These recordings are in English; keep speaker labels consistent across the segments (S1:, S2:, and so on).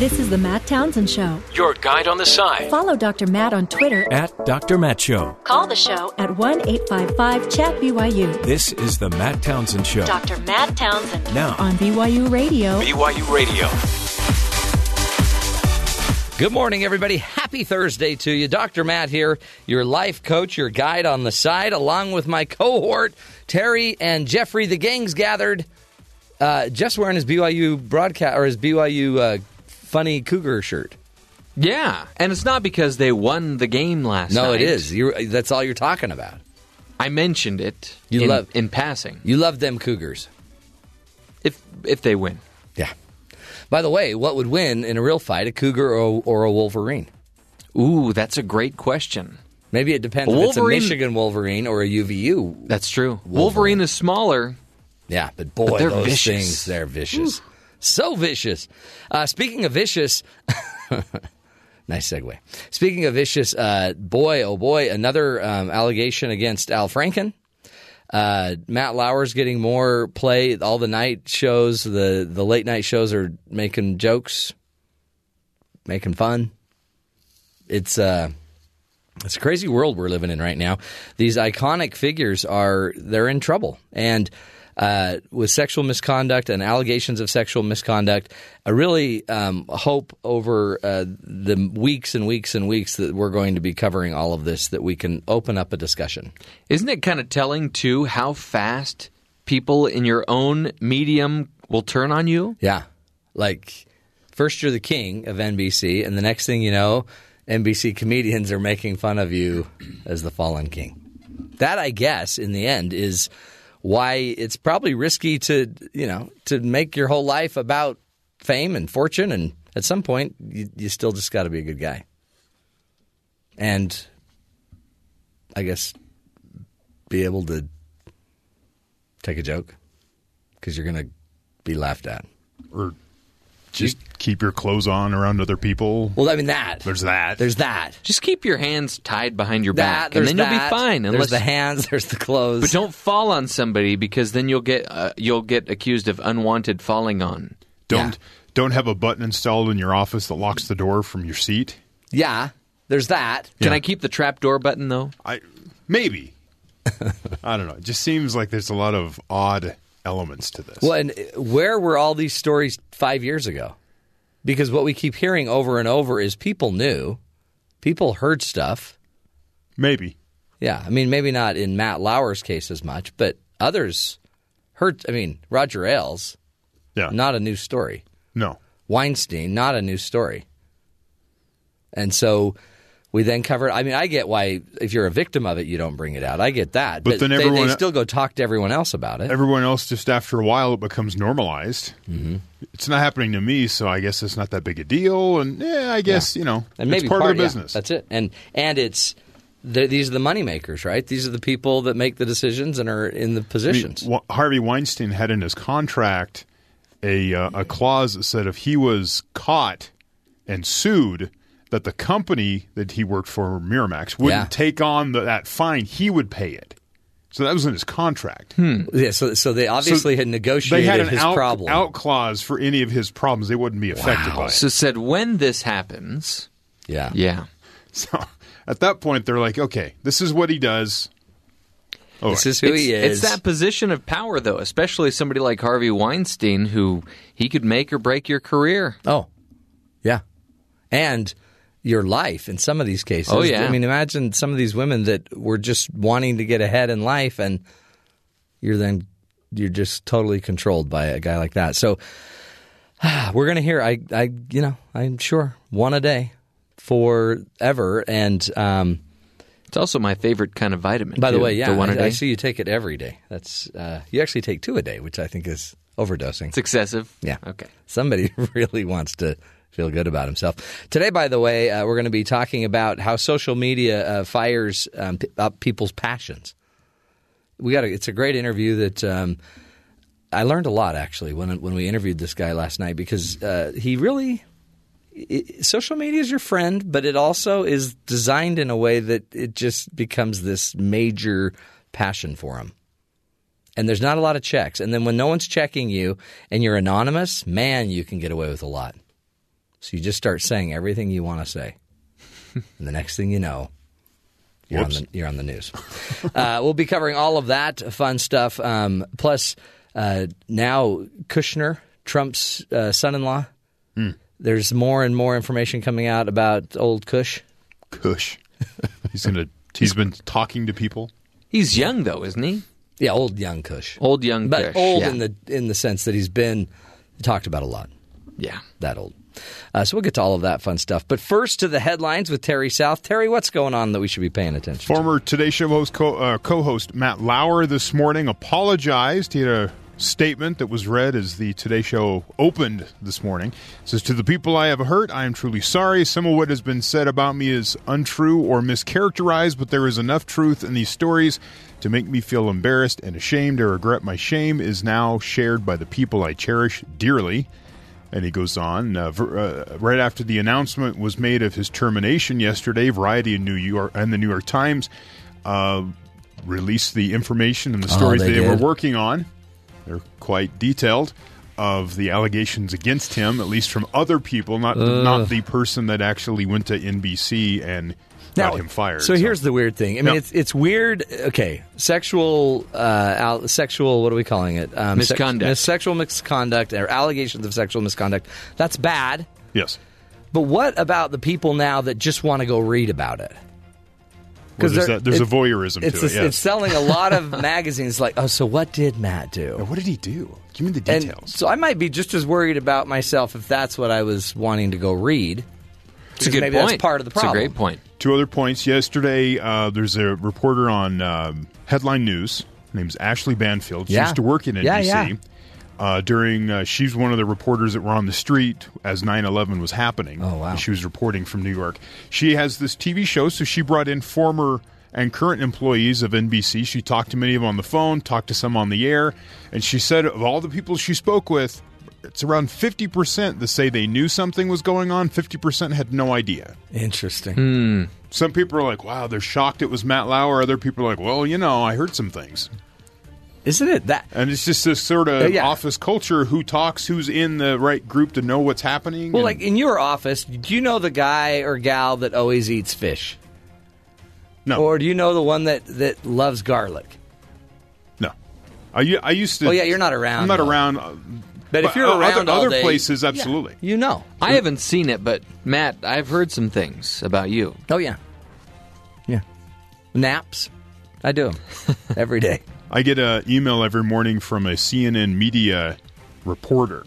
S1: This is the Matt Townsend Show.
S2: Your guide on the side.
S1: Follow Dr. Matt on Twitter
S2: At Dr. Matt Show.
S1: Call the show at 1 855 Chat BYU.
S2: This is the Matt Townsend Show.
S1: Dr. Matt Townsend
S2: Now,
S1: on BYU Radio.
S2: BYU Radio.
S3: Good morning, everybody. Happy Thursday to you. Dr. Matt here, your life coach, your guide on the side, along with my cohort, Terry and Jeffrey. The gang's gathered. Uh, just wearing his BYU broadcast or his BYU uh, funny cougar shirt.
S4: Yeah, and it's not because they won the game last night.
S3: No, it is. You're, that's all you're talking about.
S4: I mentioned it
S3: You
S4: in,
S3: love-
S4: in passing.
S3: You love them cougars.
S4: If if they win,
S3: Yeah. By the way, what would win in a real fight, a cougar or, or a wolverine?
S4: ooh, that's a great question.
S3: Maybe it depends
S4: A
S3: if it's a
S4: wolverine-
S3: Michigan wolverine or a UVU.
S4: That's true. Wolverine, is smaller.
S3: Yeah, but boy,
S4: they're
S3: those
S4: vicious.
S3: things, they're vicious. So vicious. Uh, speaking of vicious, nice segue. Speaking of vicious, uh, boy, oh boy, another um, allegation against Al Franken. Uh, Matt Lauer's getting more play. All the night shows, the, the late night shows are making jokes, making fun. It's uh, it's a crazy world we're living in right now. These iconic figures are they're in trouble, and uh, with sexual misconduct and allegations of sexual misconduct, I really um, hope over uh, the weeks and weeks and weeks that we're going to be covering all of this that we can open up a discussion.
S4: Isn't it kind of telling too how fast people in your own medium will turn on you?
S3: Yeah, like first you're the king of NBC, and the next thing you know, NBC comedians are making fun of you as the fallen king. That, I guess, in the end, is why it's probably risky to you know to make your whole life about fame and fortune, and at some point, you, you still just got to be a good guy. And I guess be able to take a joke because you're going to be laughed at.
S5: or just keep your clothes on around other people.
S3: Well, I mean that.
S5: There's that.
S3: There's that.
S4: Just keep your hands tied behind your
S3: That.
S4: back, and
S3: There's
S4: then you'll be fine.
S3: There's
S4: Unless
S3: the hands. There's the clothes.
S4: But don't fall on somebody because then you'll get uh, you'll get accused of unwanted falling on.
S5: don't
S3: yeah.
S5: don't have a button installed in your office that locks the door from your seat.
S3: Yeah. There's that.
S4: Can I keep the trap door button though?
S5: I maybe. I don't know. It just seems like there's a lot of odd elements to this.
S3: Well, and uh, where were all these stories five years ago? Because what we keep hearing over and over is people knew, people heard stuff.
S5: Maybe.
S3: Yeah, I mean, maybe not in Matt Lauer's case as much, but others heard. I mean, Roger Ailes,
S5: Yeah.
S3: not a new story.
S5: no.
S3: Weinstein, not a new story. And so we then covered. I mean, I get why if you're a victim of it, you don't bring it out. I get that,
S5: But then
S3: they,
S5: everyone-
S3: they still go talk to everyone else about it.
S5: Everyone else just after a while it becomes normalized. Mm-hmm. It's not happening to me, so I guess it's not that big a deal. And yeah, I guess you know
S3: and maybe
S5: it's part, of the
S3: yeah,
S5: business.
S3: that's it. And and it's the, these are the money makers, right? These are the people that make the decisions and are in the
S5: I mean,
S3: positions.
S5: Harvey Weinstein had in his contract a uh, a clause that said if he was caught and sued, that the company that he worked for, Miramax, wouldn't
S3: Yeah.
S5: take on the, that fine; he would pay it. So that was in his contract. Hmm.
S3: yeah, so so they obviously had
S5: They
S3: negotiated
S5: had an
S3: his
S5: out,
S3: problem.
S5: out clause for any of his problems; they wouldn't be affected by it.
S4: So said when this happens,
S3: Yeah,
S4: yeah.
S5: So at that point, they're like, "Okay, this is what he does." Oh,
S3: this is who
S4: it's,
S3: he is.
S4: it's that position of power, though, especially somebody like Harvey Weinstein, who he could make or break your career.
S3: Oh, yeah, and your life in some of these cases.
S4: Oh, yeah.
S3: I mean, imagine some of these women that were just wanting to get ahead in life, and you're then you're just totally controlled by a guy like that. So we're gonna hear. I, I, you know, I'm sure one a day forever. And um,
S4: It's also my favorite kind of vitamin.
S3: by the
S4: too,
S3: way, yeah,
S4: the one a
S3: I,
S4: day.
S3: I see you take it every day. That's uh, you actually take two a day, which I think is overdosing.
S4: It's excessive.
S3: Yeah.
S4: Okay.
S3: Somebody really wants to feel good about himself. Today, by the way, uh, we're going to be talking about how social media uh, fires um, p- up people's passions. We got it's a great interview that um, I learned a lot actually when when we interviewed this guy last night because uh, he really it, social media is your friend, but it also is designed in a way that it just becomes this major passion for him and there's not a lot of checks. And then when no one's checking you and you're anonymous, man, you can get away with a lot. So you just start saying everything you want to say. and the next thing you know, you're, on the, you're on the news. uh, we'll be covering all of that fun stuff. Um, plus, uh, now Kushner, Trump's uh, son in law,
S5: Hmm.
S3: there's more and more information coming out about old Kush.
S5: Kush. He's gonna. He's been talking to people.
S4: He's young though, isn't he?
S3: Yeah, old young Kush.
S4: Old young
S3: but
S4: Kush,
S3: old
S4: yeah.
S3: in the in the sense that he's been talked about a lot.
S4: Yeah.
S3: That old. Uh, so we'll get to all of that fun stuff. But first to the headlines with Terry South. Terry, what's going on that we should be paying attention to?
S5: Former Today Show host, co- uh, co-host Matt Lauer this morning apologized. He had a statement that was read as the Today Show opened this morning. It says, To the people I have hurt, I am truly sorry. Some of what has been said about me is untrue or mischaracterized, but there is enough truth in these stories to make me feel embarrassed and ashamed. I regret my shame is now shared by the people I cherish dearly. And he goes on, uh, ver- uh, right after the announcement was made of his termination yesterday, Variety in New York and the New York Times uh, released the information and the
S3: Oh,
S5: stories
S3: they
S5: they, were working on. They're quite detailed of the allegations against him, at least from other people, not not the person that actually went to NBC and got him fired.
S3: So, here's the weird thing. I mean, it's it's weird. Okay, sexual, uh, al- sexual. What are we calling it? Um,
S4: Misconduct.
S3: mis- sexual misconduct or allegations of sexual misconduct. That's bad.
S5: yes.
S3: But what about the people now that just want to go read about it?
S5: Well, there's there's a voyeurism
S3: it's
S5: to it, yes.
S3: It's selling a lot of magazines. Like, oh, so what did Matt do?
S5: What did he do? Give me the
S3: And
S5: details.
S3: so I might be just as worried about myself if that's what I was wanting to go read.
S4: It's a good
S3: maybe
S4: point.
S3: that's part of the problem.
S4: It's a great point.
S5: Two other points. Yesterday, uh, there's a reporter on um, Headline News. Her name's Ashley Banfield. She
S3: Yeah.
S5: used to work in NBC.
S3: Yeah, yeah.
S5: Uh, during, uh, she's one of the reporters that were on the street as 9/11 was happening.
S3: Oh, wow.
S5: She was reporting from New York. She has this TV show, so she brought in former and current employees of NBC. She talked to many of them on the phone, talked to some on the air, and she said of all the people she spoke with, it's around 50% that say they knew something was going on. 50% had no idea.
S3: Interesting.
S5: Some people are like, wow, they're shocked it was Matt Lauer. Other people are like, well, you know, I heard some things.
S3: Isn't it that?
S5: And it's just this sort of
S3: Uh, yeah.
S5: office culture who talks, who's in the right group to know what's happening.
S3: Well,
S5: and-
S3: like in your office, do you know the guy or gal that always eats fish?
S5: no,
S3: Or do you know the one that, that loves garlic?
S5: no. I used to.
S3: Oh, yeah, you're not around,
S5: I'm not
S3: though.
S5: around. Uh,
S3: But if you're
S5: other-
S3: around all
S5: other
S3: day-
S5: places, absolutely.
S3: You know.
S4: I haven't seen it, but Matt, I've heard some things about you.
S3: Oh, yeah. Yeah. Naps. I do 'em every day.
S5: I get an email every morning from a CNN media reporter.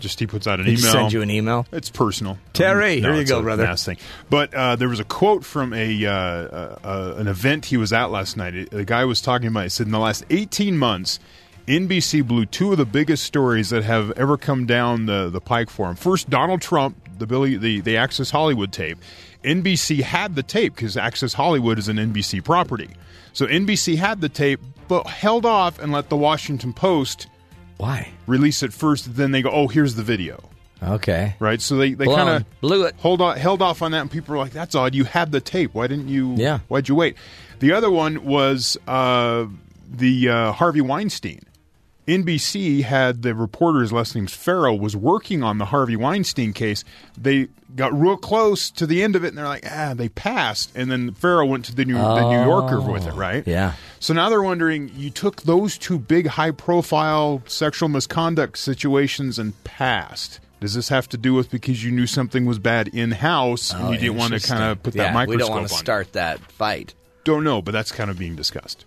S5: Just he puts out an
S3: Did he
S5: email.
S3: send you an email?
S5: It's personal.
S3: Terry,
S5: No,
S3: here you go,
S5: a
S3: brother.
S5: mass thing. But uh, there was a quote from a uh, uh, uh, an event he was at last night. The guy was talking about. He said, "In the last 18 months, NBC blew two of the biggest stories that have ever come down the the pike for him. First, Donald Trump, the Billy, the the Access Hollywood tape. NBC had the tape because Access Hollywood is an NBC property. So NBC had the tape, but held off and let the Washington Post."
S3: Why?
S5: Release it first, then they go, "Oh, here's the video."
S3: Okay.
S5: right? So they, they kind of
S3: Blew it.
S5: hold on, held off on that, and people were like, "That's odd. You had the tape. Why didn't you?
S3: Yeah.
S5: Why'd you wait?" The other one was uh, the uh, Harvey Weinstein. NBC had the reporter's last name's Farrell was working on the Harvey Weinstein case. They got real close to the end of it, and they're like, "Ah, they passed." And then Farrell went to the New, the New Yorker with it, right?
S3: Oh, Yeah.
S5: So now they're wondering you took those two big high profile sexual misconduct situations and passed. Does this have to do with because you knew something was bad in house and you didn't want to kind of put that
S3: Oh, yeah,
S5: microscope
S3: We don't want to
S5: on?
S3: start that fight.
S5: Don't know, but that's kind of being discussed.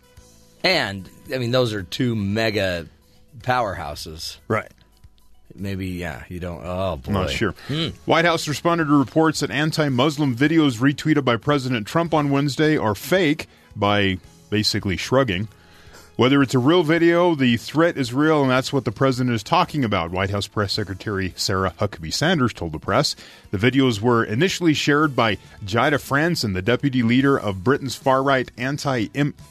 S3: And I mean, those are two mega powerhouses.
S5: Right.
S3: Maybe, yeah. You don't. Oh boy.
S5: Not sure.
S3: Hmm.
S5: White House responded to reports that anti Muslim videos retweeted by President Trump on Wednesday are fake by basically shrugging. Whether it's a real video, the threat is real, and that's what the president is talking about. White House Press Secretary Sarah Huckabee Sanders told the press. The videos were initially shared by Jayda Fransen, the deputy leader of Britain's far right anti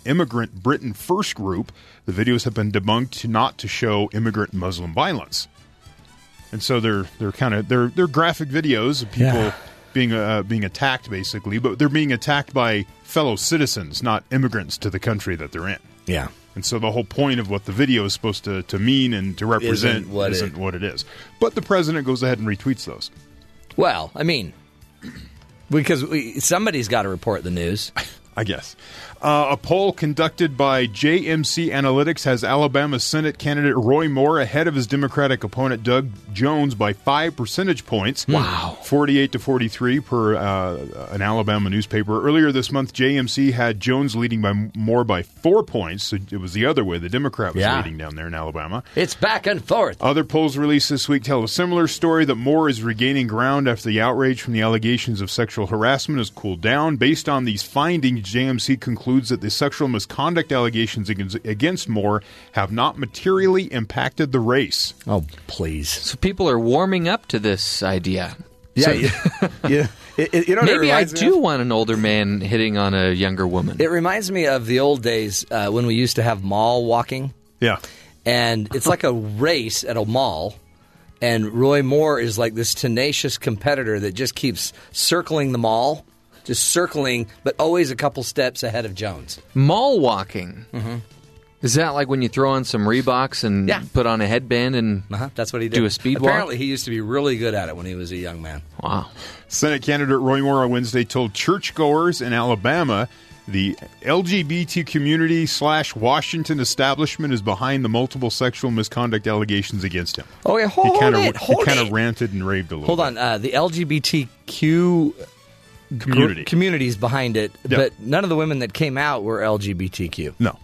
S5: immigrant Britain First group. The videos have been debunked not to show immigrant Muslim violence and so they're they're kind of they're they're graphic videos of people
S3: Yeah.
S5: being uh, being attacked basically, but they're being attacked by fellow citizens, not immigrants to the country that they're in.
S3: Yeah.
S5: And so the whole point of what the video is supposed to, to mean and to represent
S3: Isn't what
S5: isn't
S3: it-
S5: what it is. But the president goes ahead and retweets those.
S3: Well, I mean, because we, somebody's got to report the news.
S5: I guess. Uh, a poll conducted by JMC Analytics has Alabama Senate candidate Roy Moore ahead of his Democratic opponent Doug Jones by five percentage points. Wow. 48 to 43 per uh, an Alabama newspaper. Earlier this month, JMC had Jones leading by Moore by four points. So it was the other way. The Democrat was
S3: Yeah.
S5: leading down there in Alabama.
S3: It's back and forth.
S5: Other polls released this week tell a similar story that Moore is regaining ground after the outrage from the allegations of sexual harassment has cooled down. Based on these findings, JMC concludes that the sexual misconduct allegations against, against Moore have not materially impacted the race.
S3: Oh, please.
S4: So people are warming up to this idea.
S6: Yeah, you, you, it, it- you know
S4: Maybe I do
S6: of?
S4: want an older man hitting on a younger woman.
S3: It reminds me of the old days uh, when we used to have mall walking,
S5: Yeah.
S3: and it's like a race at a mall. And Roy Moore is like this tenacious competitor that just keeps circling the mall, just circling, but always a couple steps ahead of Jones.
S4: Mall walking. Is that like when you throw on some Reeboks and
S3: Yeah.
S4: put on a headband and
S3: Uh-huh, that's what he did.
S4: Do a speed walk?
S3: Apparently, he used to be really good at it when he was a young man.
S4: wow?
S5: Senate candidate Roy Moore on Wednesday told churchgoers in Alabama the LGBT community slash Washington establishment is behind the multiple sexual misconduct allegations against him.
S3: Oh, yeah,
S5: he
S3: hold
S5: kind
S3: it,
S5: of he kind of ranted and raved a little.
S3: Hold
S5: bit.
S3: on, uh, the LGBTQ
S5: community.
S3: communities behind it,
S5: Yeah.
S3: but none of the women that came out were LGBTQ.
S5: no.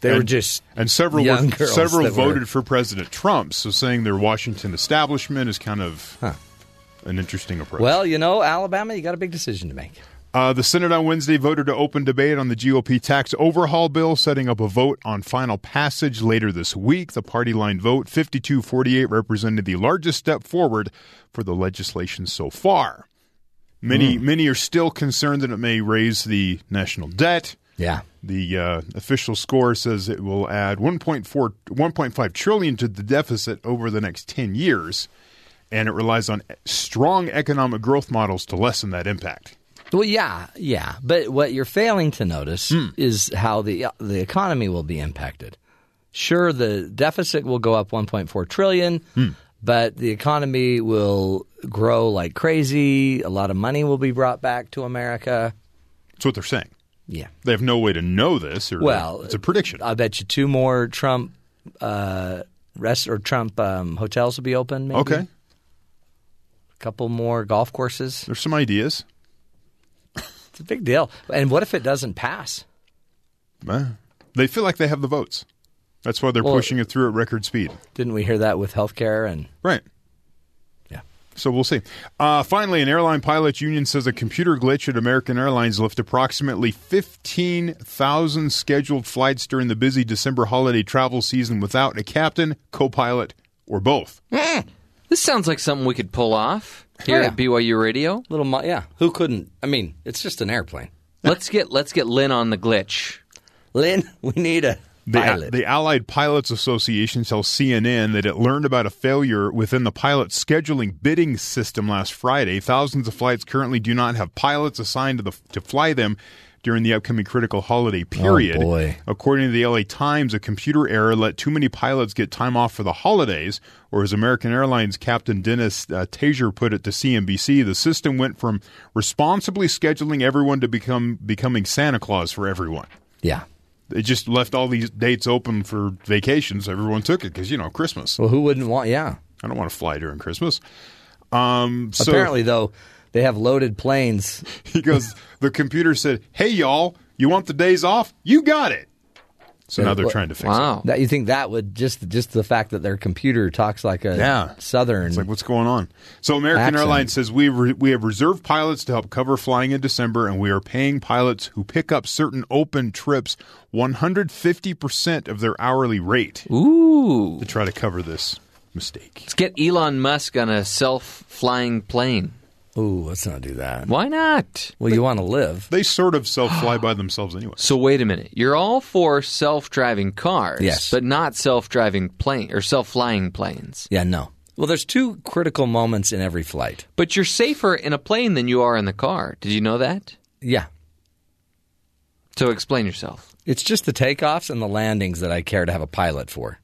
S3: They
S5: and,
S3: were just
S5: and several
S3: young
S5: were,
S3: girls
S5: several
S3: that were-
S5: voted for President Trump. So saying their Washington establishment is kind of an interesting approach.
S3: well, you know, Alabama, you got a big decision to make.
S5: Uh, the Senate on Wednesday voted to open debate on the GOP tax overhaul bill, setting up a vote on final passage later this week. The party line vote, 52 48, represented the largest step forward for the legislation so far. Many,
S3: Hmm.
S5: many are still concerned that it may raise the national debt.
S3: Yeah.
S5: The uh, official score says it will add 1.4, 1.5 trillion to the deficit over the next 10 years, and it relies on strong economic growth models to lessen that impact.
S3: Well, yeah, yeah. But what you're failing to notice
S5: Hmm.
S3: is how the the economy will be impacted. Sure, the deficit will go up 1.4 trillion,
S5: Hmm.
S3: But the economy will grow like crazy. A lot of money will be brought back to America.
S5: That's what they're saying.
S3: Yeah.
S5: They have no way to know this. Or
S3: Well,
S5: it's a prediction.
S3: I bet you two more Trump uh, rest or Trump um, hotels will be open. Maybe.
S5: okay,
S3: A couple more golf courses.
S5: there's some ideas.
S3: It's a big deal. And what if it doesn't pass?
S5: Eh, They feel like they have the votes. That's why they're
S3: Well-
S5: pushing it through at record speed.
S3: Didn't we hear that with healthcare and
S5: Right.
S3: yeah.
S5: So we'll see. Uh, finally, an airline pilots union says a computer glitch at American Airlines left approximately 15,000 scheduled flights during the busy December holiday travel season without a captain, co-pilot, or both.
S4: This sounds like something we could pull off here
S3: Oh, yeah.
S4: at BYU Radio.
S3: Little, mo- yeah. Who couldn't? I mean, it's just an airplane.
S4: Let's get let's get Lynn on the glitch.
S3: Lynn, we need a
S5: The, the Allied Pilots Association tells CNN that it learned about a failure within the pilot scheduling bidding system last Friday. Thousands of flights currently do not have pilots assigned to, the, to fly them during the upcoming critical holiday period.
S3: boy.
S5: According to the LA Times, a computer error let too many pilots get time off for the holidays, or as American Airlines Captain Dennis uh, Tajer put it to CNBC, the system went from responsibly scheduling everyone to become becoming Santa Claus for everyone
S3: yeah.
S5: It just left all these dates open for vacations. Everyone took it because you know Christmas.
S3: Well, who wouldn't want? Yeah.
S5: I don't want to fly during Christmas. Um, so
S3: Apparently, though, they have loaded planes.
S5: he goes. the computer said, "Hey y'all, you want the days off? You got it." So now they're
S3: what-
S5: trying to fix
S4: Wow.
S3: That you think that would just just the fact that their computer talks like a
S5: Yeah.
S3: southern.
S5: It's like what's going on? So American
S3: Accent.
S5: Airlines says we re- we have reserved pilots to help cover flying in December, and we are paying pilots who pick up certain open trips 150 percent of their hourly rate
S4: Ooh.
S5: to try to cover this mistake.
S4: Let's get Elon Musk on a self-flying plane.
S3: Ooh, let's not do that.
S4: Why not?
S3: Well, you want to live.
S5: They sort of self fly by themselves anyway.
S4: So wait a minute. You're all for self-driving cars,
S3: Yes.
S4: but not self-driving plane or self-flying planes.
S3: Yeah, no. Well, there's two critical moments in every flight.
S4: But you're safer in a plane than you are in the car. Did you know that?
S3: Yeah.
S4: So explain yourself.
S3: It's just the takeoffs and the landings that I care to have a pilot for.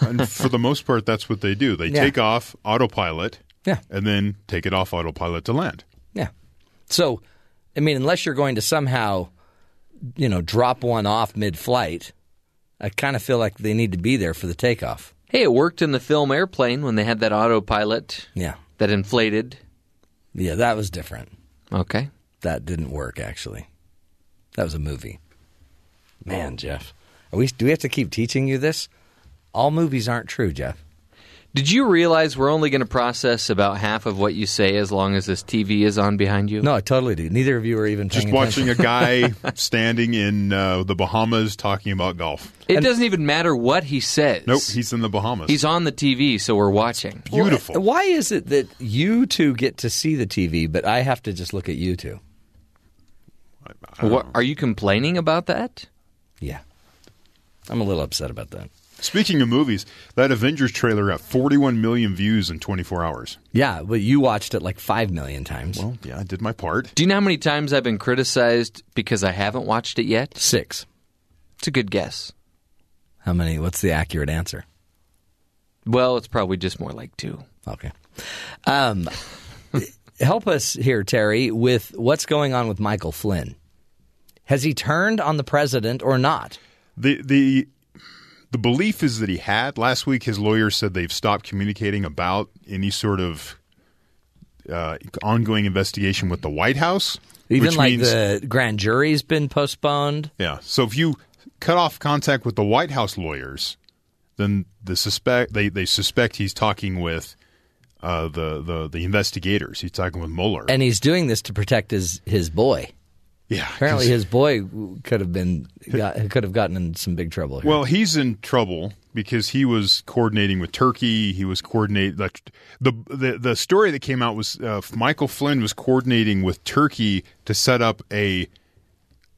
S5: and for the most part, that's what they do. They
S3: Yeah.
S5: take off autopilot,
S3: Yeah.
S5: and then take it off autopilot to land.
S3: Yeah. So, I mean, unless you're going to somehow, you know, drop one off mid-flight, I kind of feel like they need to be there for the takeoff.
S4: Hey, it worked in the film Airplane when they had that autopilot
S3: Yeah.
S4: that inflated.
S3: Yeah, that was different.
S4: Okay.
S3: That didn't work actually. That was a movie. Man, oh. Jeff, are we? Do we have to keep teaching you this? All movies aren't true, Jeff.
S4: Did you realize we're only going to process about half of what you say as long as this TV is on behind you?
S3: No, I totally do. Neither of you are even
S5: Just watching
S3: attention.
S5: a guy standing in uh, the Bahamas talking about golf.
S4: It doesn't even matter what he says.
S5: Nope, he's in the Bahamas.
S4: He's on the TV, so we're watching.
S5: beautiful.
S3: Why is it that you two get to see the TV, but I have to just look at you two?
S4: What, are you complaining about that?
S3: Yeah, I'm a little upset about that.
S5: Speaking of movies, that Avengers trailer got 41 million views in 24 hours.
S3: Yeah, but you watched it like five million times.
S5: Well, yeah, I did my part.
S4: Do you know how many times I've been criticized because I haven't watched it yet?
S3: Six.
S4: It's a good guess.
S3: How many? What's the accurate answer?
S4: Well, it's probably just more like two.
S3: Okay. Um, help us here, Terry, with what's going on with Michael Flynn. Has he turned on the president or not?
S5: The the the belief is that he had. Last week, his lawyer said they've stopped communicating about any sort of uh, ongoing investigation with the White House.
S3: Even like
S5: means,
S3: the grand jury's been postponed.
S5: yeah. So if you cut off contact with the White House lawyers, then the suspect they, they suspect he's talking with uh, the the the investigators. He's talking with Mueller.
S3: And he's doing this to protect his, his boy.
S5: Yeah,
S3: Apparently, his boy could have been got, could have gotten in some big trouble here.
S5: Well, he's in trouble because he was coordinating with Turkey. He was coordinate the the the, the story that came out was uh, Michael Flynn was coordinating with Turkey to set up a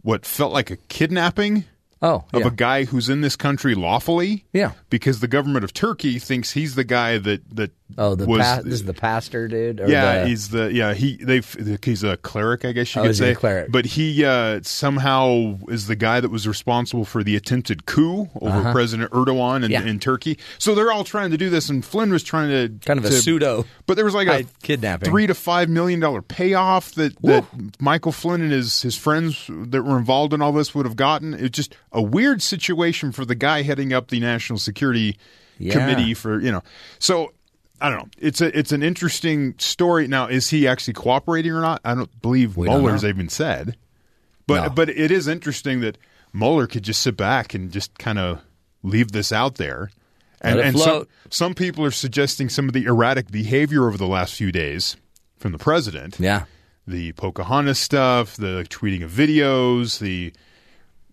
S5: what felt like a kidnapping
S3: oh,
S5: of
S3: yeah.
S5: a guy who's in this country lawfully.
S3: Yeah.
S5: because the government of Turkey thinks he's the guy that that
S3: oh, the
S5: was
S3: pa- this is the pastor dude. Or
S5: yeah,
S3: the-
S5: he's the yeah he they he's a cleric, I guess you
S3: Oh,
S5: could say.
S3: a cleric?
S5: But he uh, somehow is the guy that was responsible for the attempted coup over President Erdogan in,
S3: Uh-huh. Yeah.
S5: in Turkey. So they're all trying to do this, and Flynn was trying to
S3: Kind of a pseudo
S5: But there was like a
S3: kidnapping.
S5: three to five million dollar payoff that that Michael Flynn and his his friends that were involved in all this would have gotten. It's just a weird situation for the guy heading up the national security
S3: Yeah.
S5: committee for you know. So I don't know. It's a it's an interesting story. Now, is he actually cooperating or not? I don't believe
S3: We don't
S5: even said. But
S3: No.
S5: but it is interesting that Mueller could just sit back and just kind of leave this out there. And, and some, some people are suggesting some of the erratic behavior over the last few days from the president.
S3: yeah.
S5: The Pocahontas stuff, the tweeting of videos, the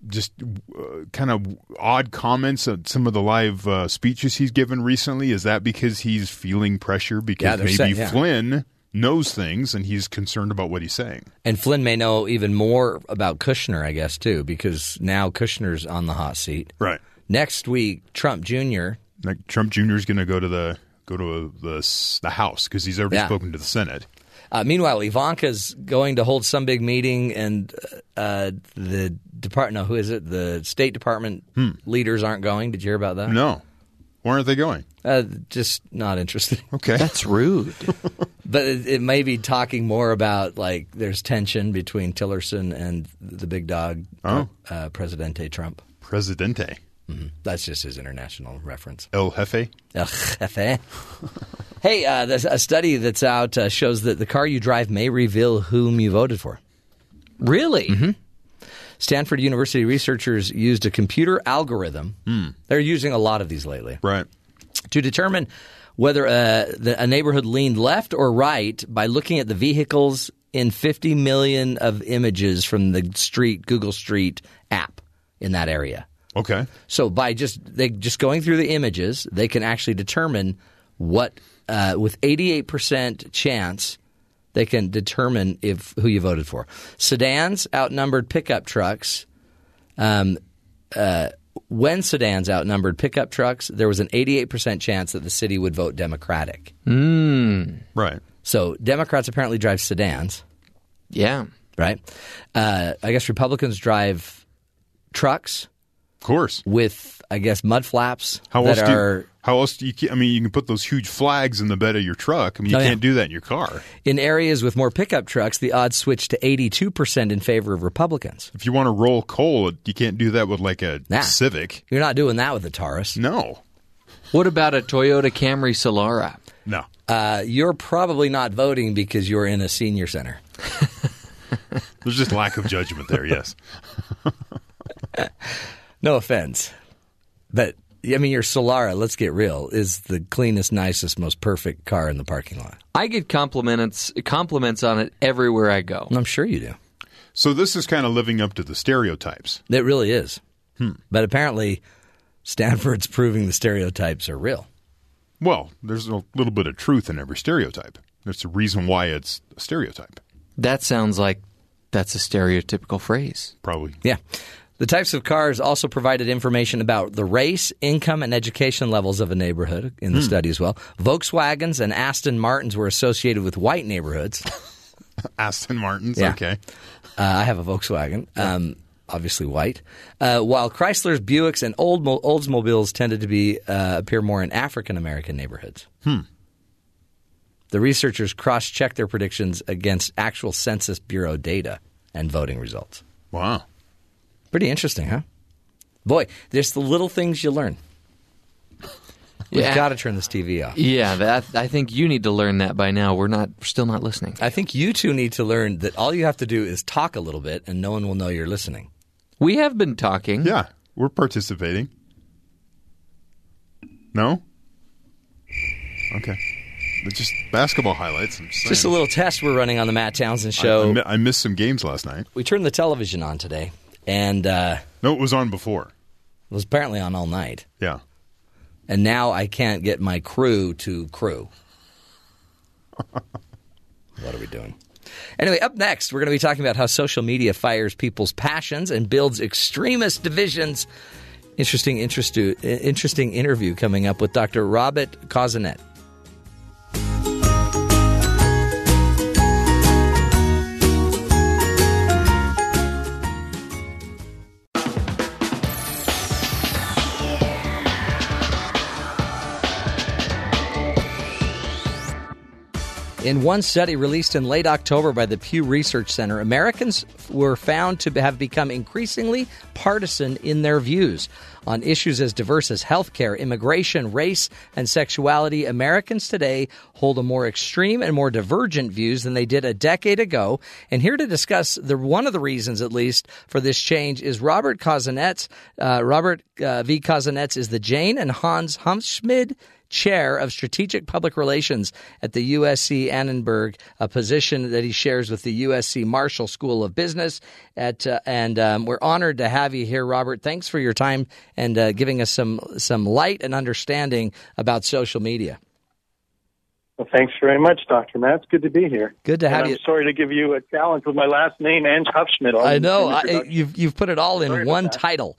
S5: just uh, kind of odd comments on some of the live uh, speeches he's given recently. Is that because he's feeling pressure because
S3: they're
S5: maybe
S3: saying- yeah.
S5: Flynn knows things and he's concerned about what he's saying?
S3: And Flynn may know even more about Kushner, I guess, too, because now Kushner's on the hot seat.
S5: Right.
S3: Next week, Trump Jr.
S5: Like Trump Jr. is going to go to the go to the the House because he's already
S3: Yeah.
S5: spoken to the Senate.
S3: Uh, meanwhile, Ivanka's going to hold some big meeting, and uh, the department, no, who is it? The State Department leaders aren't going. Did you hear about that?
S5: Hmm. No, where aren't they going?
S3: Uh, just not interested.
S5: Okay,
S4: That's rude.
S3: But it, it may be talking more about like there's tension between Tillerson and the big dog,
S5: Oh.
S3: uh, Presidente Trump.
S5: Presidente
S3: That's just his international reference.
S5: El Jefe.
S3: Ugh, Jefe. hey, uh, there's a study that's out uh, shows that the car you drive may reveal whom you voted for.
S4: really?
S3: Stanford University researchers used a computer algorithm. They're using a lot of these lately
S5: Right.
S3: to determine whether uh, the, a neighborhood leaned left or right by looking at the vehicles in 50 million of images from the street Google Street app in that area.
S5: Okay.
S3: So by just they just going through the images, they can actually determine what uh, with 88% chance they can determine if who you voted for. Sedans outnumbered pickup trucks. Um, uh, when sedans outnumbered pickup trucks, there was an 88% chance that the city would vote Democratic.
S5: Right.
S3: So Democrats apparently drive sedans,
S4: Yeah.
S3: right? Uh, I guess Republicans drive trucks.
S5: Course.
S3: with, I guess, mud flaps
S5: How
S3: that
S5: else do you, how else do you? I mean, you can put those huge flags in the bed of your truck. I mean, you
S3: Oh, yeah.
S5: can't do that in your car.
S3: in areas with more pickup trucks. The odds switch to 82% in favor of Republicans.
S5: If you want to roll coal, you can't do that with like a
S3: Nah.
S5: Civic.
S3: You're not doing that with a Taurus.
S5: No,
S4: What about a Toyota Camry Solara?
S5: no.
S3: Uh, you're probably not voting because you're in a senior center.
S5: There's just lack of judgment there. Yes.
S3: No offense, but I mean, your Solara. Let's get real. Is the cleanest, nicest, most perfect car in the parking lot.
S4: I get compliments compliments on it everywhere I go.
S3: I'm sure you do.
S5: So this is kind of living up to the stereotypes.
S3: It really is. Hmm. But apparently, Stanford's proving the stereotypes are real.
S5: Well, there's a little bit of truth in every stereotype. There's a reason why it's a stereotype.
S4: That sounds like that's a stereotypical phrase.
S5: Probably.
S3: Yeah. The types of cars also provided information about the race, income, and education levels of a neighborhood in the study as well. Volkswagens and Aston Martins were associated with white neighborhoods.
S5: Aston Martins.
S3: Yeah.
S5: Okay.
S3: Uh, I have a Volkswagen, um, obviously white. Uh, while Chrysler's, Buicks, and Old Oldsmobiles tended to be uh, appear more in African American neighborhoods. Hmm. The researchers cross-checked their predictions against actual Census Bureau data and voting results.
S5: Wow.
S3: Pretty interesting, huh? Boy, there's the little things you learn. We've
S4: Yeah.
S3: got to turn this TV off.
S4: Yeah, that I think you need to learn that by now. We're not we're still not listening.
S3: I think you two need to learn that all you have to do is talk a little bit, and no one will know you're listening.
S4: We have been talking.
S5: Yeah, we're participating. No. Okay. It's just basketball highlights. I'm
S3: Just a little test we're running on the Matt Townsend
S5: I-
S3: show.
S5: I, mi- I missed some games last night.
S3: we turned the television on today, and uh,
S5: No, it was on before.
S3: it was apparently on all night.
S5: Yeah.
S3: And now I can't get my crew to crew. what are we doing? Anyway, up next, we're going to be talking about how social media fires people's passions and builds extremist divisions. Interesting, interest, interesting interview coming up with Dr. Robert Kozinets. In one study released in late October by the Pew Research Center, Americans were found to have become increasingly partisan in their views. On issues as diverse as healthcare, immigration, race, and sexuality, Americans today hold a more extreme and more divergent views than they did a decade ago. And here to discuss the one of the reasons, at least, for this change is Robert Kozinets. Uh, Robert uh, V. Kozinets is the Jayne and Hans Hufschmid Chair of Strategic Public Relations at the USC Annenberg, a position that he shares with the USC Marshall School of Business. At uh, and um, we're honored to have you here, Robert. Thanks for your time and uh, giving us some some light and understanding about social media.
S7: Well, thanks very much, Dr. Matt. It's good to be here.
S3: Good to have
S7: and
S3: you.
S7: I'm sorry to give you a challenge with my last name and Hufschmid.
S3: I know I, you've you've put it all in
S7: Sorry
S3: one title.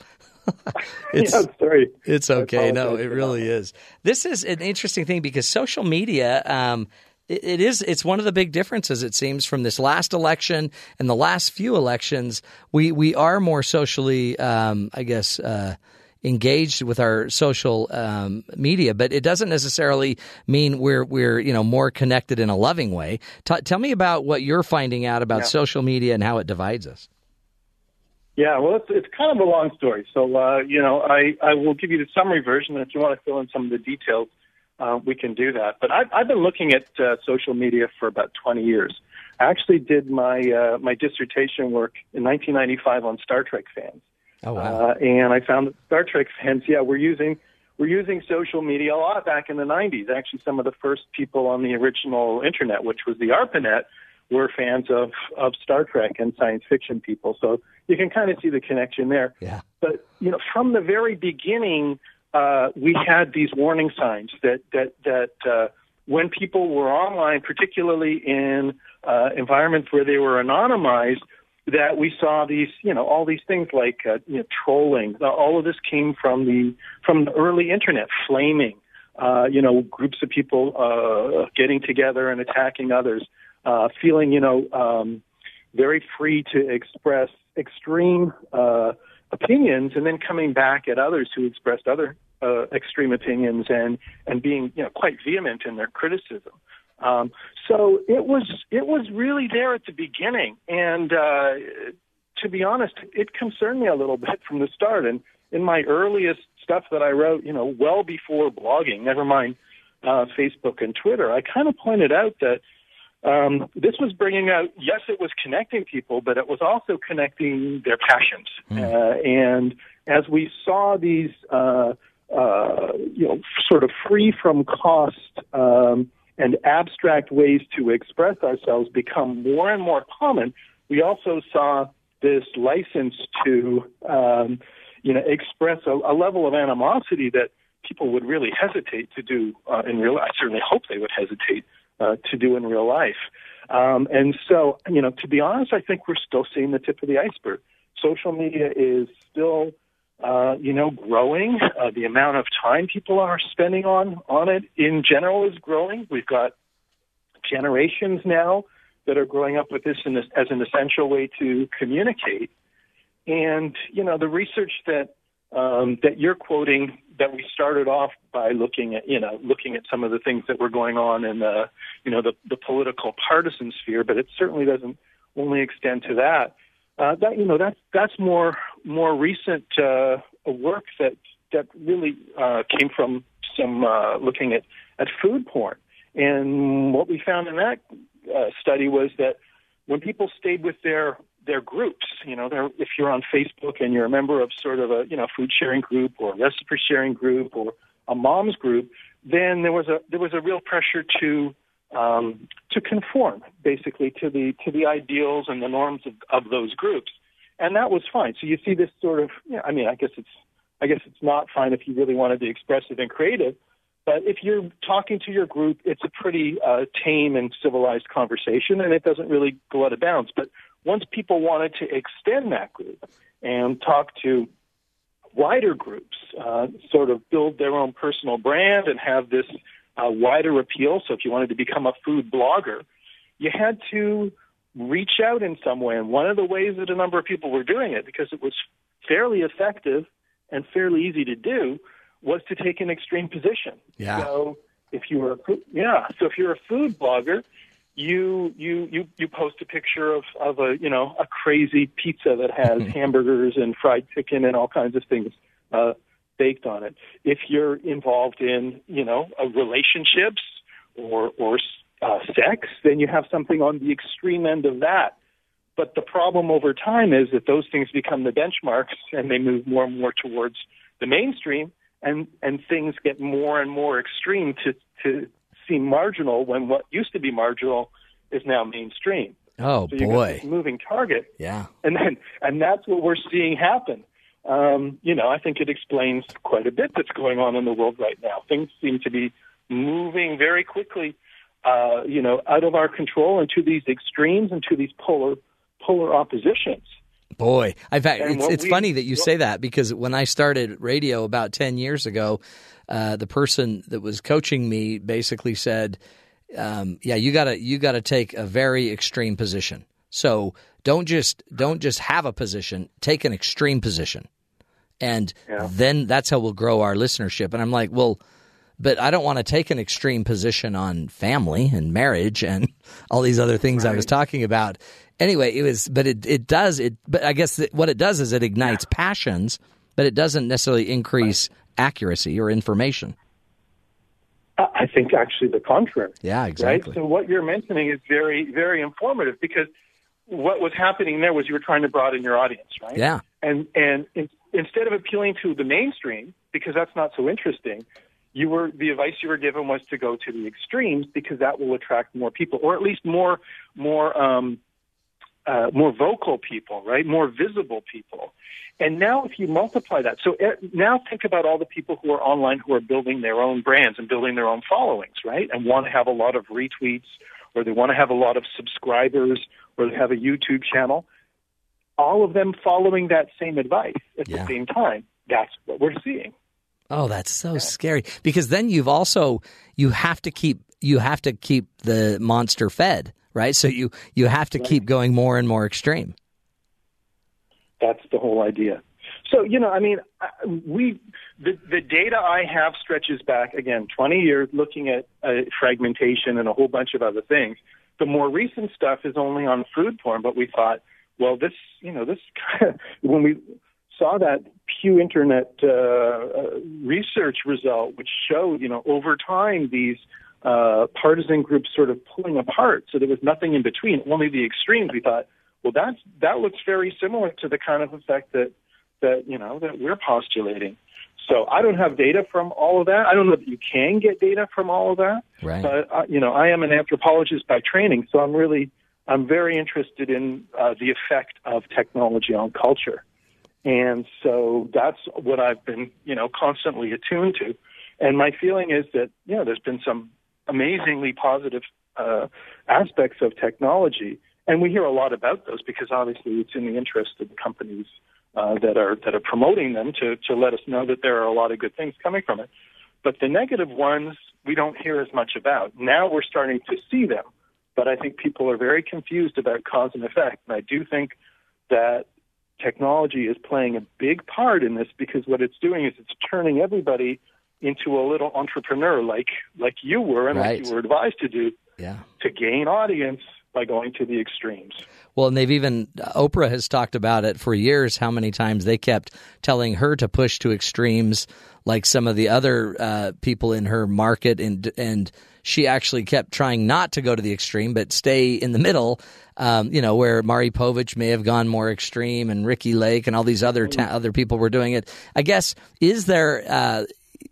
S3: it's
S7: yeah, sorry.
S3: It's okay. No, it really
S7: that.
S3: is. This is an interesting thing because social media, um, it, it is. It's one of the big differences. It seems from this last election and the last few elections, we we are more socially, um, I guess. Uh, engaged with our social um, media, but it doesn't necessarily mean we're we're you know more connected in a loving way. T- tell me about what you're finding out about social media and how it divides us.
S7: Yeah, well, it's, it's kind of a long story. So, uh, you know, I, I will give you the summary version. And if you want to fill in some of the details, uh, we can do that. But I've, I've been looking at uh, social media for about 20 years. I actually did my uh, my dissertation work in 1995 on Star Trek fans.
S3: Oh wow!
S7: Uh, and I found that Star Trek fans, yeah, we're using we're using social media a lot back in the 90s. Actually, some of the first people on the original internet, which was the ARPANET, were fans of of Star Trek and science fiction people. So you can kind of see the connection there.
S3: yeah.
S7: But you know, from the very beginning, uh, we had these warning signs that that that uh, when people were online, particularly in uh, environments where they were anonymized, that we saw these, you know, all these things like uh, you know, trolling. Uh, all of this came from the from the early internet, flaming. Uh, you know, groups of people uh, getting together and attacking others, uh, feeling, you know, um, very free to express extreme uh, opinions and then coming back at others who expressed other uh, extreme opinions and and being you know quite vehement in their criticism. Um, so it was it was really there at the beginning, and uh, to be honest, it concerned me a little bit from the start. And in my earliest stuff that I wrote, you know, well before blogging, never mind uh, Facebook and Twitter, I kind of pointed out that um, this was bringing out, yes, it was connecting people, but it was also connecting their passions. Mm. Uh, and as we saw these, uh, uh, you know, sort of free from cost um, and abstract ways to express ourselves become more and more common, we also saw this license to, um, you know, express a, a level of animosity that people would really hesitate to do uh, in real life. I certainly hope they would hesitate uh, to do in real life. Um, and so, you know, to be honest, I think we're still seeing the tip of the iceberg. Social media is still, uh, you know, growing. Uh, the amount of time people are spending on on it in general is growing. We've got generations now that are growing up with this, this as an essential way to communicate. And you know, the research that um, that you're quoting that we started off by looking at you know looking at some of the things that were going on in the you know the, the political partisan sphere, but it certainly doesn't only extend to that. Uh, that you know that's that's more more recent uh, work that that really uh, came from some uh, looking at at food porn, and what we found in that uh, study was that when people stayed with their their groups. You know, if you're on Facebook and you're a member of sort of a you know food sharing group or recipe sharing group or a mom's group, then there was a there was a real pressure to um, to conform basically to the to the ideals and the norms of, of those groups, and that was fine. So you see this sort of, you know, I mean, I guess it's I guess it's not fine if you really want to be expressive and creative, but if you're talking to your group, it's a pretty uh, tame and civilized conversation, and it doesn't really go out of bounds. But once people wanted to extend that group and talk to wider groups, uh, sort of build their own personal brand and have this uh, wider appeal. So if you wanted to become a food blogger, you had to reach out in some way. And one of the ways that a number of people were doing it, because it was fairly effective and fairly easy to do, was to take an extreme position.
S3: Yeah.
S7: So if you were, a, yeah, so if you're a food blogger, you you you you post a picture of of a you know a crazy pizza that has hamburgers and fried chicken and all kinds of things uh, baked on it. If you're involved in you know uh, relationships or or uh, sex, then you have something on the extreme end of that. But the problem over time is that those things become the benchmarks and they move more and more towards the mainstream, and and things get more and more extreme to to seem marginal when what used to be marginal is now mainstream.
S3: Oh
S7: so
S3: boy,
S7: moving target.
S3: Yeah,
S7: and then and that's what we're seeing happen. Um, you know, I think it explains quite a bit that's going on in the world right now. Things seem to be moving very quickly, uh, you know, out of our control into these extremes, into these polar polar oppositions.
S3: Boy, in fact, and it's it's we, funny that you say that because when I started radio about ten years ago, uh, the person that was coaching me basically said, um, "Yeah, you gotta you gotta take a very extreme position. So don't just don't just have a position, take an extreme position, and yeah. then that's how we'll grow our listenership." And I'm like, well. But I don't want to take an extreme position on family and marriage and all these other things right. I was talking about anyway, it was, but it it does it. But I guess what it does is it ignites yeah. passions, but it doesn't necessarily increase accuracy or information.
S7: I think actually the contrary.
S3: Yeah, exactly.
S7: Right? So what you're mentioning is very, very informative because what was happening there was you were trying to broaden your audience, right?
S3: Yeah.
S7: And and in, instead of appealing to the mainstream because that's not so interesting, you were the advice you were given was to go to the extremes because that will attract more people, or at least more more um, uh, more vocal people, right? More visible people. And now if you multiply that, so uh, now think about all the people who are online who are building their own brands and building their own followings, right? And want to have a lot of retweets or they want to have a lot of subscribers or they have a YouTube channel. All of them following that same advice at yeah. the same time. That's what we're seeing.
S3: Oh, that's so yeah. scary because then you've also you have to keep you have to keep the monster fed, right? So you you have to right. keep going more and more extreme.
S7: That's the whole idea. So you know, I mean, we the the data I have stretches back again 20 years, looking at uh, fragmentation and a whole bunch of other things. The more recent stuff is only on food porn, but we thought, well, this you know this when we saw that Pew Internet uh, uh, research result, which showed you know over time these uh, partisan groups sort of pulling apart, so there was nothing in between, only the extremes. We thought, well, that's that looks very similar to the kind of effect that that you know that we're postulating. So I don't have data from all of that. I don't know that you can get data from all of that.
S3: Right.
S7: But uh, you know, I am an anthropologist by training, so I'm really I'm very interested in uh, the effect of technology on culture, and so that's what I've been you know constantly attuned to. And my feeling is that you know there's been some amazingly positive uh, aspects of technology, and we hear a lot about those because obviously it's in the interest of the companies uh, that are that are promoting them to to let us know that there are a lot of good things coming from it. But the negative ones we don't hear as much about. Now we're starting to see them, but I think people are very confused about cause and effect. And I do think that technology is playing a big part in this because what it's doing is it's turning everybody into a little entrepreneur like like you were and
S3: Right.
S7: like you were advised to do
S3: Yeah.
S7: to gain audience by going to the extremes.
S3: Well, and they've even Oprah has talked about it for years. How many times they kept telling her to push to extremes, like some of the other uh, people in her market, and and she actually kept trying not to go to the extreme, but stay in the middle. Um, you know, where Maury Povich may have gone more extreme, and Ricki Lake, and all these other ta- other people were doing it. I guess is there uh,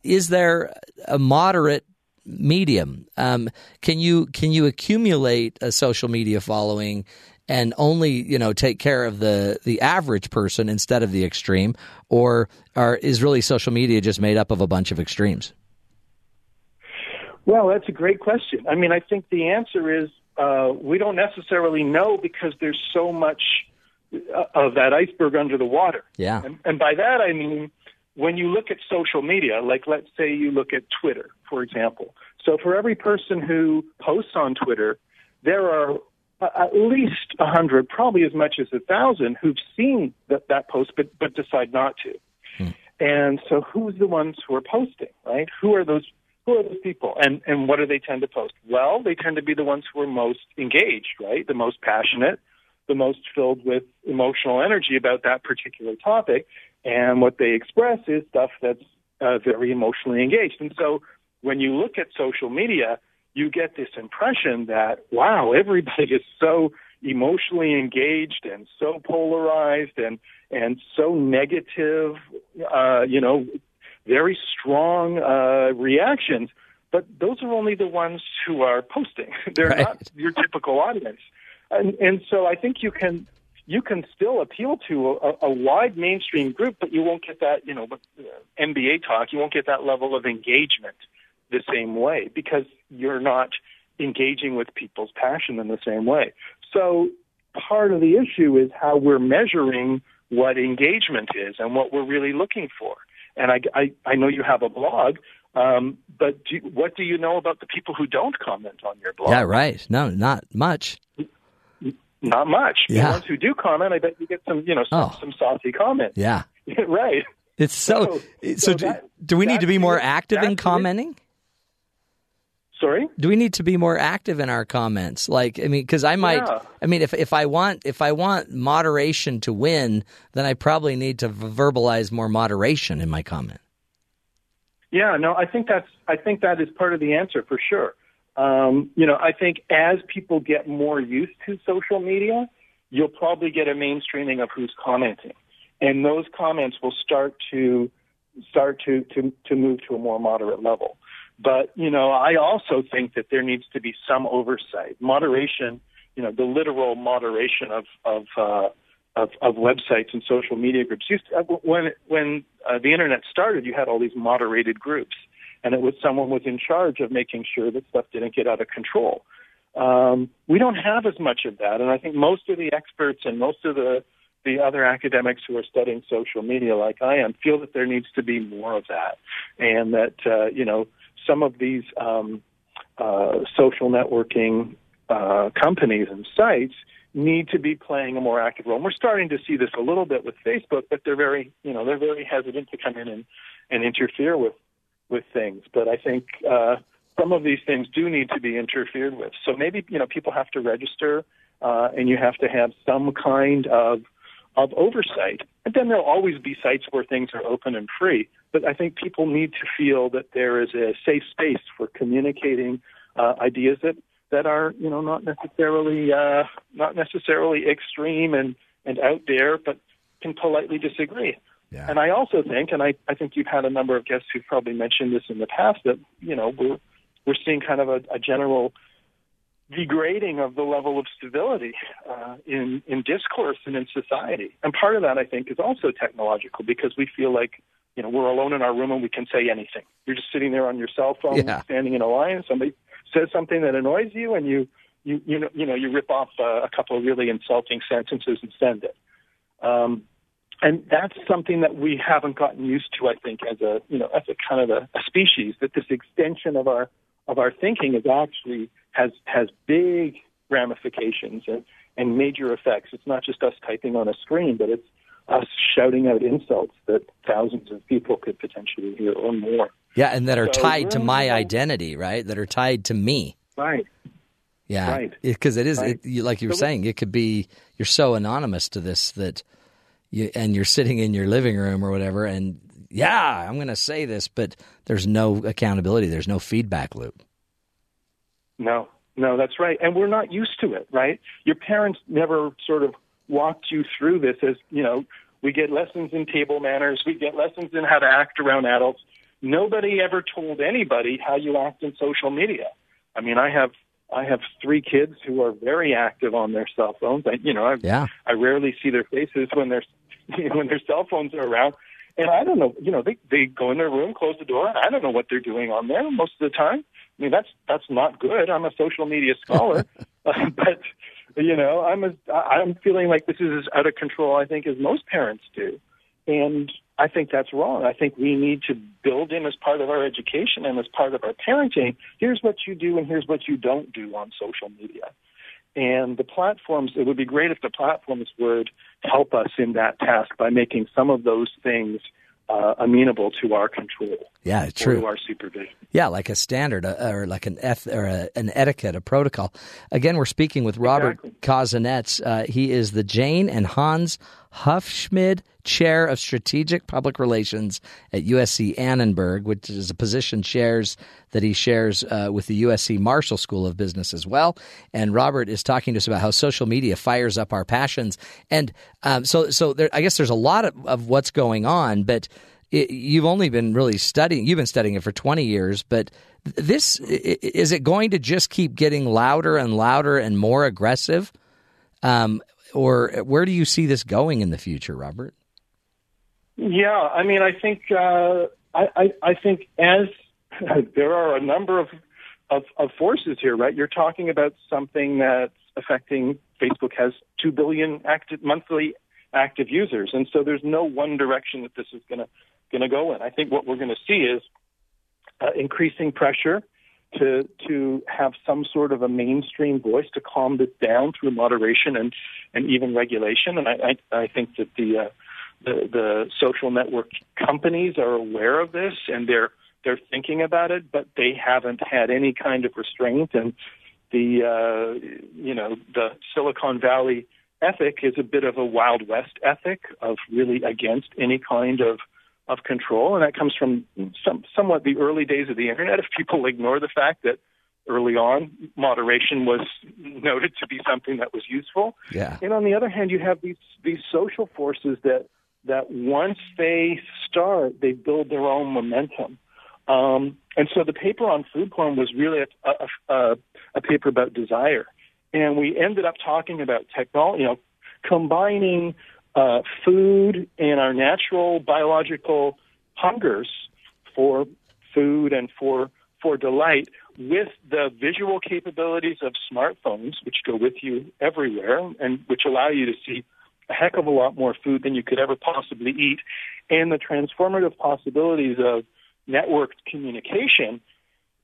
S3: is there a moderate medium. Um, can you can you accumulate a social media following and only you know take care of the the average person instead of the extreme, or are is really social media just made up of a bunch of extremes?
S7: Well, that's a great question. I mean, I think the answer is uh, we don't necessarily know because there's so much uh, of that iceberg under the water.
S3: Yeah.
S7: And, and by that I mean when you look at social media, like let's say you look at Twitter, for example. So for every person who posts on Twitter, there are at least a hundred, probably as much as a thousand, who've seen that, that post but but decide not to. Hmm. And so, who's the ones who are posting, right? Who are those? Who are those people? And and what do they tend to post? Well, they tend to be the ones who are most engaged, right? The most passionate, the most filled with emotional energy about that particular topic. And what they express is stuff that's uh, very emotionally engaged. And so, when you look at social media, you get this impression that wow, everybody is so emotionally engaged and so polarized and and so negative, uh, you know, very strong uh, reactions. But those are only the ones who are posting. They're
S3: Right.
S7: not your typical audience, and and so I think you can you can still appeal to a, a wide mainstream group, but you won't get that you know uh, NBA talk. You won't get that level of engagement the same way because you're not engaging with people's passion in the same way. So part of the issue is how we're measuring what engagement is and what we're really looking for. And I, I, I know you have a blog, um, but do, what do you know about the people who don't comment on your blog?
S3: Yeah, right. No, not much.
S7: Not much.
S3: Yeah.
S7: The ones who do comment, I bet you get some, you know, some,
S3: Oh.
S7: some saucy comments.
S3: Yeah,
S7: right.
S3: it's so.
S7: So-
S3: So, do,
S7: that-
S3: do we need to be more active in commenting?
S7: Sorry.
S3: do we need to be more active in our comments like i mean because i might
S7: Yeah.
S3: i mean if if i want if i want moderation to win then i probably need to verbalize more moderation in my comment
S7: Yeah, no, I think that's I think that is part of the answer for sure. Um, you know, I think as people get more used to social media, you'll probably get a mainstreaming of who's commenting, and those comments will start to start to to to move to a more moderate level. But you know, I also think that there needs to be some oversight, moderation. You know, the literal moderation of of uh, of, of websites and social media groups. Used to, when when uh, the internet started, you had all these moderated groups, and it was someone was in charge of making sure that stuff didn't get out of control. Um, we don't have as much of that, and I think most of the experts and most of the the other academics who are studying social media, like I am, feel that there needs to be more of that, and that uh, you know some of these um, uh, social networking uh, companies and sites need to be playing a more active role. And we're starting to see this a little bit with Facebook, but they're very, you know, they're very hesitant to come in and, and interfere with with things. But I think uh, some of these things do need to be interfered with. So maybe you know people have to register, uh, and you have to have some kind of of oversight. And then there'll always be sites where things are open and free. But I think people need to feel that there is a safe space for communicating uh, ideas that that are you know not necessarily uh, not necessarily extreme and and out there, but can politely disagree.
S6: Yeah.
S7: And I also think, and I, I think you've had a number of guests who've probably mentioned this in the past, that you know we're we're seeing kind of a, a general degrading of the level of civility uh, in in discourse and in society. And part of that, I think, is also technological because we feel like you know we're alone in our room and we can say anything. You're just sitting there on your cell phone,
S3: Yeah.
S7: standing in a line. Somebody says something that annoys you, and you you you know you know you rip off uh, a couple of really insulting sentences and send it. Um, and that's something that we haven't gotten used to, I think, as a you know as a kind of a, a species. That this extension of our of our thinking is actually has has big ramifications and, and major effects. It's not just us typing on a screen, but it's us shouting out insults that thousands of people could potentially hear or more.
S3: Yeah, and that are
S7: So
S3: tied to my identity, right? That are tied to me.
S7: Right.
S3: Yeah,
S7: Right.
S3: Because it is,
S7: Right.
S3: it, you, like you were
S7: So
S3: saying, it could be you're so anonymous to this that you and you're sitting in your living room or whatever, and yeah, I'm going to say this, but there's no accountability. There's no feedback loop.
S7: No, no, that's right. And we're not used to it, right? Your parents never sort of walked you through this as, you know, we get lessons in table manners, we get lessons in how to act around adults. Nobody ever told anybody how you act in social media. I mean, I have I have three kids who are very active on their cell phones. I, you know, I,
S3: Yeah.
S7: I rarely see their faces when when their cell phones are around. And I don't know, you know, they they go in their room, close the door, and I don't know what they're doing on there most of the time. I mean, that's that's not good. I'm a social media scholar, uh, but you know, I'm a, I'm feeling like this is as out of control. I think as most parents do, and I think that's wrong. I think we need to build in as part of our education and as part of our parenting. Here's what you do, and here's what you don't do on social media. And the platforms, it would be great if the platforms would help us in that task by making some of those things uh, amenable to our control
S3: Yeah, true.
S7: to our supervision.
S3: Yeah, like a standard uh, or like an eth- or a, an etiquette, a protocol. Again, we're speaking with Robert
S7: Exactly.
S3: Uh, he is the Jayne and Hans Hufschmid Chair of Strategic Public Relations at USC Annenberg, which is a position shares that he shares uh, with the USC Marshall School of Business as well. And Robert is talking to us about how social media fires up our passions. And um, so, so there, I guess there's a lot of, of what's going on, but it, you've only been really studying you've been studying it for 20 years but this is it going to just keep getting louder and louder and more aggressive um, or where do you see this going in the future robert
S7: Yeah, I mean, I think uh, I, I, I think as there are a number of, of of forces here, right? You're talking about something that's affecting. Facebook has two billion active monthly active users, and so there's no one direction that this is going to going to go in. I think what we're going to see is uh, increasing pressure to to have some sort of a mainstream voice to calm this down through moderation and and even regulation. And I I, I think that the uh, the, the social network companies are aware of this and they're they're thinking about it, but they haven't had any kind of restraint. And the uh, you know the Silicon Valley ethic is a bit of a Wild West ethic of really against any kind of of control, and that comes from some, somewhat the early days of the internet. If people ignore the fact that early on moderation was noted to be something that was useful,
S3: yeah
S7: and on the other hand, you have these these social forces that that once they start, they build their own momentum. Um, and so the paper on food porn was really a, a, a, a paper about desire, and we ended up talking about technology, you know, combining uh, food and our natural biological hungers for food and for for delight with the visual capabilities of smartphones, which go with you everywhere and which allow you to see a heck of a lot more food than you could ever possibly eat, and the transformative possibilities of networked communication,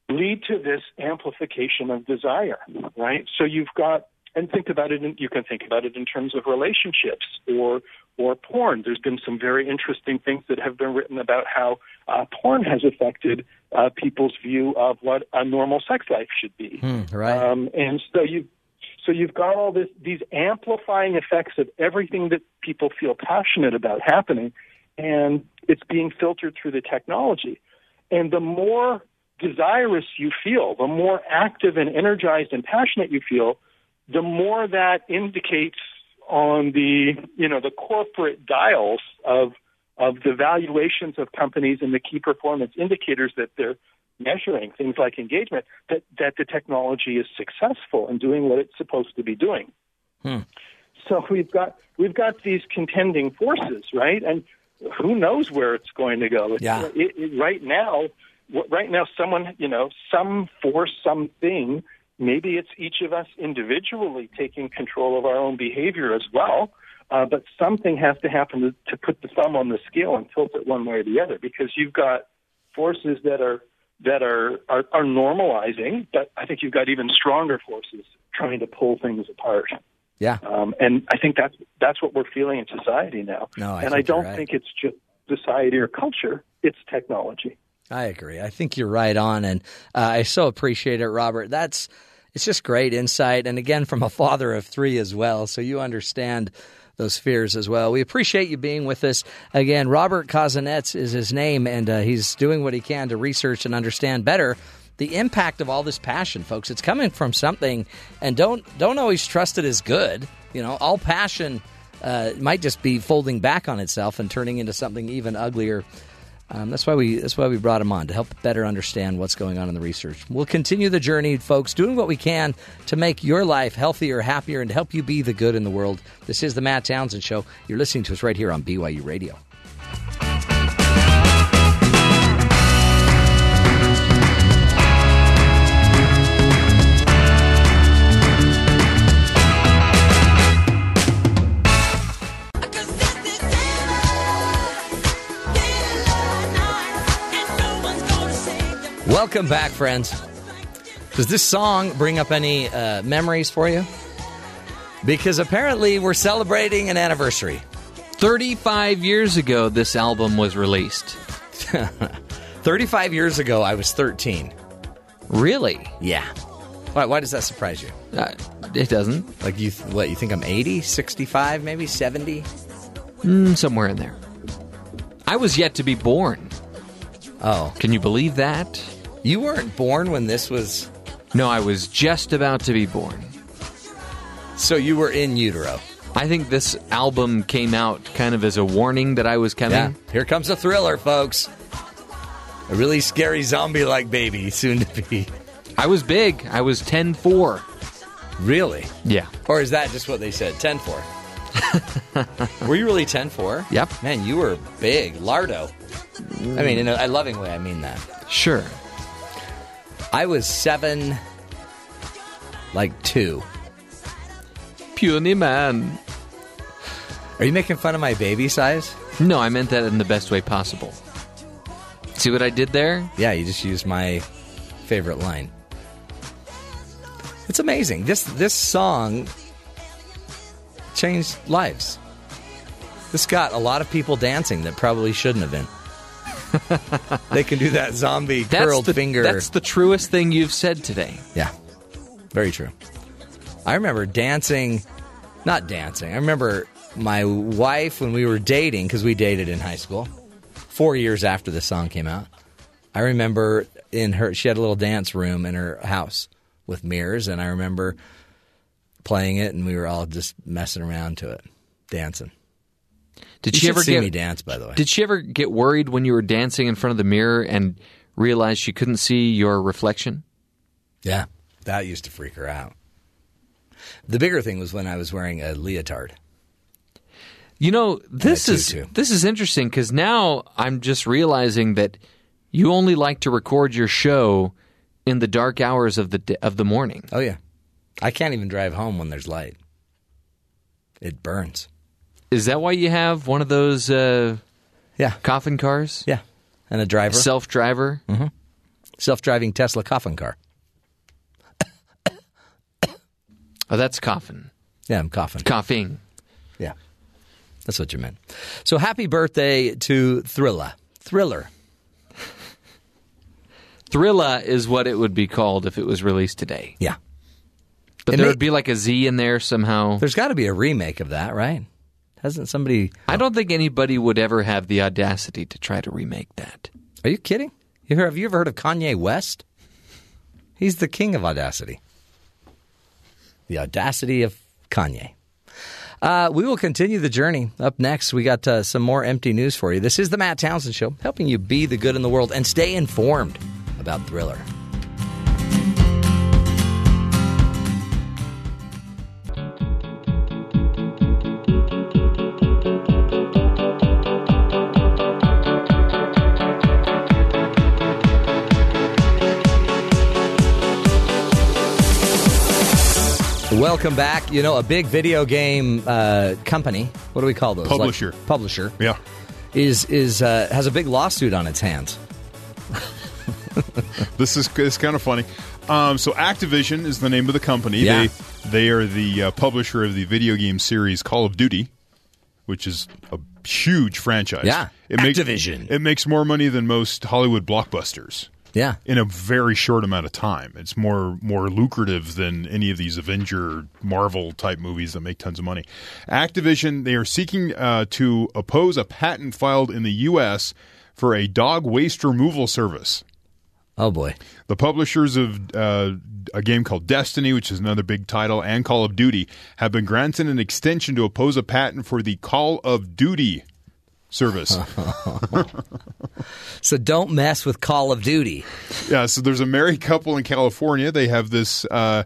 S7: lead to this amplification of desire, right? So you've got, and think about it, in, you can think about it in terms of relationships or or porn. There's been some very interesting things that have been written about how uh, porn has affected uh, people's view of what a normal sex life should be.
S3: Hmm, right.
S7: Um, and so you, so you've got all this, these amplifying effects of everything that people feel passionate about happening, and it's being filtered through the technology. And the more desirous you feel, the more active and energized and passionate you feel, the more that indicates on the you know the corporate dials of of the valuations of companies and the key performance indicators that they're measuring, things like engagement, that, that the technology is successful in doing what it's supposed to be doing.
S3: Hmm.
S7: So we've got we've got these contending forces, right? And who knows where it's going to go?
S3: Yeah.
S7: It, it, right now, right now, someone you know, some force, something. Maybe it's each of us individually taking control of our own behavior as well. Uh, but something has to happen to, to put the thumb on the scale and tilt it one way or the other because you've got forces that are that are, are, are normalizing, but I think you've got even stronger forces trying to pull things apart.
S3: Yeah.
S7: Um, and I think that's that's what we're feeling in society now.
S3: No, I
S7: and I don't
S3: right.
S7: think it's just society or culture; it's technology.
S3: I agree. I think you're right on, and uh, I so appreciate it, Robert. That's it's just great insight, and again, from a father of three as well, so you understand those fears as well. We appreciate you being with us again. Robert Kozinets is his name, and uh, he's doing what he can to research and understand better the impact of all this passion, folks. It's coming from something, and don't don't always trust it as good. You know, all passion uh, might just be folding back on itself and turning into something even uglier. Um, that's why we that's why we brought him on to help better understand what's going on in the research. We'll continue the journey, folks, doing what we can to make your life healthier, happier, and to help you be the good in the world. This is the Matt Townsend Show. You're listening to us right here on BYU Radio. Welcome back, friends. Does this song bring up any uh, memories for you? Because apparently we're celebrating an anniversary.
S4: 35 years ago, this album was released.
S3: 35 years ago, I was 13.
S4: Really?
S3: Yeah. Why, why does that surprise you?
S4: Uh, it doesn't.
S3: Like you, th- what you think? I'm 80, 65, maybe 70.
S4: Mm, somewhere in there. I was yet to be born.
S3: Oh,
S4: Can you believe that?
S3: You weren't born when this was.
S4: No, I was just about to be born.
S3: So you were in utero.
S4: I think this album came out kind of as a warning that I was coming.
S3: Yeah. Here comes a thriller, folks. A really scary zombie-like baby, soon to be.
S4: I was big. I was 10 4.
S3: Really?
S4: Yeah.
S3: Or is that just what they said? 10 4. were you really 10 4?
S4: Yep.
S3: Man, you were big. Lardo. I mean, in a, a loving way, I mean that.
S4: Sure.
S3: I was seven, like two.
S4: Puny man.
S3: Are you making fun of my baby size?
S4: No, I meant that in the best way possible. See what I did there?
S3: Yeah, you just used my favorite line. It's amazing. This this song changed lives. This got a lot of people dancing that probably shouldn't have been. they can do that zombie
S4: That's
S3: curled
S4: the,
S3: finger.
S4: That's the truest thing you've said today.
S3: Yeah, very true. I remember dancing, not dancing. I remember my wife when we were dating because we dated in high school. Four years after the song came out, I remember in her she had a little dance room in her house with mirrors, and I remember playing it, and we were all just messing around to it, dancing.
S4: Did
S3: You
S4: she ever
S3: see
S4: get
S3: me dance? By the way,
S4: Did she ever get worried when you were dancing in front of the mirror and realize she couldn't see your reflection?
S3: yeah, that used to freak her out. The bigger thing was when I was wearing a leotard.
S4: You know, this is this is interesting because now I'm just realizing that you only like to record your show in the dark hours of the of the morning.
S3: Oh yeah, I can't even drive home when there's light. It burns.
S4: Is that why you have one of those uh,
S3: Yeah,
S4: coffin cars,
S3: yeah, and a driver.
S4: self driver? Mm-hmm.
S3: self-driving Tesla coffin car.
S4: Oh, that's coffin.
S3: Yeah, I'm coughing.
S4: Coughing.
S3: Yeah, that's what you meant. So happy birthday to Thrilla. Thriller.
S4: Thrilla is what it would be called if it was released today.
S3: Yeah.
S4: But
S3: It
S4: there
S3: may-
S4: would be like a Z in there somehow.
S3: There's got to be a remake of that, right? Hasn't somebody?
S4: I don't think anybody would ever have the audacity to try to remake that.
S3: Are you kidding? You heard, have you ever heard of Kanye West? He's the king of audacity. The audacity of Kanye. Uh, we will continue the journey. Up next, we got uh, some more empty news for you. This is the Matt Townsend Show, helping you be the good in the world and stay informed about Thriller. Welcome back. You know, a big video game uh, company. What do we call those? Like-
S5: Publisher.
S3: publisher.
S5: Yeah.
S3: Is is uh, has a big lawsuit on its hands.
S5: This is it's kind of funny. Um, so Activision is the name of the company.
S3: Yeah.
S5: They they are the uh, publisher of the video game series Call of Duty, which is a huge franchise.
S3: Yeah.
S5: it makes,
S3: Activision.
S5: It makes more money than most Hollywood blockbusters
S3: Yeah.
S5: in a very short amount of time. It's more more lucrative than any of these Avenger Marvel type movies that make tons of money. Activision they are seeking uh, to oppose a patent filed in the U.S. for a dog waste removal service.
S3: Oh boy.
S5: The publishers of uh, a game called Destiny, which is another big title, and Call of Duty have been granted an extension to oppose a patent for the Call of Duty service.
S3: So don't mess with Call of Duty.
S5: yeah, so there's a married couple in California. They have this uh,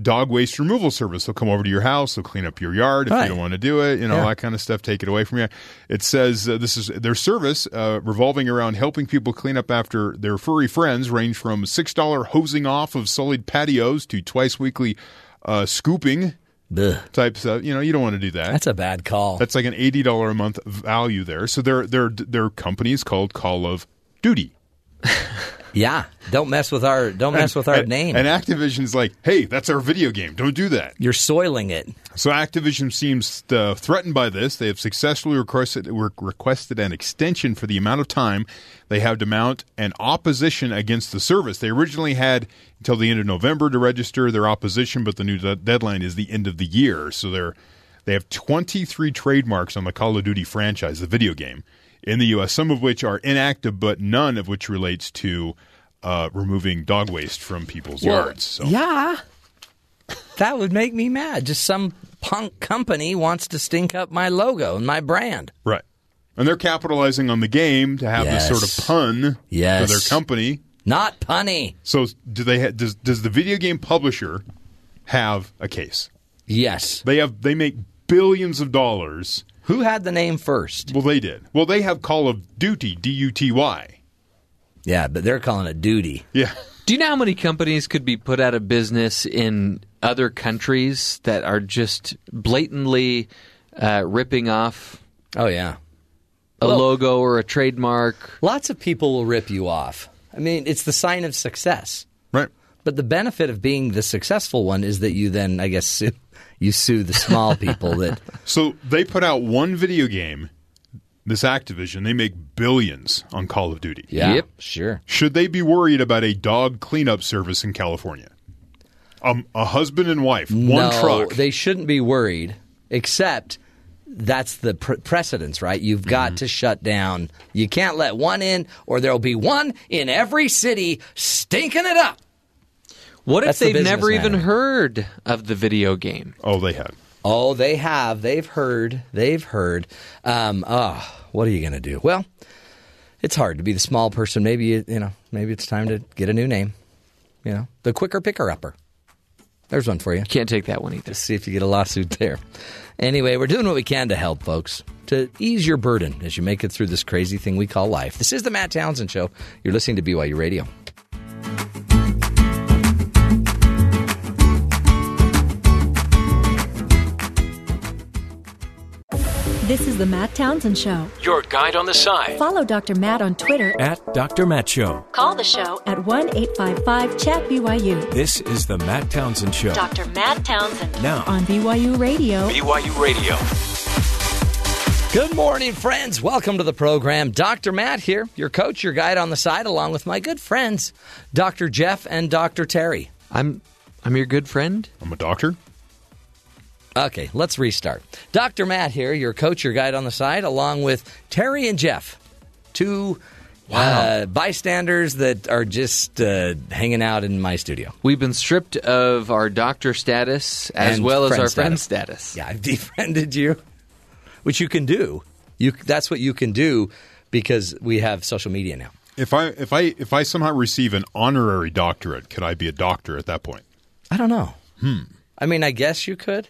S5: dog waste removal service. They'll come over to your house. They'll clean up your yard if
S3: Right.
S5: you don't want to do it. You know
S3: Yeah.
S5: that kind of stuff. Take it away from you. It says uh, this is their service uh, revolving around helping people clean up after their furry friends. Range from six dollar hosing off of sullied patios to twice weekly uh, scooping
S3: Ugh.
S5: type stuff. You know you don't want to do that.
S3: That's a bad call.
S5: That's like an eighty dollar a month value there. So their their their company is called Call of Duty.
S3: yeah. Don't mess with our don't mess with our
S5: and,
S3: name.
S5: And Activision's like, hey, that's our video game. Don't do that.
S3: You're soiling it.
S5: So Activision seems uh, threatened by this. They have successfully requested re- requested an extension for the amount of time they have to mount an opposition against the service. They originally had until the end of November to register their opposition, but the new de- deadline is the end of the year. So they're they have 23 trademarks on the Call of Duty franchise, the video game, in the U.S. Some of which are inactive, but none of which relates to uh, removing dog waste from people's yards. So.
S3: Yeah. That would make me mad. Just some punk company wants to stink up my logo and my brand.
S5: Right. And they're capitalizing on the game to have
S3: Yes.
S5: this sort of pun
S3: Yes.
S5: for their company.
S3: Not punny.
S5: So do they ha- does does the video game publisher have a case?
S3: Yes.
S5: They have they make billions of dollars.
S3: Who had the name first?
S5: Well, they did. Well, they have Call of Duty, D U T Y.
S3: Yeah, but they're calling it duty.
S5: Yeah.
S4: Do you know how many companies could be put out of business in other countries that are just blatantly uh, ripping off
S3: Oh yeah.
S4: a
S3: Well-
S4: logo or a trademark?
S3: Lots of people will rip you off. I mean, it's the sign of success.
S5: Right.
S3: But the benefit of being the successful one is that you then, I guess, sue, you sue the small people that.
S5: So they put out one video game, this Activision, they make billions on Call of Duty.
S3: Yeah,
S4: Yep.
S3: sure.
S5: Should they be worried about a dog cleanup service in California? Um, a husband and wife, one
S3: no,
S5: truck.
S3: they shouldn't be worried. Except that's the pre- precedence, right? You've got
S5: Mm-hmm.
S3: to shut down. You can't let one in, or there'll be one in every city stinking it up.
S4: What
S3: That's
S4: if they've never
S3: business
S4: even
S3: matter.
S4: heard of the video game?
S5: oh, they have.
S3: Oh, they have. They've heard. They've heard. Um, oh, what are you going to do? Well, it's hard to be the small person. Maybe you, you know. Maybe it's time to get a new name. You know, the quicker picker upper. There's one for you.
S4: Can't take that one either.
S3: See if you get a lawsuit there. Anyway, we're doing what we can to help folks to ease your burden as you make it through this crazy thing we call life. This is the Matt Townsend Show. You're listening to BYU Radio.
S1: This is the Matt Townsend Show.
S2: Your guide on the side.
S1: Follow Dr. Matt on Twitter.
S2: At Dr. Matt Show.
S1: Call the show at 1 855 Chat BYU.
S2: This is the Matt Townsend Show.
S1: Dr. Matt Townsend.
S2: Now.
S1: On BYU Radio.
S2: BYU Radio.
S3: Good morning, friends. Welcome to the program. Dr. Matt here, your coach, your guide on the side, along with my good friends, Dr. Jeff and Dr. Terry.
S4: I'm I'm your good friend.
S5: I'm a doctor.
S3: Okay, let's restart. Dr. Matt here, your coach, your guide on the side, along with Terry and Jeff, two uh, bystanders that are just uh, hanging out in my studio.
S4: We've been stripped of our doctor status as
S3: And
S4: well as
S3: friend
S4: our friend
S3: status.
S4: status.
S3: Yeah, I've defriended you, which you can do. You that's what you can do because we have social media now.
S5: If I if I if I somehow receive an honorary doctorate, could I be a doctor at that point?
S3: I don't know. Hmm. I mean, I guess you could,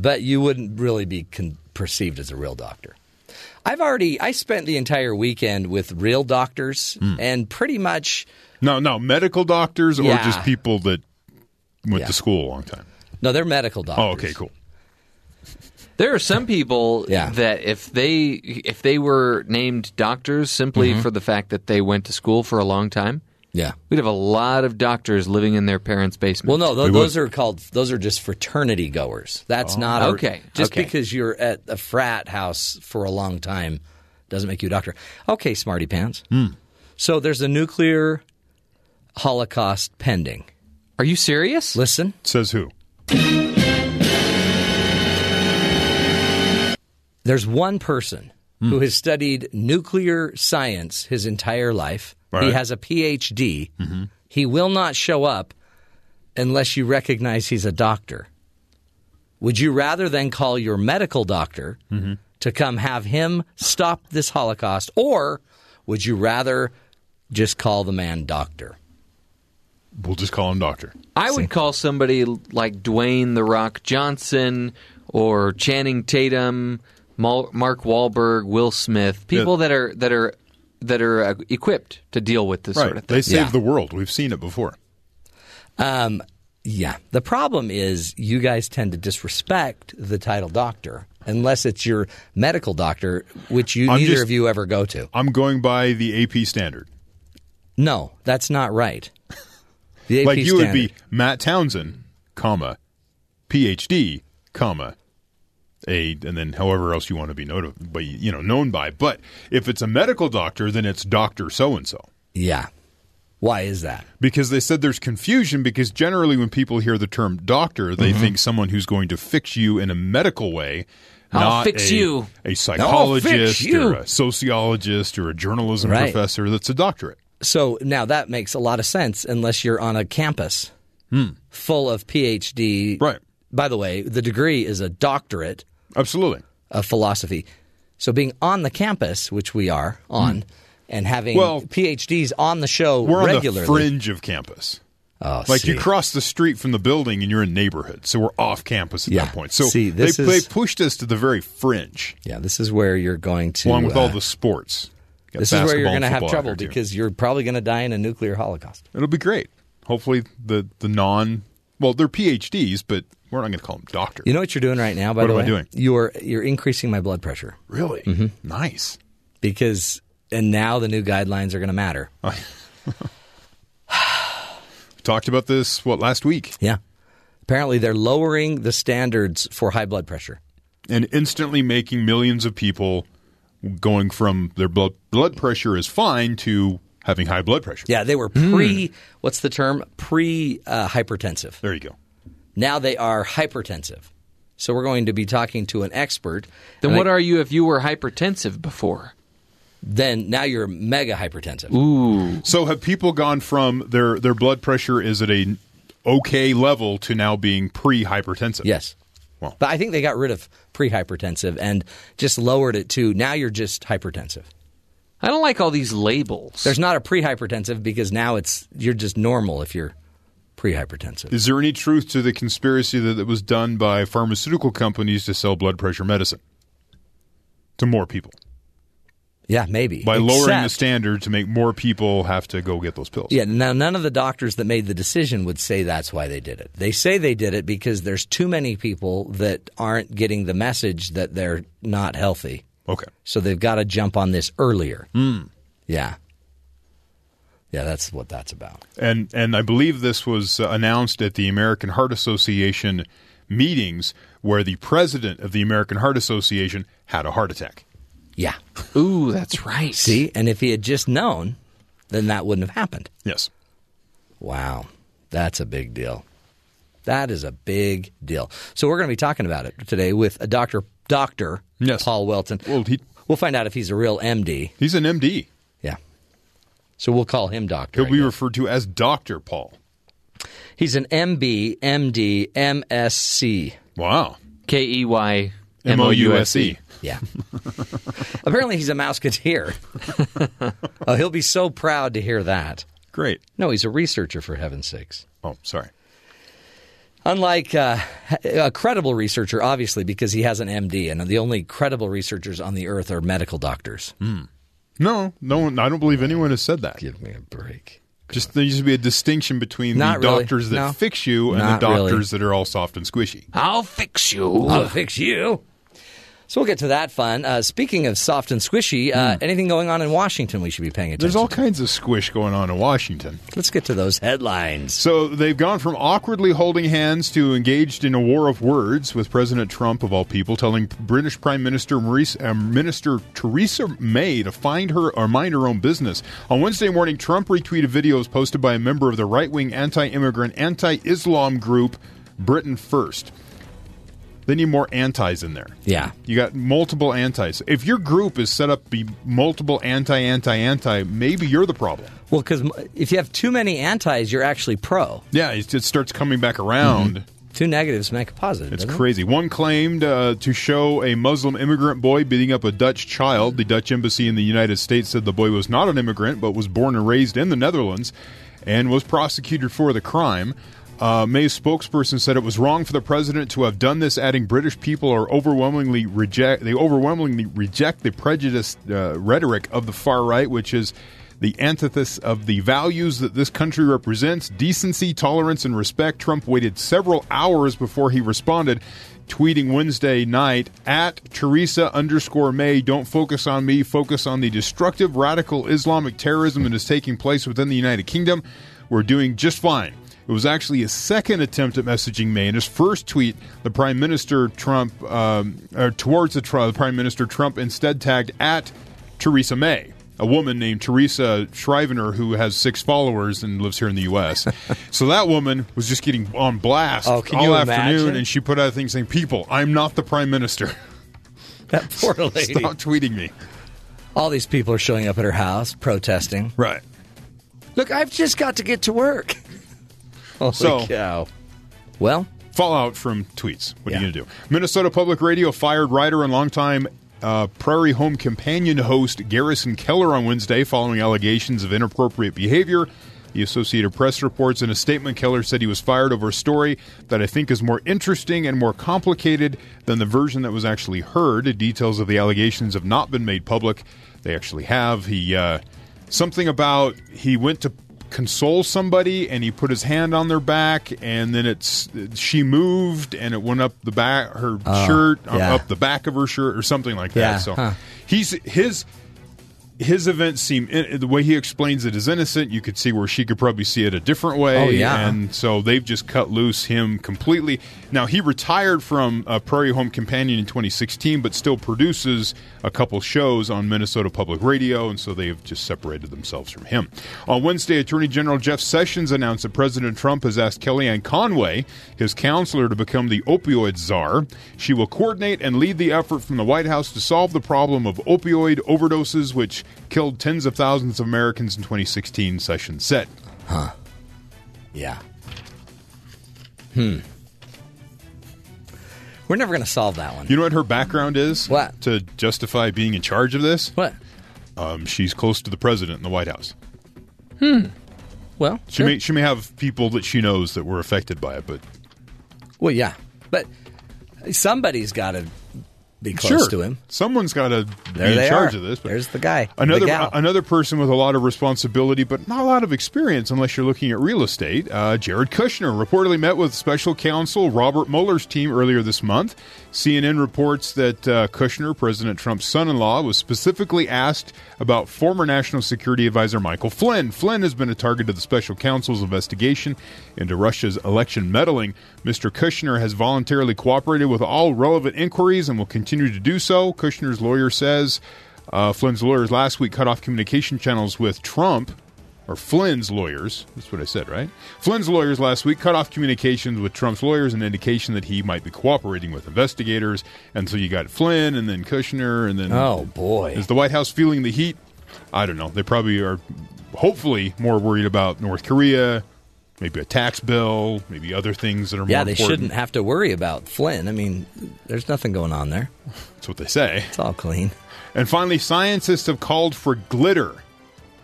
S3: but you wouldn't really be con- perceived as a real doctor. I've already I spent the entire weekend with real doctors and pretty much
S5: No, no, medical doctors or
S3: Yeah.
S5: just people that went
S3: Yeah.
S5: to school a long time.
S3: no, they're medical doctors.
S5: Oh, okay, cool.
S4: There are some people
S3: Yeah.
S4: that if they if they were named doctors simply
S3: Mm-hmm.
S4: for the fact that they went to school for a long time,
S3: Yeah.
S4: we'd have a lot of doctors living in their parents' basement.
S3: Well, no, th-
S5: We would.
S3: those are called those are just fraternity goers. That's oh. not a,
S4: Okay,
S3: Just
S4: okay.
S3: because you're at a frat house for a long time doesn't make you a doctor. Okay, smarty pants. Hmm. So there's a nuclear holocaust pending.
S4: Are you serious?
S3: Listen,
S5: Says who?
S3: there's one person hmm. who has studied nuclear science his entire life. He has a PhD. Mm-hmm. He will not show up unless you recognize he's a doctor. Would you rather than call your medical doctor mm-hmm. to come have him stop this Holocaust, or would you rather just call the man doctor?
S5: We'll just call him doctor.
S4: I would call somebody like Dwayne the Rock Johnson or Channing Tatum, Mark Wahlberg, Will Smith, people that are that are that are uh, equipped to deal with this
S5: Right.
S4: sort of thing.
S5: They save
S3: Yeah.
S5: the world. We've seen it before.
S3: Um, yeah. The problem is you guys tend to disrespect the title doctor unless it's your medical doctor, which you neither
S5: just-
S3: of you ever go to.
S5: I'm going by the AP standard.
S3: No, that's not right. The AP
S5: like you would be Matt Townsend, comma, PhD, comma, a, and then however else you want to be known, but you know, known by. But if it's a medical doctor, then it's Doctor So and So.
S3: Yeah. Why is that?
S5: Because they said there's confusion because generally when people hear the term doctor, they
S3: Mm-hmm.
S5: think someone who's going to fix you in a medical way.
S4: I'll
S5: not
S4: fix
S5: a,
S4: you.
S5: A psychologist
S3: you.
S5: or a sociologist or a journalism
S3: Right.
S5: professor that's a doctorate.
S3: So now that makes a lot of sense unless you're on a campus full of PhD.
S5: Hmm. Right.
S3: By the way, the degree is a doctorate
S5: Absolutely.
S3: of philosophy. So being on the campus, which we are on, and having.
S5: Well,
S3: PhDs on the show
S5: We're
S3: regularly.
S5: on the fringe of campus.
S3: Oh,
S5: Like you cross the street from the building and you're in neighborhood, so we're off campus at
S3: Yeah.
S5: that point. So
S3: See,
S5: they,
S3: this
S5: they
S3: is-
S5: pushed us to the very fringe,
S3: Yeah, this is where you're going to.
S5: along with all
S3: uh,
S5: the sports.
S3: This is where you're going to have trouble
S5: out there, too.
S3: because you're probably going to die in a nuclear holocaust.
S5: it'll be great. Hopefully, the the non well, they're PhDs, but we're not going to call him doctor.
S3: You know what you're doing right now. By
S5: What
S3: the
S5: am I doing?
S3: You're you're increasing my blood pressure
S5: really
S3: Mm-hmm.
S5: nice.
S3: because, and now the new guidelines are going to matter.
S5: We talked about this what last week,
S3: Yeah. Apparently, they're lowering the standards for high blood pressure.
S5: and instantly making millions of people going from their blood blood pressure is fine to having high blood pressure.
S3: Yeah, they were pre. What's the term? Pre uh, hypertensive.
S5: There you go.
S3: Now they are hypertensive. So we're going to be talking to an expert.
S4: Then what
S3: I-
S4: are you if you were hypertensive before?
S3: Then now you're mega hypertensive.
S4: Ooh.
S5: So have people gone from their their blood pressure is at a okay level to now being pre-hypertensive?
S3: Yes.
S5: Well.
S3: but I think they got rid of pre-hypertensive and just lowered it to now you're just hypertensive.
S4: I don't like all these labels.
S3: There's not a pre-hypertensive because now it's you're just normal if you're pre-hypertensive.
S5: Is there any truth to the conspiracy that it was done by pharmaceutical companies to sell blood pressure medicine to more people?
S3: Yeah, maybe
S5: by lowering the standard to make more people have to go get those pills.
S3: Yeah, now none of the doctors that made the decision would say that's why they did it. They say they did it because there's too many people that aren't getting the message that they're not healthy.
S5: Okay.
S3: So they've got to jump on this earlier. Hmm. Yeah. Yeah, that's what that's about.
S5: And and I believe this was uh, announced at the American Heart Association meetings where the president of the American Heart Association had a heart attack.
S3: Yeah.
S4: Ooh, that's right.
S3: See, and if he had just known, then that wouldn't have happened.
S5: Yes.
S3: Wow. That's a big deal. That is a big deal. So we're going to be talking about it today with a doctor, Doctor
S5: Yes.
S3: Paul Whelton.
S5: Well, he
S3: We'll find out if he's a real MD.
S5: he's an MD.
S3: Yeah. So we'll call him doctor.
S5: He'll be referred to as Doctor Paul.
S3: He's an MB, MD, MSc.
S5: Wow.
S4: K E Y
S5: M O U S E.
S3: Yeah. Apparently he's a Mouseketeer. oh, he'll be so proud to hear that.
S5: Great.
S3: No, he's a researcher, for heaven's sakes.
S5: Oh, sorry.
S3: Unlike uh, a credible researcher, obviously, because he has an MD, and the only credible researchers on the earth are medical doctors.
S5: No, no one. I don't believe anyone has said that.
S3: Give me a break.
S5: Just there used to be a distinction between
S3: Not
S5: the
S3: really.
S5: doctors that
S3: No.
S5: fix you and
S3: Not
S5: the
S3: really.
S5: doctors that are all soft and squishy.
S4: I'll fix you.
S3: I'll fix you. So we'll get to that fun. Uh, speaking of soft and squishy, uh, anything going on in Washington we should be paying attention to.
S5: There's all
S3: to?
S5: kinds of squish going on in Washington.
S3: Let's get to those headlines.
S5: So they've gone from awkwardly holding hands to engaged in a war of words with President Trump, of all people, telling British Prime Minister Maurice, uh, Minister Theresa May to find her or mind her own business. On Wednesday morning, Trump retweeted videos posted by a member of the right-wing anti-immigrant, anti-Islam group Britain First. They need more antis in there.
S3: Yeah.
S5: You got multiple antis. If your group is set up to be multiple anti, anti, anti, maybe you're the problem.
S3: Well, because if you have too many antis, you're actually pro.
S5: Yeah, it just starts coming back around.
S3: Two negatives make a positive.
S5: It's
S3: doesn't it?
S5: crazy. One claimed uh, to show a Muslim immigrant boy beating up a Dutch child. The Dutch embassy in the United States said the boy was not an immigrant, but was born and raised in the Netherlands and was prosecuted for the crime. Uh, May's spokesperson said it was wrong for the president to have done this, adding British people are overwhelmingly reject they overwhelmingly reject the prejudiced uh, rhetoric of the far right, which is the antithesis of the values that this country represents decency, tolerance, and respect. Trump waited several hours before he responded, tweeting Wednesday night at Teresa underscore May, don't focus on me, focus on the destructive radical Islamic terrorism that is taking place within the United Kingdom. We're doing just fine. It was actually his second attempt at messaging May. In his first tweet, the Prime Minister Trump, um, or towards the, the Prime Minister Trump, instead tagged at Theresa May, a woman named Teresa Scrivener who has six followers and lives here in the U.S. so that woman was just getting on blast
S3: Oh,
S5: all afternoon,
S3: imagine?
S5: and she put out a thing saying, "People, I'm not the Prime Minister.
S3: That poor lady.
S5: Stop tweeting me."
S3: All these people are showing up at her house protesting.
S5: Right.
S3: Look, I've just got to get to work. Holy
S5: So-
S3: cow. Well,
S5: Fallout from tweets. What are you going to do? Minnesota Public Radio fired writer and longtime uh, Prairie Home Companion host Garrison Keillor on Wednesday following allegations of inappropriate behavior. The Associated Press reports in a statement Keillor said he was fired over a story that I think is more interesting and more complicated than the version that was actually heard. Details of the allegations have not been made public. They actually have. He uh, something about he went to console somebody and he put his hand on their back and then it's she moved and it went up the back her shirt uh,
S3: yeah.
S5: up the back of her shirt or something like that
S3: Yeah,
S5: so
S3: huh.
S5: he's his his events seem the way he explains it is innocent. You could see where she could probably see it a different way.
S3: Oh, yeah.
S5: and so they've just cut loose him completely. Now he retired from uh, prairie home companion in 2016 but still produces a couple shows on minnesota public radio and so they've just separated themselves from him. On wednesday attorney general jeff sessions announced that president trump has asked kellyanne conway his counselor to become the opioid czar. She will coordinate and lead the effort from the white house to solve the problem of opioid overdoses which killed tens of thousands of americans in 2016 sessions said Huh.
S3: yeah. Hmm. We're never going to solve that one.
S5: You know what her background is?
S3: What?
S5: To justify being in charge of this?
S3: what?
S5: Um, she's close to the president in the White House. Hmm.
S3: Well,
S5: She
S3: sure.
S5: may she may have people that she knows that were affected by it, but
S3: well, yeah, but somebody's got to be close
S5: sure.
S3: to him.
S5: Someone's got to be in charge
S3: are.
S5: of this. But
S3: There's the guy,
S5: Another
S3: the
S5: another person with a lot of responsibility, but not a lot of experience unless you're looking at real estate. Uh, Jared Kushner reportedly met with special counsel Robert Mueller's team earlier this month. CNN reports that uh, Kushner, President Trump's son-in-law, was specifically asked about former National Security Advisor Michael Flynn. Flynn has been a target of the special counsel's investigation into Russia's election meddling. Mr. Kushner has voluntarily cooperated with all relevant inquiries and will continue to do so. Kushner's lawyer says uh, Flynn's lawyers last week cut off communication channels with Trump, or Flynn's lawyers. That's what I said, right? Flynn's lawyers last week cut off communications with Trump's lawyers, an indication that he might be cooperating with investigators. And so you got Flynn, and then Kushner, and then
S3: Oh boy.
S5: is the White House feeling the heat? I don't know. They probably are, hopefully, more worried about North Korea, maybe a tax bill, maybe other things that are more
S3: Yeah, they
S5: important.
S3: shouldn't have to worry about Flynn. I mean, there's nothing going on there.
S5: That's what they say.
S3: It's all clean.
S5: And finally, scientists have called for glitter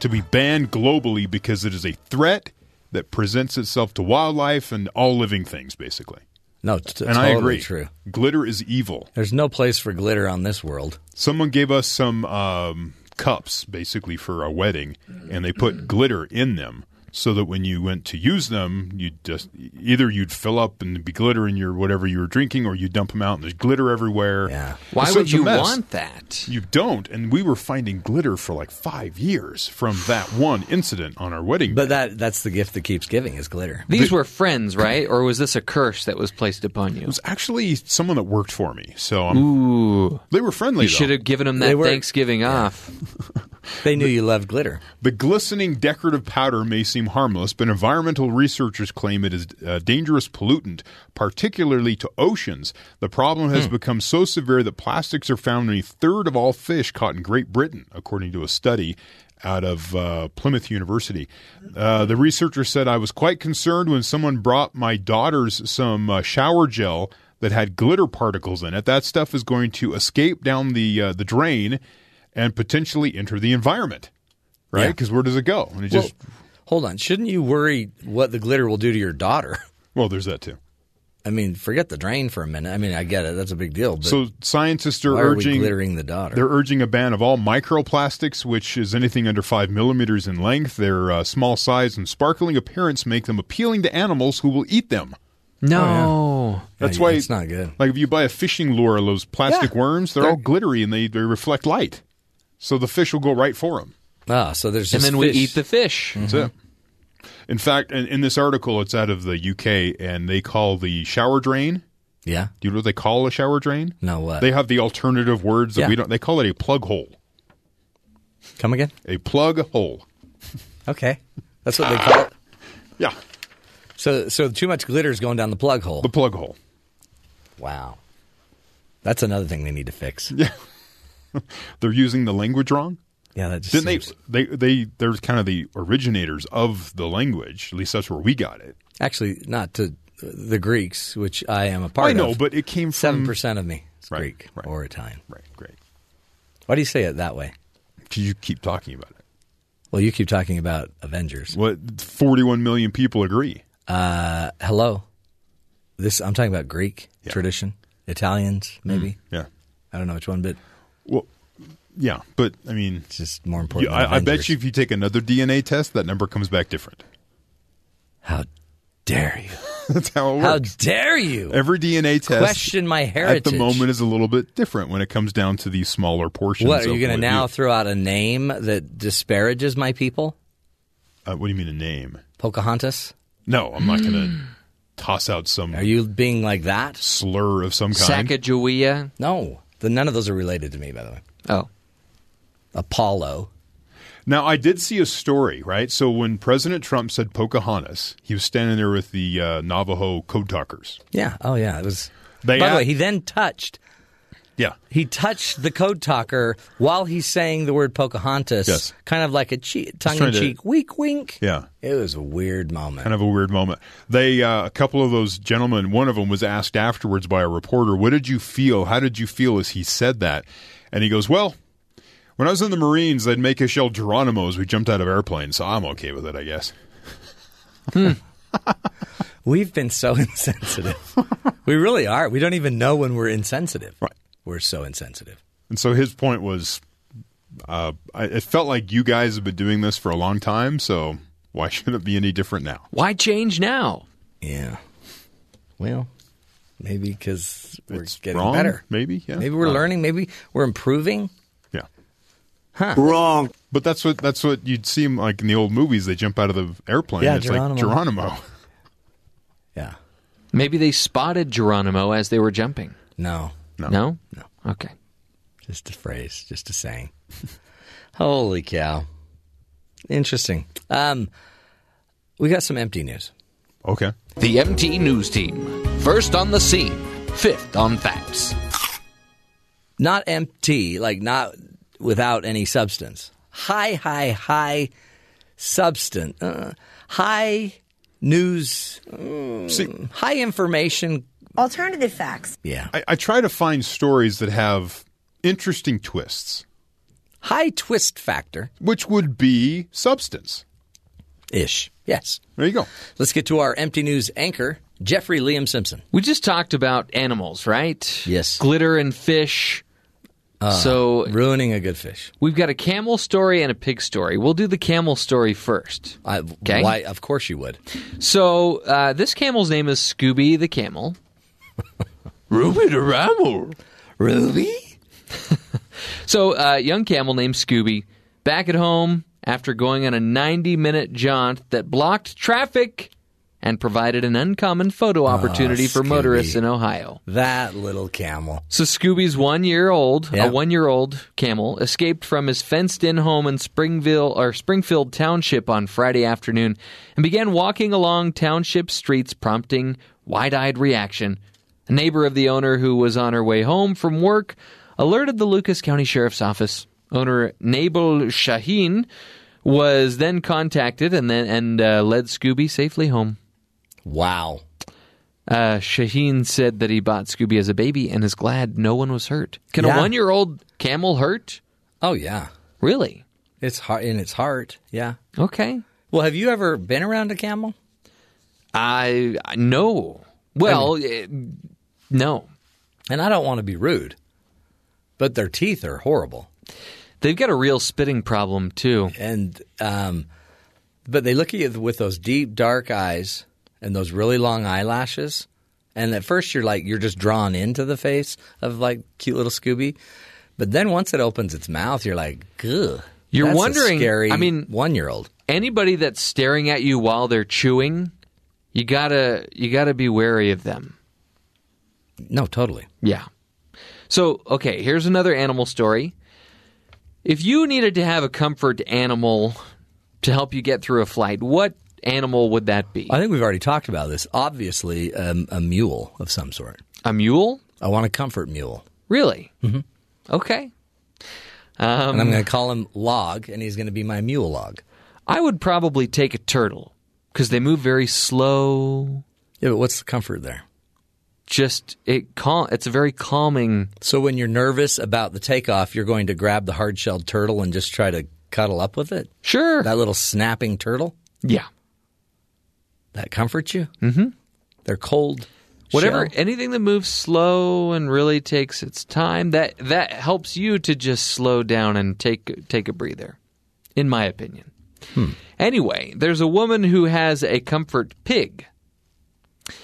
S5: to be banned globally because it is a threat that presents itself to wildlife and all living things, basically.
S3: No, t-
S5: And
S3: totally
S5: I agree.
S3: true.
S5: Glitter is evil.
S3: There's no place for glitter on this world.
S5: Someone gave us some um, cups, basically, for a wedding, and they put glitter in them so that when you went to use them, you just either you'd fill up and be glitter in your whatever you were drinking, or you dump them out and there's glitter everywhere.
S3: Yeah.
S4: Why
S5: So
S4: would you
S5: mess.
S4: want that?
S5: You don't, and we were finding glitter for like five years from that one incident on our wedding.
S3: But
S5: day.
S3: that that's the gift that keeps giving is glitter.
S4: These were friends, right? Or was this a curse that was placed upon you?
S5: it was actually someone that worked for me, so I'm,
S4: Ooh.
S5: they were friendly.
S4: You should have given them that
S3: were-
S4: Thanksgiving off.
S3: They knew you loved glitter.
S5: The glistening decorative powder may seem harmless, but environmental researchers claim it is a dangerous pollutant, particularly to oceans. The problem has become so severe that plastics are found in a third of all fish caught in Great Britain, according to a study out of uh, Plymouth University. Uh, the researcher said, I was quite concerned when someone brought my daughters some uh, shower gel that had glitter particles in it. That stuff is going to escape down the uh, the drain and potentially enter the environment, right?
S3: Yeah.
S5: Because where does it go? And it
S3: Well,
S5: just
S3: hold on. Shouldn't you worry what the glitter will do to your daughter?
S5: well, there's that too.
S3: I mean, forget the drain for a minute. I mean, I get it. That's a big deal. But
S5: So scientists are
S3: why are we
S5: urging
S3: glittering the daughter?
S5: they're urging a ban of all microplastics, which is anything under five millimeters in length. Their uh, small size and sparkling appearance make them appealing to animals who will eat them.
S4: No.
S5: That's
S3: Yeah,
S5: why
S3: it's not good.
S5: Like if you buy a fishing lure, those plastic
S3: Yeah.
S5: worms, they're, all glittery and they, they reflect light, so the fish will go right for them.
S3: Ah, so there's
S4: And
S3: just
S4: then we eat the fish.
S5: That's it. In fact, in, in this article, it's out of the UK, and they call the shower drain.
S3: Yeah.
S5: Do you know what they call a shower drain?
S3: No, what?
S5: They have the alternative words that
S3: Yeah.
S5: we don't. They call it a plug hole.
S3: Come again?
S5: A plug hole.
S3: Okay. That's what they call it.
S5: Yeah,
S3: So, so too much glitter is going down the plug hole.
S5: the plug hole.
S3: Wow. That's another thing they need to fix.
S5: Yeah, they're using the language wrong.
S3: Yeah, that just seems-
S5: they? They they they're kind of the originators of the language. At least that's where we got it.
S3: actually not to the Greeks, which I am a part
S5: I know,
S3: of.
S5: but it came
S3: seven percent of me is
S5: Right,
S3: Greek
S5: right.
S3: or Italian.
S5: Right, great.
S3: Why do you say it that way?
S5: Because you keep talking about it.
S3: Well, you keep talking about Avengers.
S5: What? Forty-one million people agree.
S3: Uh, hello. This I'm talking about Greek
S5: Yeah.
S3: tradition, Italians maybe.
S5: Yeah.
S3: I don't know which one, but
S5: Well, yeah, but I mean,
S3: it's just more important.
S5: you, I, I bet you if you take another DNA test, that number comes back different.
S3: How dare you?
S5: That's how it works.
S3: How dare you?
S5: Every DNA test
S3: Question my heritage at
S5: the moment is a little bit different when it comes down to these smaller portions.
S3: What are you going to now
S5: you-
S3: throw out a name that disparages my people?
S5: Uh, what do you mean a name?
S3: Pocahontas?
S5: No, I'm not going to toss out some
S3: Are you being like that?
S5: slur of some kind.
S4: Sacagawea.
S3: No. The, none of those are related to me, by the way.
S4: Oh.
S3: Apollo.
S5: Now, I did see a story, right? So when President Trump said Pocahontas, he was standing there with the uh, Navajo code talkers.
S3: Yeah. Oh, yeah. It was.
S5: They
S3: by the
S5: a-
S3: way, he then touched.
S5: Yeah.
S3: He touched the code talker while he's saying the word Pocahontas,
S5: Yes.
S3: kind of like a che- tongue in
S5: to-
S3: cheek wink wink.
S5: Yeah.
S3: It was a weird moment.
S5: Kind of a weird moment. They, uh, a couple of those gentlemen, one of them was asked afterwards by a reporter, What did you feel? How did you feel as he said that? And he goes, Well, when I was in the Marines, they'd make us yell Geronimo as we jumped out of airplanes, so I'm okay with it, I guess.
S3: We've been so insensitive. we really are. We don't even know when we're insensitive.
S5: Right.
S3: we're so insensitive.
S5: And so his point was, uh, I, it felt like you guys have been doing this for a long time, so why should it be any different now?
S4: Why change now?
S3: Yeah. Well, maybe because we're
S5: It's
S3: getting
S5: wrong,
S3: better.
S5: maybe, yeah.
S3: Maybe we're
S5: Uh,
S3: learning. Maybe we're improving.
S5: Yeah.
S6: Wrong.
S5: But that's what that's what you'd see 'em, like in the old movies. They jump out of the airplane.
S3: Yeah,
S5: it's
S3: Geronimo.
S5: like Geronimo.
S3: Yeah.
S4: Maybe they spotted Geronimo as they were jumping.
S3: No.
S5: No.
S4: No?
S3: No.
S4: Okay.
S3: Just a phrase. Just a saying. Holy cow. Interesting. Um, we got some empty news.
S5: Okay.
S4: The MT News Team. First on the scene, fifth on facts.
S3: Not empty, like not without any substance. High, high, high substance. Uh, high news. mm,
S5: See,
S3: high information.
S8: Alternative facts.
S3: Yeah.
S5: I, I try to find stories that have interesting twists,
S3: High twist factor
S5: which would be substance.
S3: ish. Yes.
S5: There you go.
S3: Let's get to our empty news anchor, Jeffrey Liam Simpson.
S4: We just talked about animals, right?
S3: Yes.
S4: Glitter and fish. So
S3: Ruining a good fish.
S4: we've got a camel story and a pig story. We'll do the camel story first.
S3: I,
S4: Okay.
S3: Why? Of course you would.
S4: So uh, this camel's name is Scooby the camel. Ruby the Ramble.
S3: Ruby?
S4: So, uh, young camel named Scooby, back at home after going on a 90 minute jaunt that blocked traffic and provided an uncommon photo opportunity for motorists in Ohio.
S3: That little camel.
S4: So, Scooby's one year old,
S3: Yeah.
S4: a one year old camel, escaped from his fenced in home in Springville or Springfield Township on Friday afternoon and began walking along township streets, prompting wide eyed reaction. A neighbor of the owner who was on her way home from work alerted the Lucas County Sheriff's Office. Owner Nabal Shaheen was then contacted and then and uh, led Scooby safely home.
S3: Wow.
S4: Uh, Shaheen said that he bought Scooby as a baby and is glad no one was hurt. Can
S3: Yeah.
S4: a one year old camel hurt?
S3: Oh yeah.
S4: Really?
S3: It's heart in its heart. Yeah.
S4: Okay.
S3: Well, have you ever been around a camel?
S4: I I- no. Well, eh, no.
S3: And I don't want to be rude, but their teeth are horrible.
S4: They've got a real spitting problem too.
S3: And um, but they look at you with those deep dark eyes and those really long eyelashes. And at first you're like you're just drawn into the face of like cute little Scooby. But then once it opens its mouth, you're like, Ugh.
S4: You're wondering-
S3: scary
S4: I mean-
S3: one year old.
S4: Anybody that's staring at you while they're chewing, you gotta you gotta be wary of them.
S3: No, totally.
S4: Yeah. So, okay, here's another animal story. If you needed to have a comfort animal to help you get through a flight, what animal would that be?
S3: I think we've already talked about this. Obviously, um, a mule of some sort.
S4: A mule?
S3: I want a comfort mule.
S4: Really? Mm-hmm. Okay. Um,
S3: and I'm going to call him Log, and he's going to be my mule log.
S4: I would probably take a turtle because they move very slow.
S3: Yeah, but what's the comfort there?
S4: Just it cal- It's a very calming.
S3: So when you're nervous about the takeoff, you're going to grab the hard-shelled turtle and just try to cuddle up with it.
S4: Sure.
S3: That little snapping turtle
S4: yeah.
S3: That comforts you. Mm-hmm. They're cold.
S4: Whatever.
S3: shell.
S4: Anything that moves slow and really takes its time that that helps you to just slow down and take take a breather. In my opinion. Anyway, there's a woman who has a comfort pig.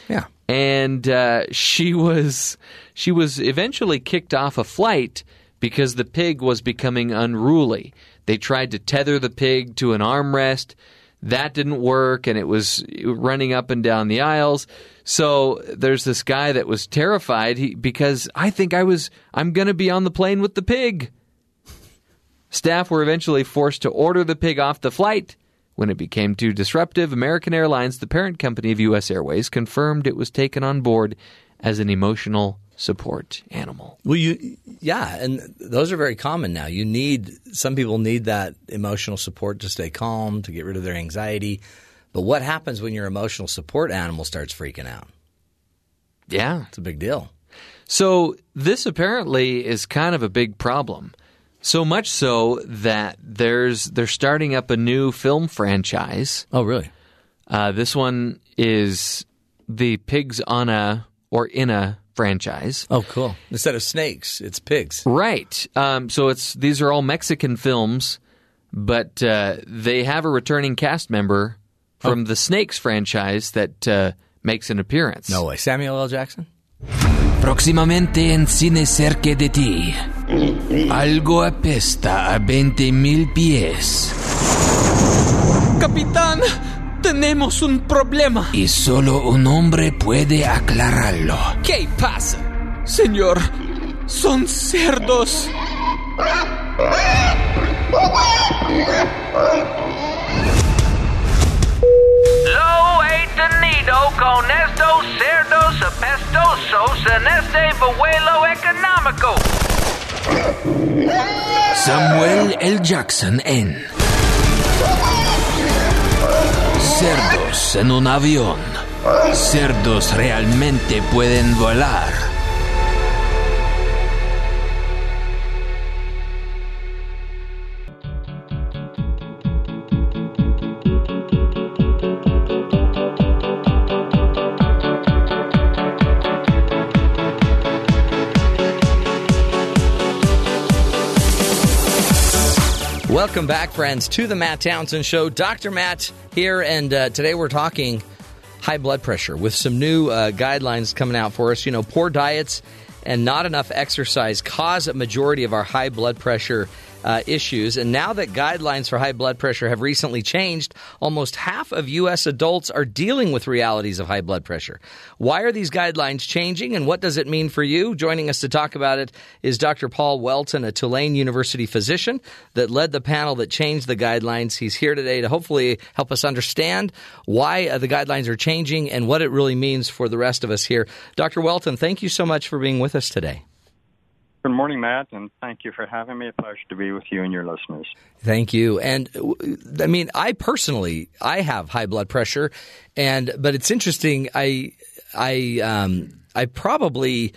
S3: Yeah.
S4: and uh, she was she was eventually kicked off a flight because the pig was becoming unruly. They tried to tether the pig to an armrest. That didn't work, and it was running up and down the aisles. So there's this guy that was terrified he, because I think I was I'm going to be on the plane with the pig. Staff were eventually forced to order the pig off the flight. When it became too disruptive, American Airlines, the parent company of U.S. Airways, confirmed it was taken on board as an emotional support animal.
S3: Well, you, yeah, and those are very common now. You need some people need that emotional support to stay calm, to get rid of their anxiety. But what happens when your emotional support animal starts freaking out?
S4: Yeah.
S3: It's a big deal.
S4: So this apparently is kind of a big problem. So much so that there's they're starting up a new film franchise.
S3: Oh, really?
S4: Uh, this one is the pigs on a or in a franchise.
S3: Oh, cool. Instead of snakes, it's pigs.
S4: Right. Um, so it's these are all Mexican films, but uh, they have a returning cast member from the Snakes franchise that uh, makes an appearance.
S3: No way. Samuel L. Jackson?
S8: Próximamente en cine cerca de ti. Algo apesta a 20 mil pies.
S9: Capitán, tenemos un problema.
S8: Y solo un hombre puede aclararlo.
S9: ¿Qué pasa? Señor, son cerdos.
S10: Lo he tenido con estos cerdos apestosos en este vuelo económico.
S8: Samuel L. Jackson en Cerdos en un avión. Cerdos realmente pueden volar.
S3: Welcome back, friends, to the Matt Townsend Show. Dr. Matt here, and uh, today we're talking high blood pressure with some new uh, guidelines coming out for us. You know, poor diets and not enough exercise cause a majority of our high blood pressure uh, issues. And now that guidelines for high blood pressure have recently changed, almost half of U.S. adults are dealing with realities of high blood pressure. Why are these guidelines changing and what does it mean for you? Joining us to talk about it is Dr. Paul Whelton, a Tulane University physician that led the panel that changed the guidelines. He's here today to hopefully help us understand why uh, the guidelines are changing and what it really means for the rest of us here. Dr. Whelton, thank you so much for being with us today.
S11: Good morning, Matt, and thank you for having me. A pleasure to be with you and your listeners.
S3: Thank you. And I mean, I personally, I have high blood pressure, and but it's interesting. I, I, um, I probably.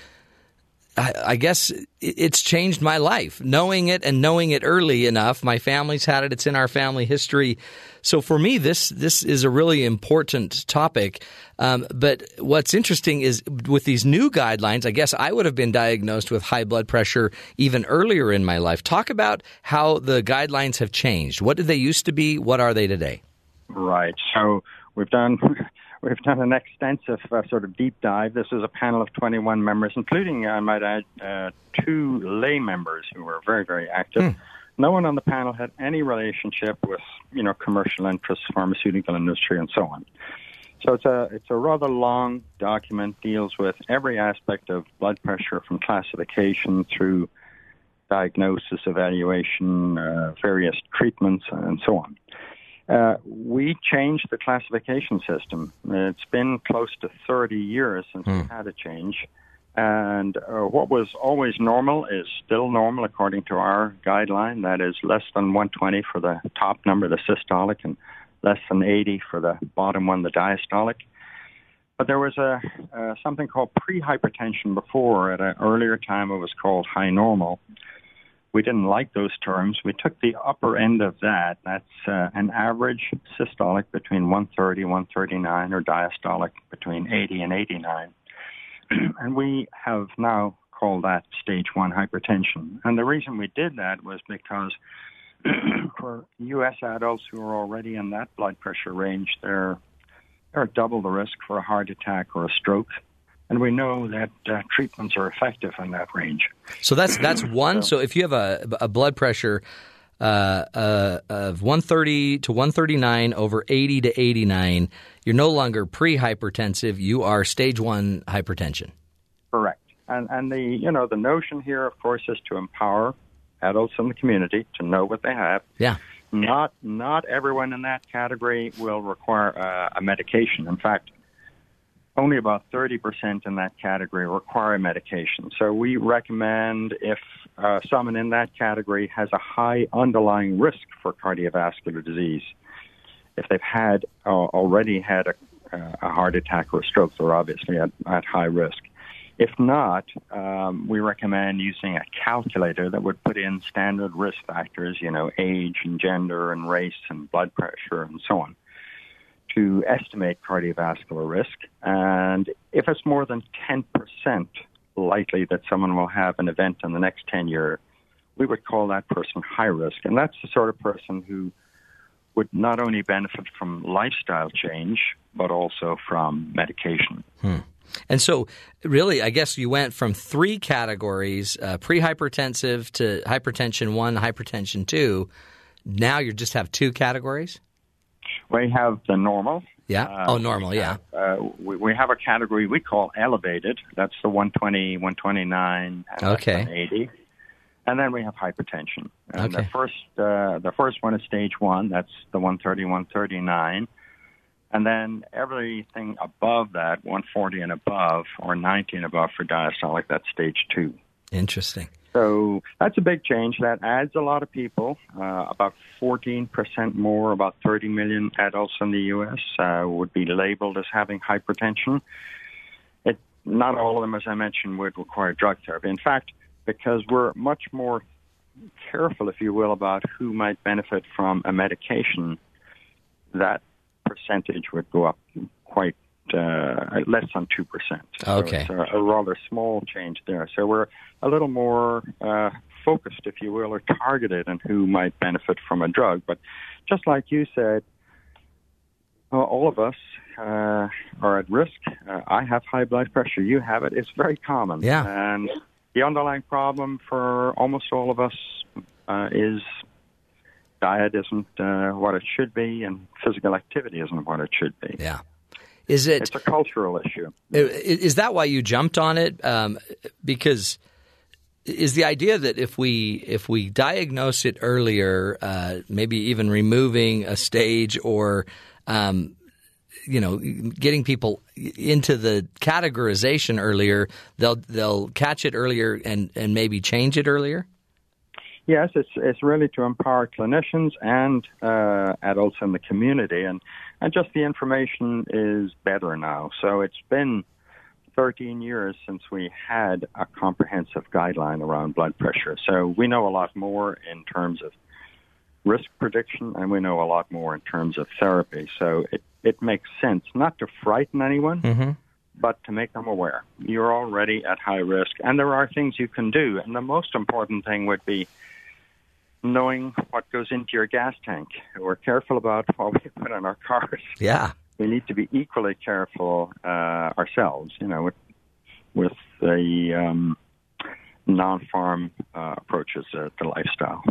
S3: I, guess it's changed my life. Knowing it and knowing it early enough, my family's had it. It's in our family history. So for me, this this is a really important topic. Um, but what's interesting is with these new guidelines, I guess I would have been diagnosed with high blood pressure even earlier in my life. Talk about how the guidelines have changed. What did they used to be? What are they today?
S11: Right. So we've done we've done an extensive uh, sort of deep dive. This is a panel of 21 members, including, I might add, uh, two lay members who were very, very active.
S3: Hmm.
S11: No one on the panel had any relationship with, you know, commercial interests, pharmaceutical industry, and so on. So it's a it's a rather long document. Deals with every aspect of blood pressure, from classification through diagnosis, evaluation, uh, various treatments, and so on. Uh, we changed the classification system. It's been close to 30 years since we had a change. And uh, what was always normal is still normal according to our guideline. That is less than 120 for the top number, the systolic, and less than 80 for the bottom one, the diastolic. But there was a uh, something called prehypertension before. At an earlier time, it was called high normal. We didn't like those terms. We took the upper end of that. That's uh, an average systolic between 130 139, or diastolic between 80 and 89. and we have now called that stage one hypertension. And the reason we did that was because for U.S. adults who are already in that blood pressure range, they're they're double the risk for a heart attack or a stroke. And we know that uh, treatments are effective in that range.
S3: So that's that's one. So if you have a, a blood pressure uh, uh, of 130 to 139 over 80 to 89, you're no longer pre-hypertensive. You are stage one hypertension.
S11: Correct. And and the you know the notion here, of course, is to empower adults in the community to know what they have.
S3: Yeah.
S11: Not not everyone in that category will require uh, a medication. In fact, only about 30% in that category require medication. So we recommend if uh, someone in that category has a high underlying risk for cardiovascular disease, if they've had uh, already had a, uh, a heart attack or a stroke, they're obviously at, at high risk. If not, um, we recommend using a calculator that would put in standard risk factors, you know, age and gender and race and blood pressure and so on to estimate cardiovascular risk. And if it's more than 10% likely that someone will have an event in the next 10 years, we would call that person high risk. And that's the sort of person who would not only benefit from lifestyle change, but also from medication.
S3: Hmm. And so, really, I guess you went from three categories uh, to hypertension one, hypertension two. Now you just have two categories?
S11: We have the normal.
S3: Yeah.
S11: Uh,
S3: oh, normal, yeah.
S11: Uh, we, we have a category we call elevated. That's the 120, 129, and
S3: Okay.
S11: 180. And then we have hypertension. And the first, uh, the first one is stage one. That's the 130, 139. And then everything above that, 140 and above, or 90 and above for diastolic, that's stage two.
S3: Interesting.
S11: So that's a big change. That adds a lot of people. Uh, about 14% more, about 30 million adults in the U.S. Uh, would be labeled as having hypertension. It, not all of them, as I mentioned, would require drug therapy. In fact, because we're much more careful, if you will, about who might benefit from a medication, that percentage would go up quite uh, less than 2%. So
S3: Okay.
S11: a rather small change there. So we're a little more uh, focused, if you will, or targeted on who might benefit from a drug. But just like you said, uh, all of us uh, are at risk. Uh, I have high blood pressure. You have it. It's very common.
S3: Yeah.
S11: And the underlying problem for almost all of us uh, is diet isn't uh, what it should be, and physical activity isn't what it should be.
S3: Yeah. Is it?
S11: It's a cultural issue.
S3: Is that why you jumped on it? Um, because is the idea that if we if we diagnose it earlier, uh, maybe even removing a stage or um, you know getting people into the categorization earlier, they'll they'll catch it earlier and and maybe change it earlier.
S11: Yes, it's it's really to empower clinicians and uh, adults in the community, and and just the information is better now. So it's been 13 years since we had a comprehensive guideline around blood pressure. So we know a lot more in terms of risk prediction, and we know a lot more in terms of therapy. So it it makes sense not to frighten anyone.
S3: Mm-hmm.
S11: But to make them aware, you're already at high risk, and there are things you can do. And the most important thing would be knowing what goes into your gas tank. We're careful about what we put in our cars.
S3: Yeah.
S11: We need to be equally careful uh, ourselves, you know, with, with the um, non-pharm uh, approaches uh, to lifestyle.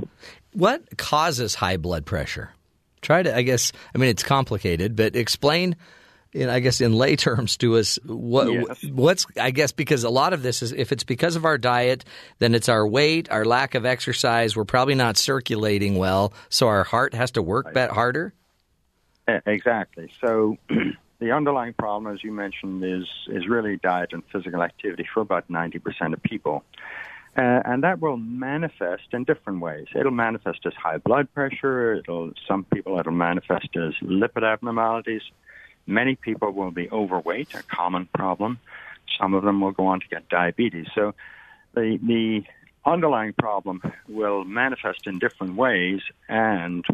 S3: What causes high blood pressure? Try to, I guess, I mean, it's complicated, but explain, in, I guess, in lay terms to us what
S11: Yes.
S3: what's, I guess, because a lot of this is, if it's because of our diet, then it's our weight, our lack of exercise. We're probably not circulating well, so our heart has to work that harder.
S11: Exactly. So the underlying problem, as you mentioned, is is really diet and physical activity for about ninety percent of people, uh, and that will manifest in different ways. It'll manifest as high blood pressure. It'll some people it'll manifest as lipid abnormalities. Many people will be overweight, a common problem. Some of them will go on to get diabetes. So the the underlying problem will manifest in different ways, and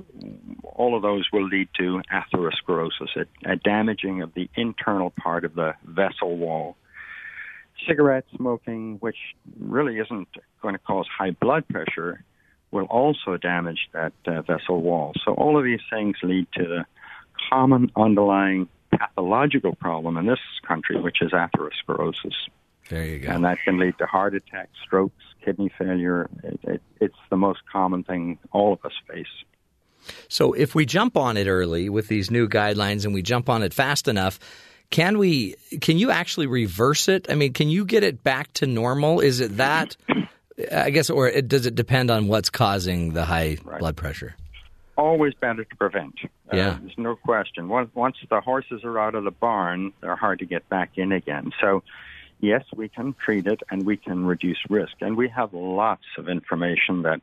S11: all of those will lead to atherosclerosis, a, a damaging of the internal part of the vessel wall. Cigarette smoking, which really isn't going to cause high blood pressure, will also damage that uh, vessel wall. So all of these things lead to the common underlying pathological problem in this country, which is atherosclerosis.
S3: There you go.
S11: And that can lead to heart attacks, strokes, kidney failure. It, it, it's the most common thing all of us face.
S3: So if we jump on it early with these new guidelines and we jump on it fast enough, can we can you actually reverse it? I mean, can you get it back to normal? Is it that I guess or it, does it depend on what's causing the high blood pressure?
S11: Always better to prevent. Uh,
S3: Yeah.
S11: there's no question. Once, once the horses are out of the barn, they're hard to get back in again. So, yes, we can treat it and we can reduce risk. And we have lots of information that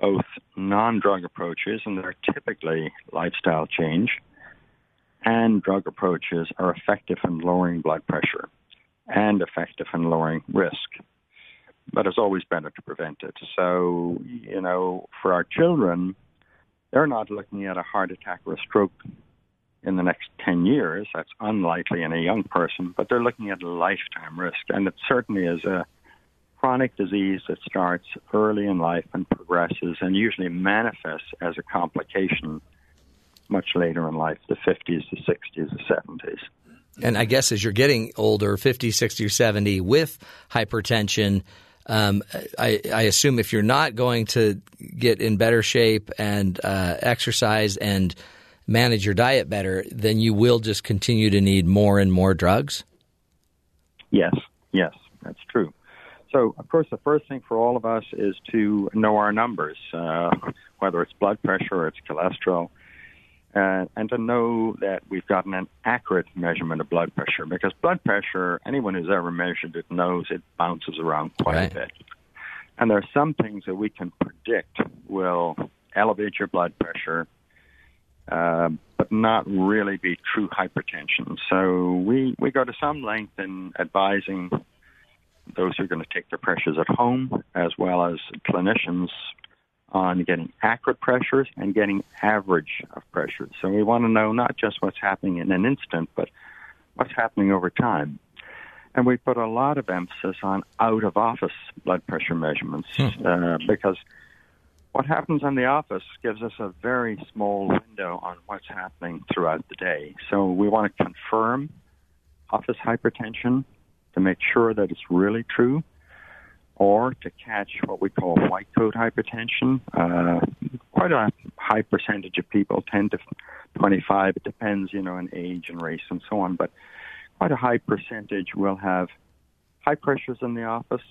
S11: both non drug approaches, and they're typically lifestyle change, and drug approaches are effective in lowering blood pressure and effective in lowering risk. But it's always better to prevent it. So, you know, for our children, they're not looking at a heart attack or a stroke in the next 10 years. That's unlikely in a young person, but they're looking at lifetime risk. And it certainly is a chronic disease that starts early in life and progresses and usually manifests as a complication much later in life, the 50s, the 60s, the 70s.
S3: And I guess as you're getting older, 50, 60, or 70, with hypertension, um, I, I, assume if you're not going to get in better shape and uh, exercise and manage your diet better, then you will just continue to need more and more drugs?
S11: Yes, yes, that's true. So, of course, the first thing for all of us is to know our numbers, uh, whether it's blood pressure or it's cholesterol uh, and to know that we've gotten an accurate measurement of blood pressure because blood pressure, anyone who's ever measured it knows it bounces around quite right. a bit. And there are some things that we can predict will elevate your blood pressure, uh, but not really be true hypertension. So we, we go to some length in advising those who are going to take their pressures at home, as well as clinicians on getting accurate pressures and getting average of pressures. So we want to know not just what's happening in an instant, but what's happening over time. And we put a lot of emphasis on out of office blood pressure measurements hmm. uh, because what happens in the office gives us a very small window on what's happening throughout the day. So we want to confirm office hypertension to make sure that it's really true or to catch what we call white coat hypertension. Uh, quite a high percentage of people, 10 to 25, it depends, you know, on age and race and so on, but quite a high percentage will have high pressures in the office,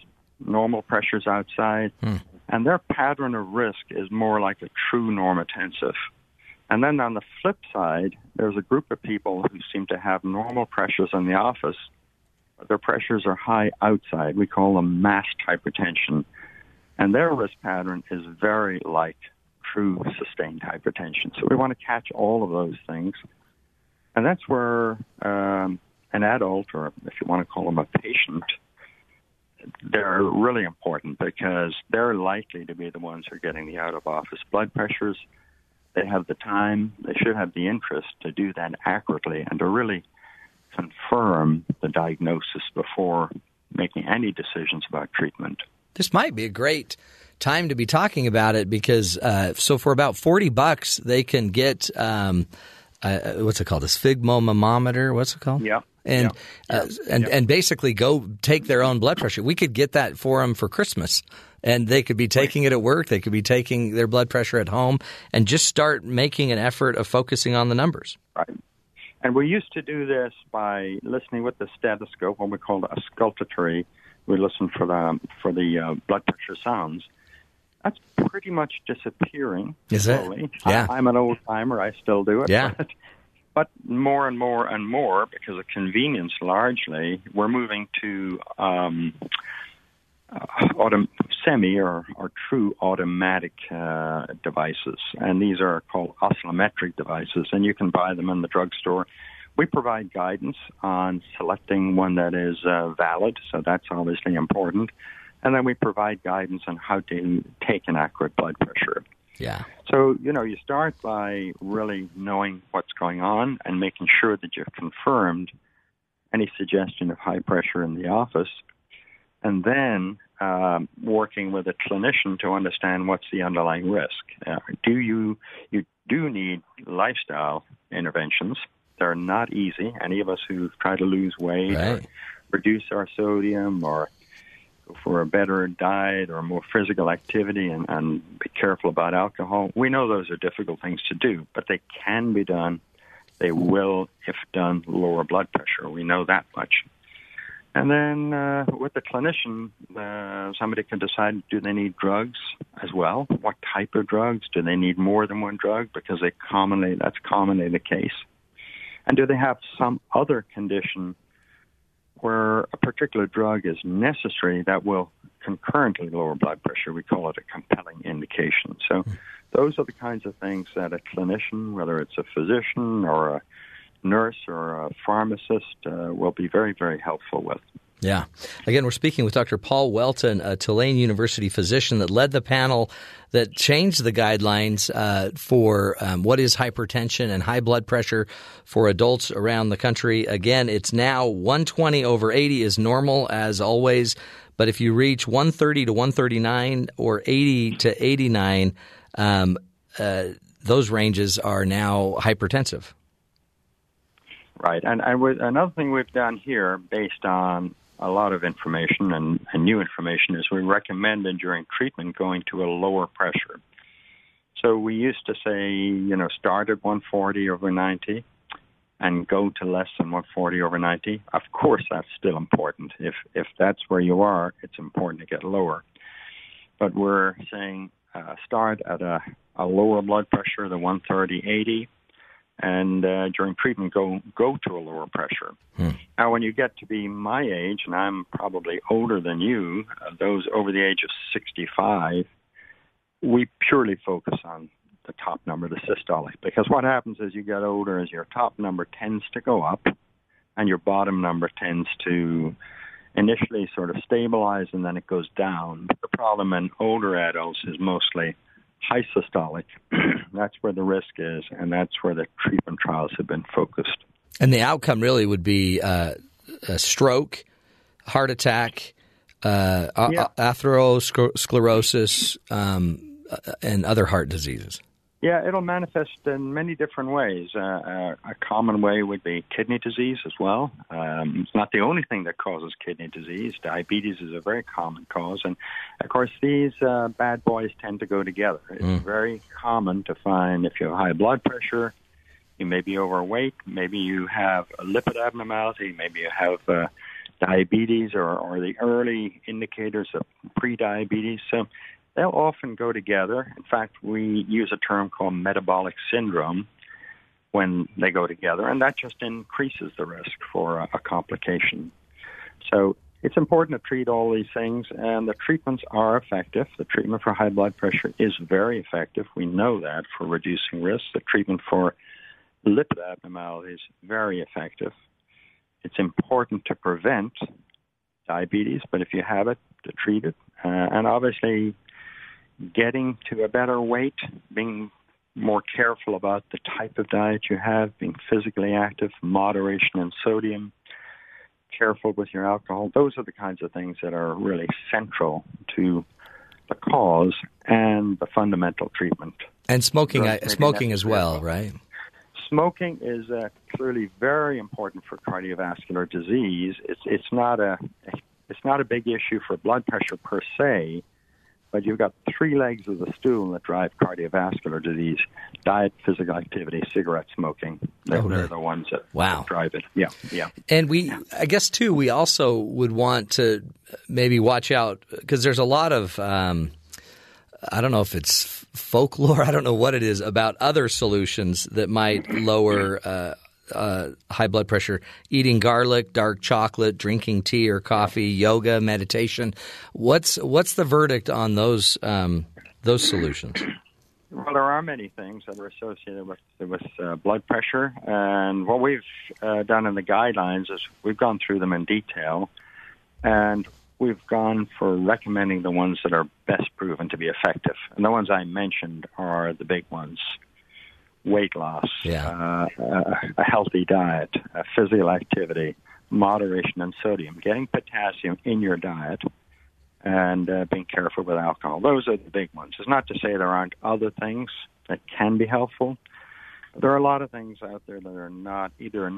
S11: normal pressures outside, hmm. and their pattern of risk is more like a true normotensive. And then on the flip side, there's a group of people who seem to have normal pressures in the office their pressures are high outside. We call them masked hypertension. And their risk pattern is very like true sustained hypertension. So we want to catch all of those things. And that's where um, an adult, or if you want to call them a patient, they're really important because they're likely to be the ones who are getting the out of office blood pressures. They have the time, they should have the interest to do that accurately and to really confirm the diagnosis before making any decisions about treatment.
S3: This might be a great time to be talking about it because uh, so for about 40 bucks they can get um, uh, what's it called? A sphygmomanometer what's it called?
S11: Yeah.
S3: And
S11: yeah.
S3: Uh, and yeah. and basically go take their own blood pressure. We could get that for them for christmas. And they could be taking right. it at work. They could be taking their blood pressure at home and just start making an effort of focusing on the numbers.
S11: Right and we used to do this by listening with the stethoscope, what we call a auscultatory. We listen for the for the uh, blood pressure sounds. That's pretty much disappearing.
S3: Is
S11: slowly.
S3: it? Yeah.
S11: I, am an old timer. I still do it.
S3: Yeah.
S11: But, but more and more and more, because of convenience largely, we're moving to um, autom- semi or, or true automatic uh, devices, and these are called oscillometric devices, and you can buy them in the drugstore. We provide guidance on selecting one that is uh, valid, so that's obviously important, and then we provide guidance on how to take an accurate blood pressure.
S3: Yeah.
S11: So, you know, you start by really knowing what's going on and making sure that you've confirmed any suggestion of high pressure in the office and then um, working with a clinician to understand what's the underlying risk. Uh, do you you do need lifestyle interventions? They're not easy. Any of us who try to lose weight
S3: right.
S11: or reduce our sodium or go for a better diet or more physical activity and, and be careful about alcohol, we know those are difficult things to do, but they can be done. They will, if done, lower blood pressure. We know that much. And then uh, with the clinician, uh, somebody can decide do they need drugs as well? What type of drugs? Do they need more than one drug? Because they commonly that's commonly the case. And do they have some other condition where a particular drug is necessary that will concurrently lower blood pressure? We call it a compelling indication. So those are the kinds of things that a clinician, whether it's a physician or a nurse or a pharmacist uh, will be very, very helpful with.
S3: Yeah. Again, we're speaking with Dr. Paul Whelton, a Tulane University physician that led the panel that changed the guidelines uh, for um, what is hypertension and high blood pressure for adults around the country. Again, it's now 120 over 80 is normal as always, but if you reach 130 to 139 or 80 to 89, um, uh, those ranges are now hypertensive.
S11: Right, and, and with, another thing we've done here, based on a lot of information and, and new information, is we recommended during treatment going to a lower pressure. So we used to say, you know, start at 140 over 90 and go to less than 140 over 90. Of course, that's still important. If if that's where you are, it's important to get lower. But we're saying uh, start at a, a lower blood pressure, the 130 80, and uh, during treatment go go to a lower pressure.
S3: Hmm.
S11: Now, when you get to be my age, and I'm probably older than you, uh, those over the age of 65, we purely focus on the top number, the systolic, because what happens as you get older is your top number tends to go up, and your bottom number tends to initially sort of stabilize and then it goes down. But the problem in older adults is mostly high systolic. that's where the risk is, and that's where the treatment trials have been focused.
S3: And the outcome really would be uh, a stroke, heart attack, uh,
S11: Yeah.
S3: atherosclerosis, um, uh, and other heart diseases.
S11: Yeah, it'll manifest in many different ways. Uh, uh, a common way would be kidney disease as well. Um, it's not the only thing that causes kidney disease. Diabetes is a very common cause, and of course, these uh, bad boys tend to go together. It's
S3: Mm.
S11: very common to find if you have high blood pressure, you may be overweight, maybe you have a lipid abnormality, maybe you have uh, diabetes or, or the early indicators of prediabetes. So they'll often go together. In fact, we use a term called metabolic syndrome when they go together, and that just increases the risk for a, a complication. So it's important to treat all these things, and the treatments are effective. The treatment for high blood pressure is very effective. We know that for reducing risk. The treatment for lipid abnormalities very effective. It's important to prevent diabetes, but if you have it, to treat it, uh, and obviously getting to a better weight, being more careful about the type of diet you have, being physically active, moderation in sodium, careful with your alcohol. Those are the kinds of things that are really central to the cause and the fundamental treatment.
S3: And smoking,
S11: Drugs
S3: uh, smoking as well, right?
S11: Smoking is uh, clearly very important for cardiovascular disease. It's it's not a it's not a big issue for blood pressure per se, but you've got three legs of the stool that drive cardiovascular disease: diet, physical activity, cigarette smoking. They're,
S3: Oh,
S11: they're the ones that
S3: Wow.
S11: drive it. Yeah, yeah.
S3: And we, I guess, too, we also would want to maybe watch out because there's a lot of, um, I don't know if it's folklore, I don't know what it is about other solutions that might lower uh, uh, high blood pressure. Eating garlic, dark chocolate, drinking tea or coffee, yoga, meditation. What's what's the verdict on those um, those solutions?
S11: Well, there are many things that are associated with with uh, blood pressure, and what we've uh, done in the guidelines is we've gone through them in detail, and we've gone for recommending the ones that are best proven to be effective. And the ones I mentioned are the big ones: weight loss,
S3: Yeah.
S11: uh, uh, a healthy diet, uh, physical activity, moderation in sodium, getting potassium in your diet, and uh, being careful with alcohol. Those are the big ones. It's not to say there aren't other things that can be helpful. There are a lot of things out there that are not either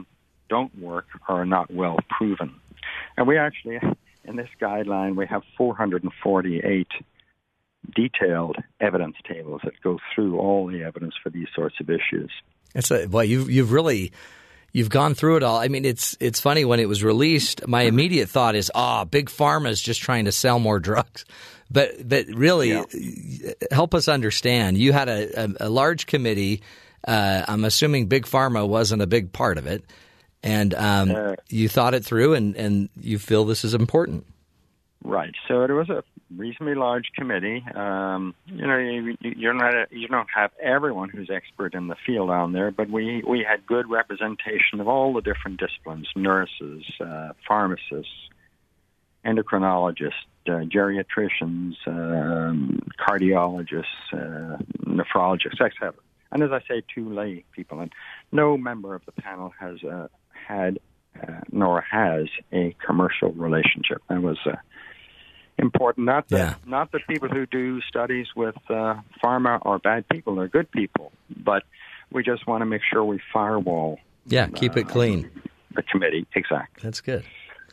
S11: don't work or are not well proven. And we actually, in this guideline, we have 448 detailed evidence tables that go through all the evidence for these sorts of issues.
S3: It's a, well, you've you've really you've gone through it all. I mean, it's it's funny when it was released. My immediate thought is, ah, big pharma is just trying to sell more drugs. But but really, help us understand. You had a, a, a large committee. Uh, I'm assuming big pharma wasn't a big part of it, and um,
S11: Uh,
S3: you thought it through, and and you feel this is important.
S11: Right. So it was a reasonably large committee. Um, you know, you, you're not you don't have everyone who's expert in the field on there, but we we had good representation of all the different disciplines: nurses, uh, pharmacists, endocrinologists, uh, geriatricians, um, cardiologists, uh, nephrologists, etc. And as I say, two lay people. And no member of the panel has uh, had uh, nor has a commercial relationship. That was uh, important. Not that
S3: Yeah.
S11: not that people who do studies with uh, pharma are bad people; they're good people. But we just want to make sure we firewall
S3: Yeah, keep it clean.
S11: the committee exactly.
S3: That's good.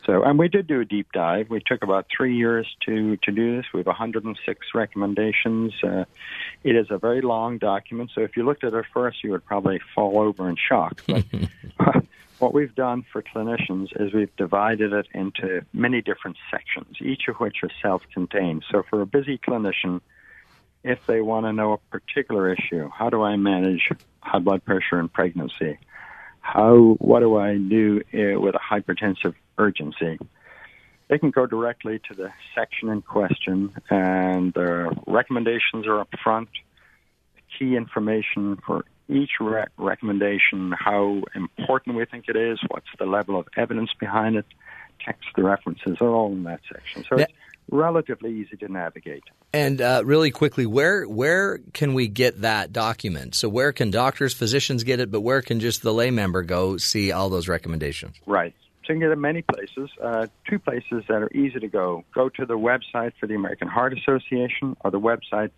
S11: So, and we did do a deep dive. We took about three years to to do this. We have 106 recommendations. Uh, it is a very long document, so if you looked at it first, you would probably fall over in shock. But what we've done for clinicians is we've divided it into many different sections, each of which are self-contained. So, for a busy clinician, if they want to know a particular issue, how do I manage high blood pressure in pregnancy? How what do I do uh, with a hypertensive urgency? They can go directly to the section in question, and the recommendations are up front. Key information for each re- recommendation, how important we think it is, what's the level of evidence behind it, text the references are all in that section. So
S3: Yeah.
S11: it's relatively easy to navigate.
S3: And uh, really quickly, where where can we get that document? So where can doctors, physicians get it, but where can just the lay member go see all those recommendations?
S11: Right. So you can get it many places. Uh, two places that are easy to go. Go to the website for the American Heart Association or the website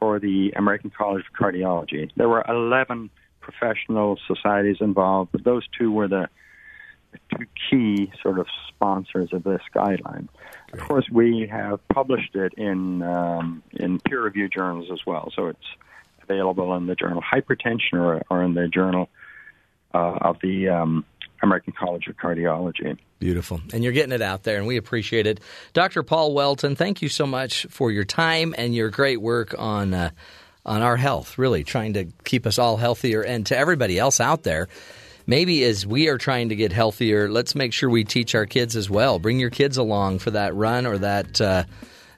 S11: for the American College of Cardiology. There were 11 professional societies involved, but those two were the, two key sort of sponsors of this guideline. Of course, we have published it in um, in peer-reviewed journals as well, so it's available in the journal Hypertension or, or in the journal uh, of the um, American College of Cardiology.
S3: Beautiful. And you're getting it out there, and we appreciate it. Dr. Paul Whelton, thank you so much for your time and your great work on uh, on our health, really trying to keep us all healthier. And to everybody else out there, maybe as we are trying to get healthier, let's make sure we teach our kids as well. Bring your kids along for that run or that. Uh,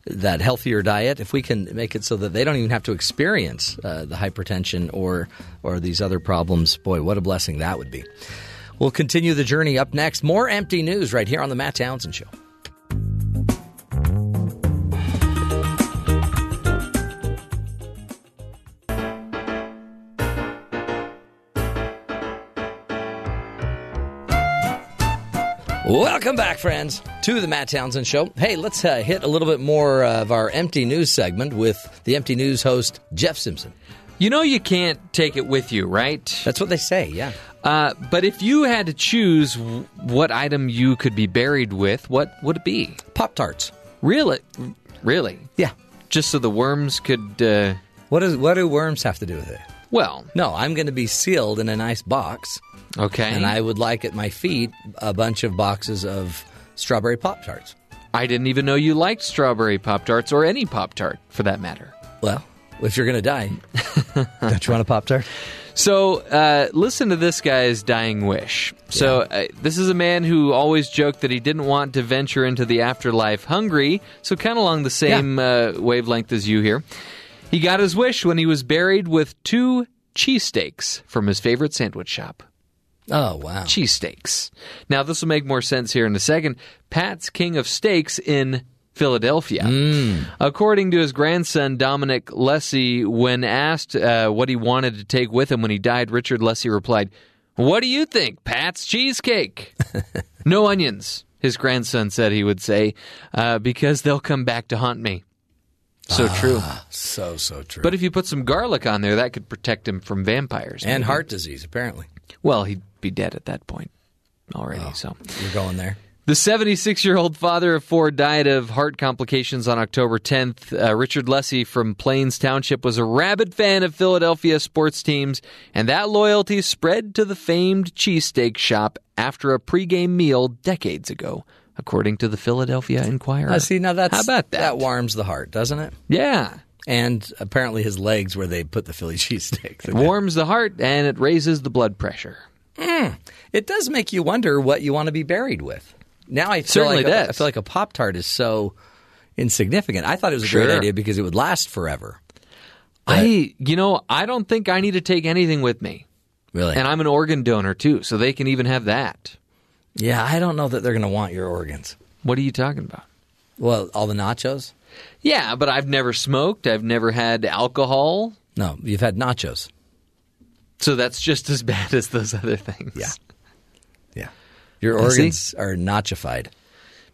S3: that healthier diet, if we can make it so that they don't even have to experience uh, the hypertension or or these other problems, boy, what a blessing that would be. We'll continue the journey up next. More empty news right here on the Matt Townsend Show. Welcome back, friends, to the Matt Townsend Show. Hey, let's uh, hit a little bit more of our empty news segment with the empty news host, Jeff Simpson.
S4: You know you can't take it with you, right?
S3: That's what they say, yeah.
S4: Uh, but if you had to choose what item you could be buried with, what would it be?
S3: Pop Tarts.
S4: Really? Really?
S3: Yeah.
S4: Just so the worms could. Uh,
S3: What, does, what do worms have to do with it?
S4: well,
S3: No, I'm going to be sealed in a nice box.
S4: okay.
S3: And I would like at my feet a bunch of boxes of strawberry Pop Tarts.
S4: I didn't even know you liked strawberry Pop Tarts or any Pop Tart for that matter.
S3: Well, if you're going to die, don't you want a Pop Tart?
S4: So, uh, listen to this guy's dying wish. So, uh, this is a man who always joked that he didn't want to venture into the afterlife hungry, so kind of along the same uh, wavelength as you here. He got his wish when he was buried with two cheesesteaks from his favorite sandwich shop.
S3: Oh, wow.
S4: Cheesesteaks. Now, this will make more sense here in a second. Pat's King of Steaks in Philadelphia. According to his grandson, Dominic Lessie, when asked uh, what he wanted to take with him when he died, Richard Lessie replied, What do you think, Pat's Cheesecake? no onions, his grandson said he would say, uh, because they'll come back to haunt me. So true.
S3: So, so true.
S4: But if you put some garlic on there, that could protect him from vampires.
S3: and
S4: maybe.
S3: heart disease, apparently.
S4: Well, he'd be dead at that point already, so.
S3: You're going there.
S4: The 76 year old father of four died of heart complications on October 10th. Uh, Richard Lessie from Plains Township was a rabid fan of Philadelphia sports teams, and that loyalty spread to the famed cheesesteak shop after a pregame meal decades ago, according to the Philadelphia Inquirer.
S3: Uh, see, now that's
S4: How about that?
S3: That warms the heart, doesn't it?
S4: Yeah.
S3: And apparently his legs where they put the Philly cheesesteak.
S4: It warms the heart and it raises the blood pressure.
S3: It does make you wonder what you want to be buried with. Now I feel
S4: Certainly
S3: like a,
S4: does.
S3: I feel like a Pop Tart is so insignificant. I thought it was a
S4: Sure.
S3: great idea because it would last forever.
S4: I, you know, I don't think I need to take anything with me.
S3: Really?
S4: And I'm an organ donor too, so they can even have that.
S3: yeah, I don't know that they're going to want your organs.
S4: What are you talking about?
S3: Well, all the nachos?
S4: Yeah, but I've never smoked. I've never had alcohol.
S3: No, you've had nachos.
S4: So that's just as bad as those other things.
S3: Yeah. Your organs are nachified.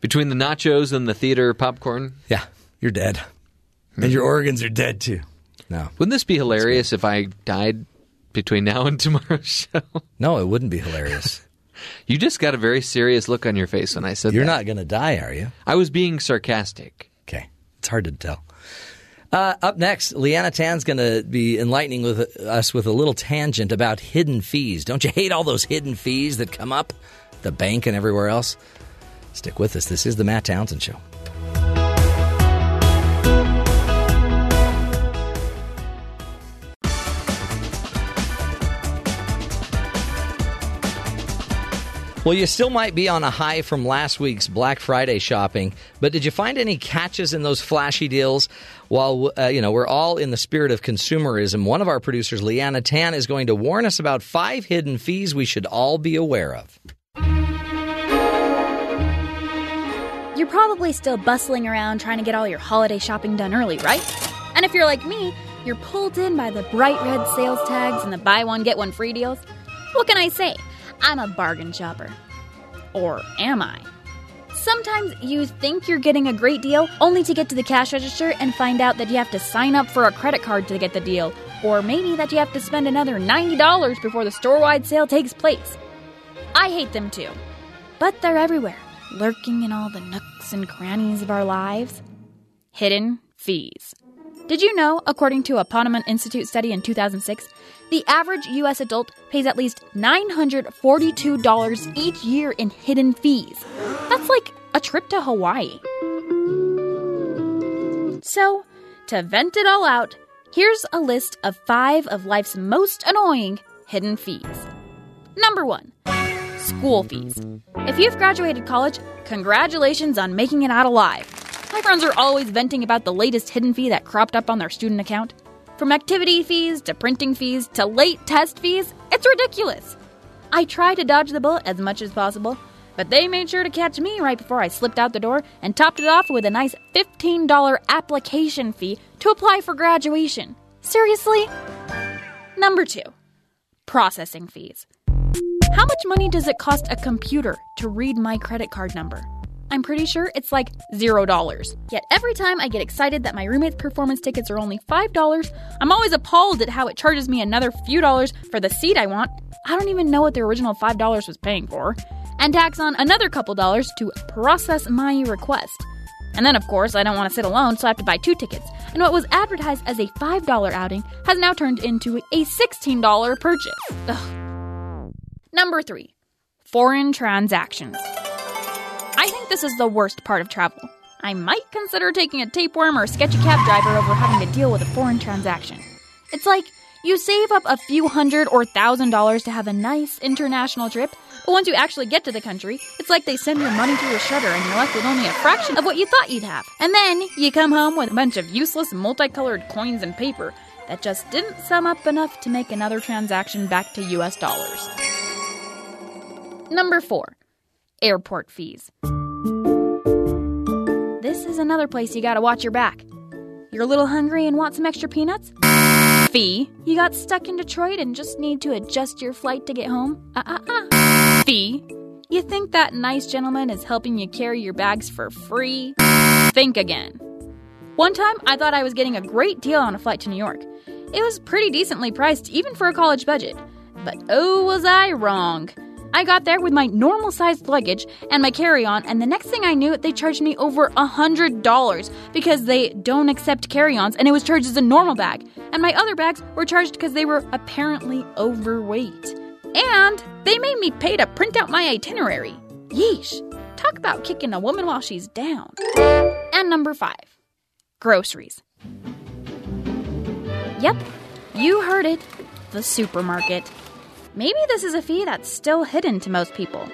S4: Between the nachos and the theater popcorn.
S3: Yeah, you're dead. And your organs are dead too. No.
S4: Wouldn't this be hilarious if I died between now and tomorrow's show?
S3: No, it wouldn't be hilarious.
S4: You just got a very serious look on your face when I said
S3: You're
S4: that.
S3: not going to die, are you?
S4: I was being sarcastic.
S3: Okay. It's hard to tell. Uh, up next, Leanna Tan's going to be enlightening with us with a little tangent about hidden fees. Don't you hate all those hidden fees that come up, the bank and everywhere else? Stick with us. This is the Matt Townsend Show. Well, you still might be on a high from last week's Black Friday shopping, but did you find any catches in those flashy deals? While uh, you know we're all in the spirit of consumerism, one of our producers, Leanna Tan, is going to warn us about five hidden fees we should all be aware of.
S12: You're probably still bustling around trying to get all your holiday shopping done early, right? And if you're like me, you're pulled in by the bright red sales tags and the buy one, get one free deals. What can I say? I'm a bargain shopper. Or am I? Sometimes you think you're getting a great deal only to get to the cash register and find out that you have to sign up for a credit card to get the deal, or maybe that you have to spend another $90 before the store wide sale takes place. I hate them too. But they're everywhere, lurking in all the nooks and crannies of our lives. Hidden fees. Did you know, according to a Ponemon Institute study in 2006, the average U.S. adult pays at least $942 each year in hidden fees? That's like a trip to Hawaii. So, to vent it all out, here's a list of five of life's most annoying hidden fees. Number one, school fees. If you've graduated college, congratulations on making it out alive. My friends are always venting about the latest hidden fee that cropped up on their student account. From activity fees to printing fees to late test fees, it's ridiculous. I try to dodge the bullet as much as possible, but they made sure to catch me right before I slipped out the door and topped it off with a nice $15 application fee to apply for graduation. Seriously? Number two, processing fees. How much money does it cost a computer to read my credit card number? I'm pretty sure it's like zero dollars. Yet every time I get excited that my roommate's performance tickets are only five dollars, I'm always appalled at how it charges me another few dollars for the seat I want. I don't even know what the original five dollars was paying for. And tax on another couple dollars to process my request. And then, of course, I don't want to sit alone, so I have to buy two tickets. And what was advertised as a $5 outing has now turned into a $16 purchase. Ugh. Number three, foreign transactions. I think this is the worst part of travel. I might consider taking a tapeworm or a sketchy cab driver over having to deal with a foreign transaction. It's like you save up a few hundred or thousand dollars to have a nice international trip, but once you actually get to the country, it's like they send your money through a shutter and you're left with only a fraction of what you thought you'd have. And then you come home with a bunch of useless multicolored coins and paper that just didn't sum up enough to make another transaction back to US dollars. Number 4. Airport fees. This is another place you gotta watch your back. You're a little hungry and want some extra peanuts? Fee. You got stuck in Detroit and just need to adjust your flight to get home? Uh uh uh. Fee. You think that nice gentleman is helping you carry your bags for free? Think again. One time, I thought I was getting a great deal on a flight to New York. It was pretty decently priced, even for a college budget. But oh, was I wrong. I got there with my normal sized luggage and my carry on, and the next thing I knew, they charged me over a $100 because they don't accept carry ons and it was charged as a normal bag. And my other bags were charged because they were apparently overweight. And they made me pay to print out my itinerary. Yeesh. Talk about kicking a woman while she's down. And number five groceries. Yep, you heard it. The supermarket. Maybe this is a fee that's still hidden to most people.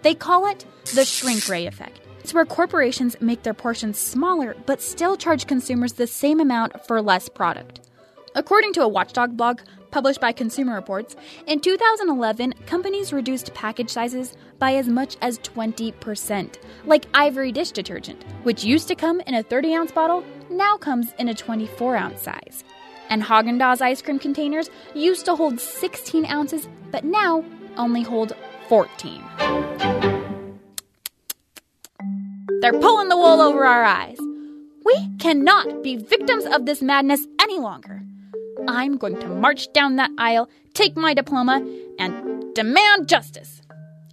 S12: They call it the shrink ray effect. It's where corporations make their portions smaller but still charge consumers the same amount for less product. According to a watchdog blog, published by Consumer Reports, in 2011, companies reduced package sizes by as much as 20%. Like Ivory dish detergent, which used to come in a 30 ounce bottle, now comes in a 24 ounce size. And Haagen Dazs ice cream containers used to hold 16 ounces, but now only hold 14. They're pulling the wool over our eyes. We cannot be victims of this madness any longer. I'm going to march down that aisle, take my diploma, and demand justice.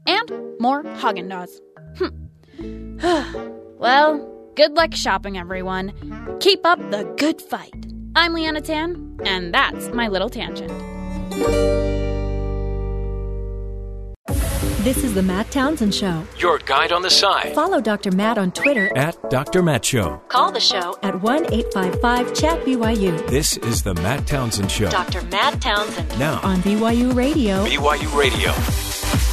S12: And more Haagen Dazs. Hm. well, good luck shopping, everyone. Keep up the good fight. I'm Leanna Tan, and that's my little tangent.
S1: This is the Matt Townsend Show.
S2: Your guide on the side.
S1: Follow Dr. Matt on Twitter
S2: At Dr. Matt Show.
S1: Call the show at 1 855 Chat BYU.
S2: This is the Matt Townsend Show.
S1: Dr. Matt Townsend.
S2: Now.
S1: On BYU Radio.
S2: BYU Radio.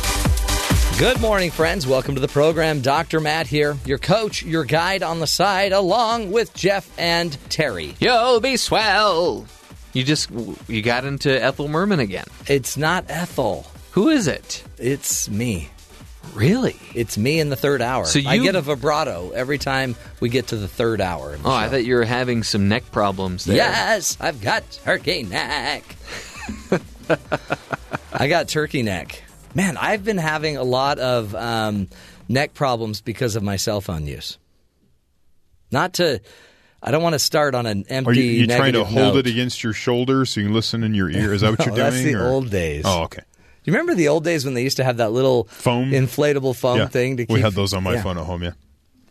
S3: Good morning, friends. Welcome to the program. Dr. Matt here, your coach, your guide on the side, along with Jeff and Terry.
S4: Yo, be swell. You just you got into Ethel Merman again.
S3: It's not Ethel.
S4: Who is it?
S3: It's me.
S4: Really?
S3: It's me in the third hour.
S4: So
S3: I get a vibrato every time we get to the third hour. the
S4: Oh, I thought you were having some neck problems there.
S3: Yes, I've got turkey neck. I got turkey neck. Man, I've been having a lot of um, neck problems because of my cell phone use. Not to, I don't want to start on an empty.
S5: Are you, you trying to hold
S3: note.
S5: it against your shoulder so you can listen in your ear? Is that what
S3: No,
S5: you're doing?
S3: that's the
S5: or-
S3: old days.
S5: Oh, okay.
S3: Do you remember the old days when they used to have that little
S5: Foam
S3: inflatable foam
S5: yeah.
S3: thing to keep?
S5: We had those on my
S3: Yeah.
S5: phone at home. Yeah.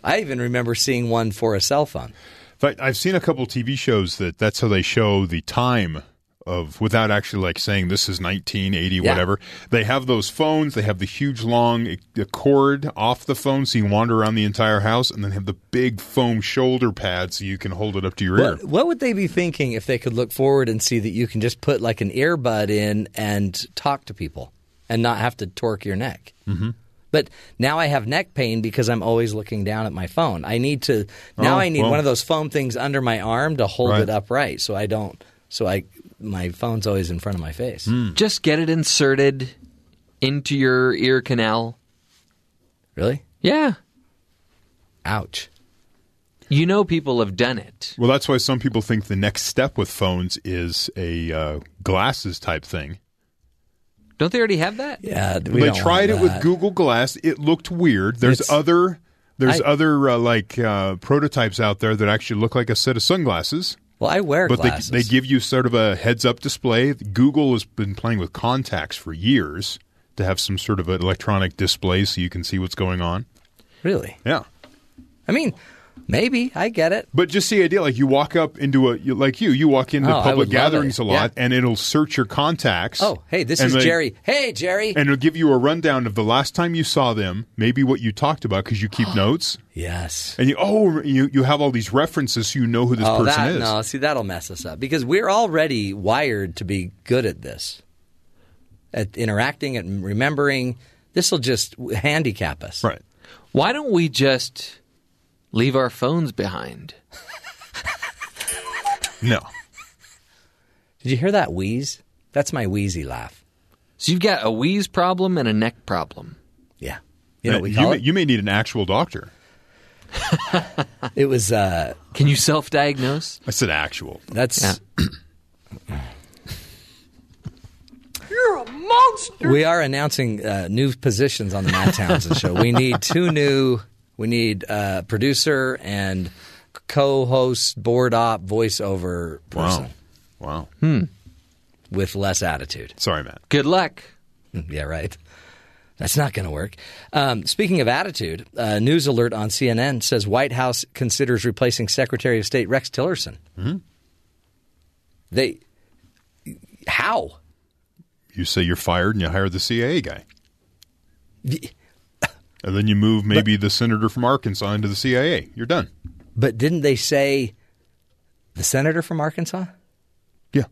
S3: I even remember seeing one for a cell phone.
S5: In fact, I've seen a couple TV shows that that's how they show the time of without actually like saying this is 1980
S3: Yeah.
S5: whatever. They have those phones. They have the huge long uh, cord off the phone so you wander around the entire house, and then have the big foam shoulder pad so you can hold it up to your ear.
S3: What, what would they be thinking if they could look forward and see that you can just put like an earbud in and talk to people and not have to torque your neck?
S5: Mm-hmm.
S3: But now I have neck pain because I'm always looking down at my phone. I need to now.
S5: Oh,
S3: I need
S5: well.
S3: one of those foam things under my arm to hold
S5: Right.
S3: it upright, so I don't. So I my phone's always in front of my face.
S5: Hmm.
S4: Just get it inserted into your ear canal.
S3: Really?
S4: Yeah.
S3: Ouch.
S4: You know people have done it.
S5: Well, that's why some people think the next step with phones is a uh, glasses type thing.
S4: Don't they already have that?
S3: Yeah, we
S5: they
S3: don't
S5: tried it
S3: want
S5: with. Google Glass. It looked weird. There's
S3: It's-
S5: other there's
S3: I-
S5: other uh, like uh, prototypes out there that actually look like a set of sunglasses.
S3: Well, I wear
S5: but
S3: glasses.
S5: they they give you sort of a heads up display. Google has been playing with contacts for years to have some sort of an electronic display so you can see what's going on.
S3: really.
S5: Yeah.
S3: I mean, maybe I get it.
S5: But just the idea, like you walk up into a you- like you, you walk into
S3: Oh,
S5: public gatherings a lot,
S3: Yeah.
S5: and it'll search your contacts.
S3: Oh, hey, this is
S5: they-
S3: Jerry. Hey, Jerry.
S5: and it'll give you a rundown of the last time you saw them, maybe what you talked about because you keep notes,
S3: yes.
S5: and you oh you you have all these references, so you know who this
S3: oh,
S5: person
S3: that,
S5: is.
S3: No, see, that'll mess us up because we're already wired to be good at this, at interacting and remembering. This will just handicap us.
S5: Right.
S4: Why don't we just leave our phones behind?
S5: No.
S3: Did you hear that wheeze? That's my wheezy laugh.
S4: So you've got a wheeze problem and a neck problem.
S3: Yeah. You know what we
S5: you,
S3: call
S5: may,
S3: it?
S5: you may need an actual doctor.
S3: It was. Uh,
S4: Can you self-diagnose?
S5: I said actual.
S3: that's.
S9: You're a monster.
S3: We are announcing uh, new positions on the Matt Townsend show. We need two new. We need uh, producer and co-host, board op, voiceover person
S5: Wow. Wow.
S3: with less attitude.
S5: Sorry, Matt.
S4: Good luck.
S3: Yeah, right. That's not going to work. Um, speaking of attitude, uh, news alert on CNN says White House considers replacing Secretary of State Rex Tillerson.
S5: Hmm?
S3: They how?
S5: You say you're fired and you hire the CIA guy. And then you move maybe the senator from Arkansas into the CIA. You're done.
S3: But didn't they say the senator from Arkansas,
S5: Yeah.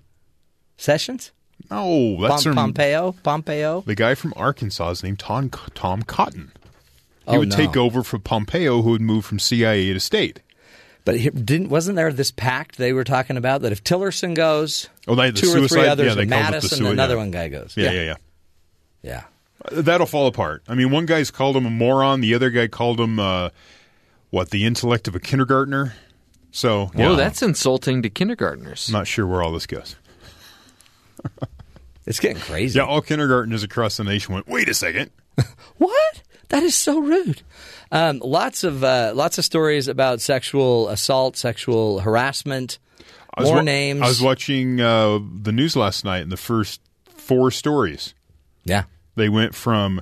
S3: Sessions,
S5: No, that's
S3: Pom- Pompeo, Pompeo?
S5: the guy from Arkansas is named Tom, Tom Cotton. He
S3: Oh,
S5: would
S3: no.
S5: take over for Pompeo, who would move from CIA to state.
S3: But didn't wasn't there this pact they were talking about that if Tillerson goes,
S5: Oh, they the
S3: two or three others,
S5: yeah,
S3: and
S5: the
S3: Madison,
S5: sui-
S3: another
S5: yeah.
S3: one guy goes.
S5: Yeah, yeah, yeah.
S3: yeah.
S5: Uh, That'll fall apart. I mean, one guy's called him a moron. The other guy called him uh, what? The intellect of a kindergartner. So,
S4: Whoa,
S5: yeah,
S4: that's insulting to kindergartners.
S5: I'm not sure where all this goes.
S3: It's getting crazy.
S5: Yeah, all kindergartners across the nation went. Wait a second.
S3: What? That is so rude. Um, lots of uh, lots of stories about sexual assault, sexual harassment. More
S5: wa-
S3: names.
S5: I was watching uh, the news last night, and the first four stories.
S3: Yeah.
S5: They went from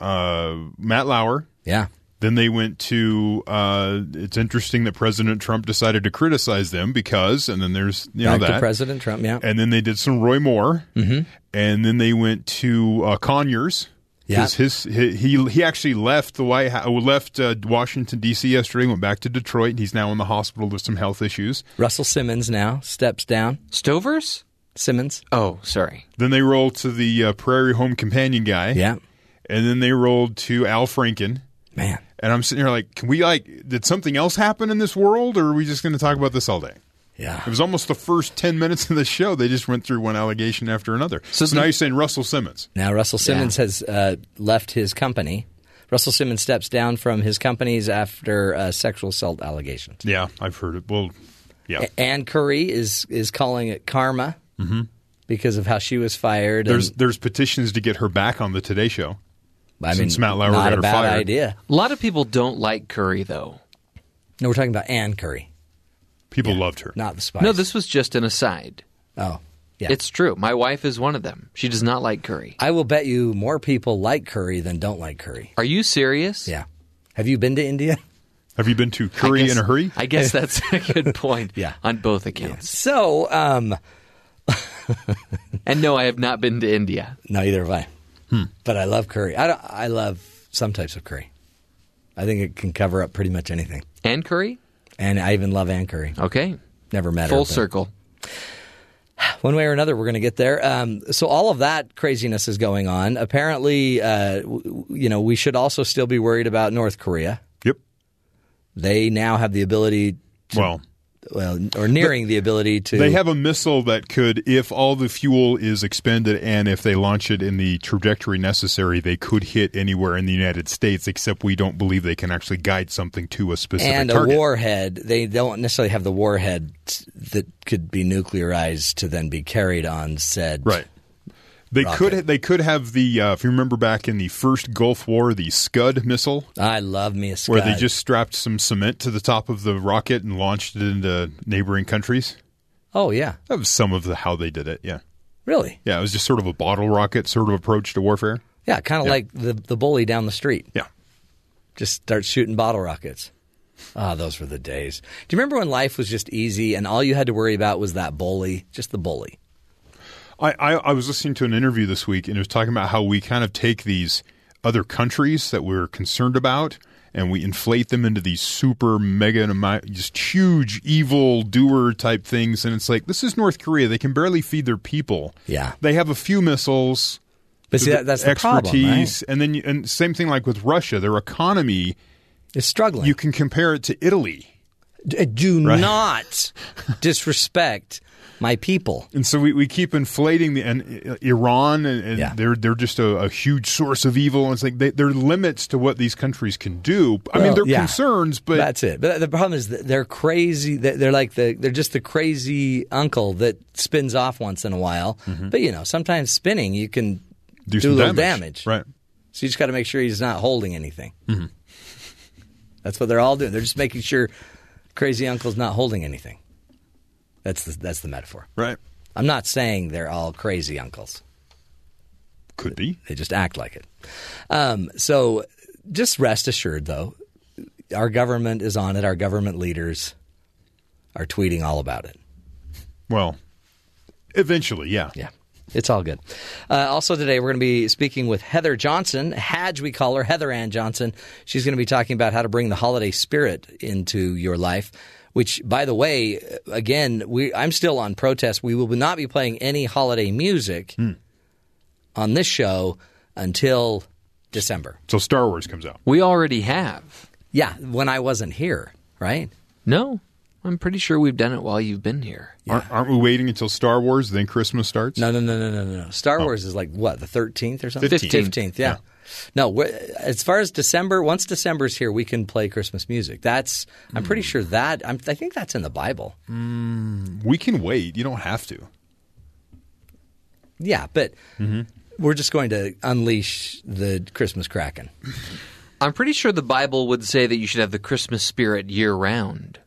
S5: uh, Matt Lauer.
S3: Yeah.
S5: Then they went to. Uh, it's interesting that President Trump decided to criticize them because, and then there's you
S3: Back
S5: know
S3: to
S5: that
S3: President Trump. Yeah.
S5: and then they did some Roy Moore,
S3: Mhm.
S5: and then they went to uh, Conyers.
S3: Yeah.
S5: 'Cause his, he he he actually left the White House, left uh, Washington D.C. yesterday, went back to Detroit. and He's now in the hospital with some health issues.
S3: Russell Simmons now steps down.
S4: Stovers?
S3: Simmons.
S4: Oh, sorry.
S5: Then they rolled to the uh, Prairie Home Companion guy.
S3: Yeah.
S5: And then they rolled to Al Franken.
S3: Man.
S5: And I'm sitting here like, can we like, did something else happen in this world, or are we just going to talk about this all day?
S3: Yeah.
S5: It was almost the first 10 minutes of the show. They just went through one allegation after another. So,
S3: So
S5: now you're saying Russell Simmons.
S3: Now Russell Simmons has uh, left his company. Russell Simmons steps down from his companies after uh, sexual assault allegations.
S5: Yeah, I've heard it. Well, yeah.
S3: A- Ann Curry is is calling it karma
S5: Mhm.
S3: because of how she was fired.
S5: There's
S3: and,
S5: there's petitions to get her back on the Today Show.
S3: I mean,
S5: since Matt Lauer
S3: not
S5: got
S3: a
S5: her
S3: bad
S5: fired.
S3: idea.
S4: A lot of people don't like Curry, though.
S3: No, we're talking about Ann Curry,
S5: People loved her.
S3: not the Spice.
S4: No, this was just an aside.
S3: Oh, yeah.
S4: It's true. My wife is one of them. She does not like Curry.
S3: I will bet you more people like curry than don't like curry.
S4: Are you serious?
S3: Yeah. Have you been to India?
S5: Have you been to Curry
S4: guess-
S5: in a hurry?
S4: I guess that's a good point.
S3: Yeah.
S4: On both accounts.
S3: So, um,
S4: And no, I have not been to India.
S3: no, either have I.
S5: Hmm.
S3: But I love curry. I, don't, I love some types of curry. I think it can cover up pretty much anything.
S4: And Curry?
S3: And I even love Ann Curry.
S4: Okay.
S3: Never met her.
S4: Full
S3: but
S4: circle.
S3: One way or another, we're going to get there. Um, so all of that craziness is going on. Apparently, uh, w- w- you know, we should also still be worried about North Korea.
S5: Yep.
S3: They now have the ability, to,
S5: Well,
S3: well, or nearing the ability to.
S5: they have a missile that could, if all the fuel is expended and if they launch it in the trajectory necessary, they could hit anywhere in the United States, except we don't believe they can actually guide something to a specific target.
S3: and a warhead. They don't necessarily have the warhead that could be nuclearized to then be carried on said.
S5: Right. They
S3: rocket.
S5: could they could have the uh, if you remember back in the first Gulf War the Scud missile
S3: I love me a Scud.
S5: where they just strapped some cement to the top of the rocket and launched it into neighboring countries.
S3: Oh yeah,
S5: That was some of the how they did it. Yeah,
S3: really?
S5: yeah. It was just sort of a bottle rocket sort of approach to warfare.
S3: Yeah, kind of
S5: Yeah.
S3: like the the bully down the street.
S5: Yeah.
S3: Just start shooting bottle rockets. Ah, those were the days. Do you remember when life was just easy and all you had to worry about was that bully, just the bully?
S5: I, I, I was listening to an interview this week and it was talking about how we kind of take these other countries that we're concerned about and we inflate them into these super mega just huge evil doer type things and it's like this is North Korea they can barely feed their people
S3: Yeah.
S5: they have a few missiles
S3: But see, that, that's the problem,
S5: expertise
S3: right?
S5: and then you, and same thing like with Russia their economy
S3: is struggling.
S5: you can compare it to Italy
S3: do not disrespect my people.
S5: And so we, we keep inflating the and uh, Iran and, and
S3: Yeah.
S5: they're they're just a, a huge source of evil. And it's like they, there are limits to what these countries can do. I mean,
S3: Well,
S5: they're
S3: yeah.
S5: concerns, but
S3: that's it. But the problem is that they're crazy. They're they're like the they're just the crazy uncle that spins off once in a while. But you know, sometimes spinning you can
S5: Mm-hmm. do,
S3: do,
S5: some
S3: a little
S5: damage.
S3: damage.
S5: right?
S3: So you just got to make sure he's not holding anything.
S5: Mm-hmm.
S3: That's what they're all doing. They're just making sure crazy uncle's not holding anything. That's the that's the metaphor.
S5: Right?
S3: I'm not saying they're all crazy uncles.
S5: Could be.
S3: They just act like it. Um, so just rest assured, though, our government is on it. Our government leaders are tweeting all about it.
S5: Well, eventually, yeah.
S3: Yeah. It's all good. Uh, also today, we're going to be speaking with Heather Johnson, Hadge we call her, Heather Ann Johnson. She's going to be talking about how to bring the holiday spirit into your life. Which, by the way, again, we I'm still on protest. We will not be playing any holiday music hmm. on this show until December.
S5: So Star Wars comes out.
S4: We already have.
S3: Yeah, when I wasn't here, right?
S4: No. I'm pretty sure we've done it while you've been here.
S5: Aren't, aren't we waiting until Star Wars, then Christmas starts?
S3: No, no, no, no, no, no. Star oh. Wars is like what the thirteenth or something.
S5: 15th.
S3: Fifteenth, yeah. No, as far as December, once December's here, we can play Christmas music. That's I'm pretty hmm. sure that I'm, I think that's in the Bible. Hmm.
S5: We can wait. You don't have to.
S3: Yeah, but mm-hmm. we're just going to unleash the Christmas kraken.
S4: I'm pretty sure the Bible would say that you should have the Christmas spirit year round.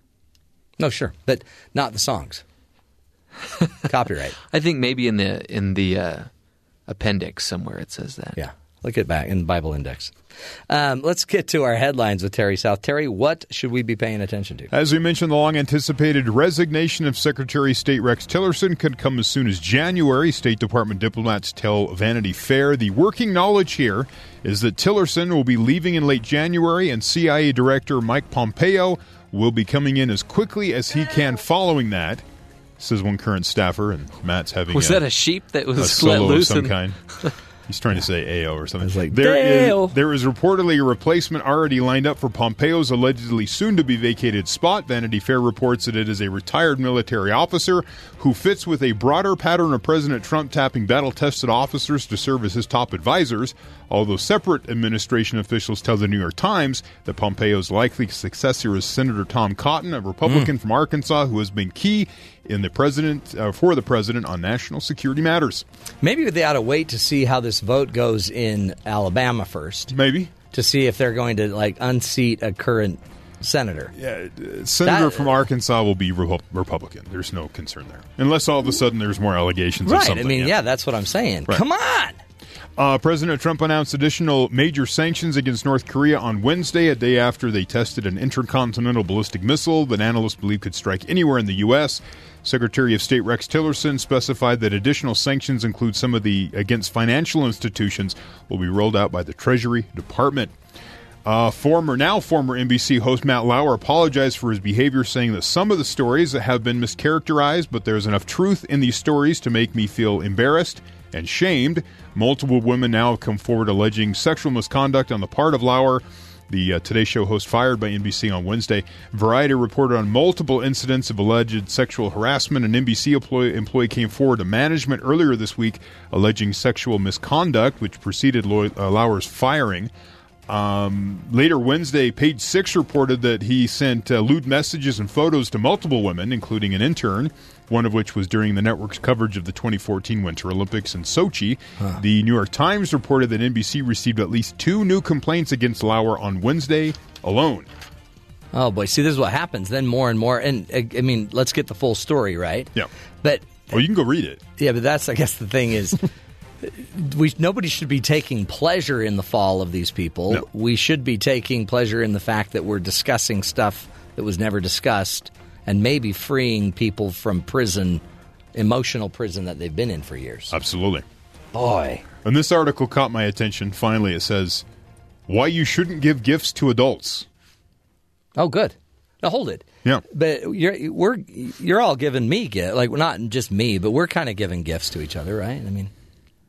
S3: No, sure, but not the songs. Copyright.
S4: I think maybe in the in the uh, appendix somewhere it says that.
S3: Yeah, look it back in the Bible Index. Um, let's get to our headlines with Terry South. Terry, what should we be paying attention to?
S5: As we mentioned, the long anticipated resignation of Secretary of State Rex Tillerson could come as soon as January. State Department diplomats tell Vanity Fair. The working knowledge here is that Tillerson will be leaving in late January, and CIA Director Mike Pompeo will be coming in as quickly as he can following that, says one current staffer. And Matt's having
S4: Was
S5: a,
S4: that a sheep that was
S5: a
S4: let
S5: solo of
S4: loose?
S5: some
S4: and-
S5: kind. He's trying to say AO or something.
S3: like,
S5: there is, there is reportedly a replacement already lined up for Pompeo's allegedly soon to be vacated spot. Vanity Fair reports that it is a retired military officer who fits with a broader pattern of President Trump tapping battle tested officers to serve as his top advisors. Although separate administration officials tell the New York Times that Pompeo's likely successor is Senator Tom Cotton, a Republican hmm. from Arkansas who has been key in the president uh, for the president on national security matters.
S3: Maybe they ought to wait to see how this vote goes in Alabama first.
S5: Maybe
S3: to see if they're going to like unseat a current senator.
S5: Yeah, Senator
S3: That-
S5: from Arkansas will be Repu- Republican. There's no concern there, unless all of a sudden there's more allegations.
S3: Right. I mean, yeah. that's what I'm saying.
S5: Right.
S3: Come on.
S5: Uh, President Trump announced additional major sanctions against North Korea on Wednesday, a day after they tested an intercontinental ballistic missile that analysts believe could strike anywhere in the U.S. Secretary of State Rex Tillerson specified that additional sanctions include some of the against financial institutions will be rolled out by the Treasury Department. Uh, former now former NBC host Matt Lauer apologized for his behavior, saying that some of the stories have been mischaracterized, but there's enough truth in these stories to make me feel embarrassed and shamed. Multiple women now have come forward alleging sexual misconduct on the part of Lauer. The uh, Today Show host fired by NBC on Wednesday. Variety reported on multiple incidents of alleged sexual harassment. An NBC employee, employee came forward to management earlier this week alleging sexual misconduct, which preceded Loy- uh, Lauer's firing. Um, later Wednesday, Page Six reported that he sent uh, lewd messages and photos to multiple women, including an intern, one of which was during the network's coverage of the 2014 Winter Olympics in Sochi. The New York Times reported that NBC received at least two new complaints against Lauer on Wednesday alone.
S3: Oh boy, see, this is what happens. Then more and more, and uh, I mean, let's get the full story, right?
S5: Yeah.
S3: But
S5: well, you can go read it.
S3: Yeah, but that's I guess the thing is, we nobody should be taking pleasure in the fall of these people.
S5: No.
S3: We should be taking pleasure in the fact that we're discussing stuff that was never discussed, and maybe freeing people from prison, emotional prison that they've been in for years.
S5: Absolutely.
S3: Boy.
S5: And this article caught my attention. Finally, it says, Why you shouldn't give gifts to adults.
S3: Oh, good. Now hold it.
S5: Yeah.
S3: But you're we're you're all giving me gift like not just me, but we're kind of giving gifts to each other, right? I mean,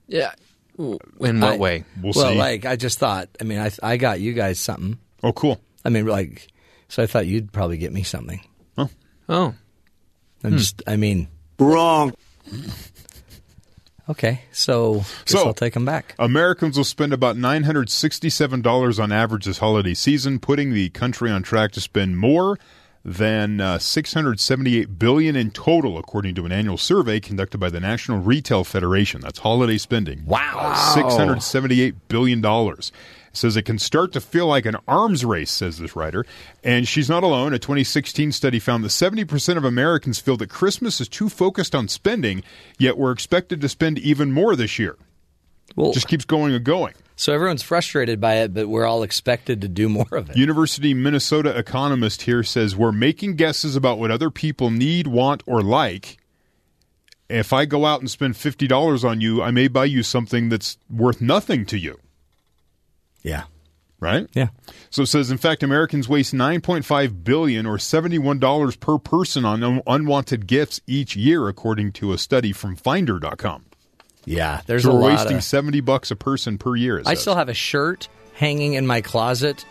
S4: Yeah. In what
S3: I-
S4: way?
S5: We'll
S3: well,
S5: see.
S3: like I just thought. I mean, I I got you guys something.
S5: Oh, cool.
S3: I mean, like, so I thought you'd probably get me something.
S4: Oh.
S3: I'm just. I mean,
S6: Wrong.
S3: okay. So,
S5: So-
S3: I'll take them back.
S5: Americans will spend about $967 on average this holiday season, putting the country on track to spend more than uh, 678 billion in total according to an annual survey conducted by the National Retail Federation. That's holiday spending.
S3: Wow.
S5: 678 billion dollars. Says it can start to feel like an arms race, says this writer. And she's not alone. A 2016 study found that 70% of Americans feel that Christmas is too focused on spending, yet we're expected to spend even more this year.
S3: Well,
S5: Just keeps going and going.
S3: so everyone's frustrated by it, but we're all expected to do more of it.
S5: University Minnesota economist here says we're making guesses about what other people need, want, or like. If I go out and spend fifty dollars on you, I may buy you something that's worth nothing to you.
S3: Yeah.
S5: Right?
S3: Yeah.
S5: So it says, in fact, Americans waste 9.5 billion or 71 dollars per person on un- unwanted gifts each year, according to a study from Finder.com.
S3: Yeah. There's
S5: So
S3: a
S5: we're
S3: lot
S5: wasting
S3: of.
S5: 70 bucks a person per year.
S3: I
S5: says.
S3: still have a shirt hanging in my closet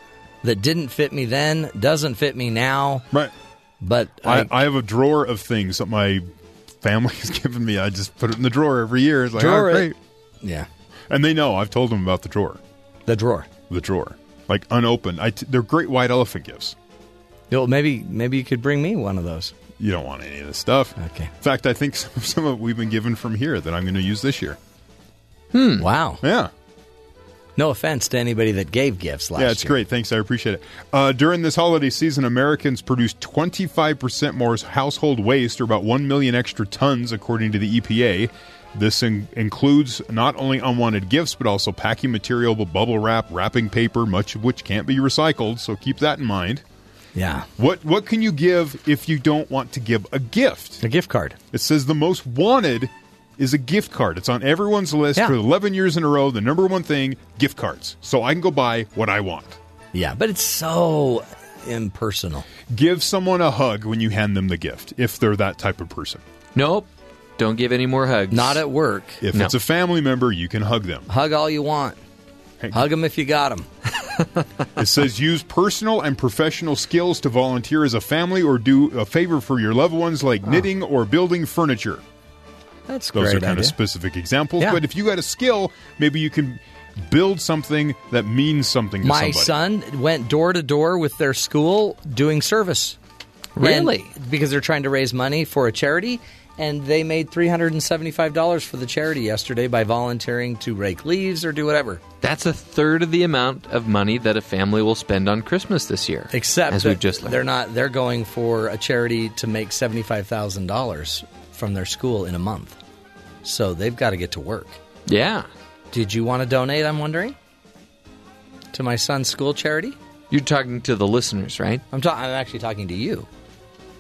S3: that didn't fit me then, doesn't fit me now.
S5: right.
S3: But
S5: I,
S3: I,
S5: I have a drawer of things that my family has given me. I just put it in the drawer every year. It's like, oh,
S3: Drawer
S5: oh,
S3: it. yeah,
S5: And they know. I've told them about the drawer.
S3: The drawer.
S5: The drawer. Like unopened. I t- they're great white elephant gifts.
S3: Well, maybe maybe you could bring me one of those.
S5: You don't want any of this stuff.
S3: Okay.
S5: In fact, I think some, some of it we've been given from here that I'm going to use this year.
S3: Hmm. Wow.
S5: Yeah.
S3: No offense to anybody that gave gifts last
S5: yeah, it's
S3: year.
S5: great. Thanks. I appreciate it. Uh, during this holiday season, Americans produced 25% more household waste, or about 1 million extra tons, according to the EPA. This in- includes not only unwanted gifts, but also packing material, bubble wrap, wrapping paper, much of which can't be recycled. So keep that in mind.
S3: Yeah.
S5: What what can you give if you don't want to give a gift?
S3: A gift card.
S5: It says the most wanted is a gift card. It's on everyone's list
S3: Yeah.
S5: for 11 years in a row. The number one thing, gift cards. So I can go buy what I want.
S3: Yeah, but it's so impersonal.
S5: Give someone a hug when you hand them the gift if they're that type of person.
S4: Nope. Don't give any more hugs.
S3: Not at work.
S5: If
S4: No.
S5: it's a family member, you can hug them.
S3: Hug all you want.
S5: Hey.
S3: Hug them if you got them.
S5: It says use personal and professional skills to volunteer as a family or do a favor for your loved ones like knitting or building furniture.
S3: That's
S5: Those
S3: great
S5: are kind
S3: idea.
S5: of specific examples.
S3: Yeah.
S5: But if you got a skill, maybe you can build something that means something to
S3: My
S5: somebody.
S3: son went door to door with their school doing service.
S4: Really?
S3: And- because they're trying to raise money for a charity, and they made three hundred and seventy-five dollars for the charity yesterday by volunteering to rake leaves or do whatever.
S4: That's a third of the amount of money that a family will spend on Christmas this year.
S3: Except
S4: as we've just learned.
S3: they're not. They're going for a charity to make seventy-five thousand dollars from their school in a month. So they've got to get to work.
S4: Yeah.
S3: Did you want to donate? I'm wondering to my son's school charity.
S4: You're talking to the listeners, right?
S3: I'm, ta- I'm actually talking to you.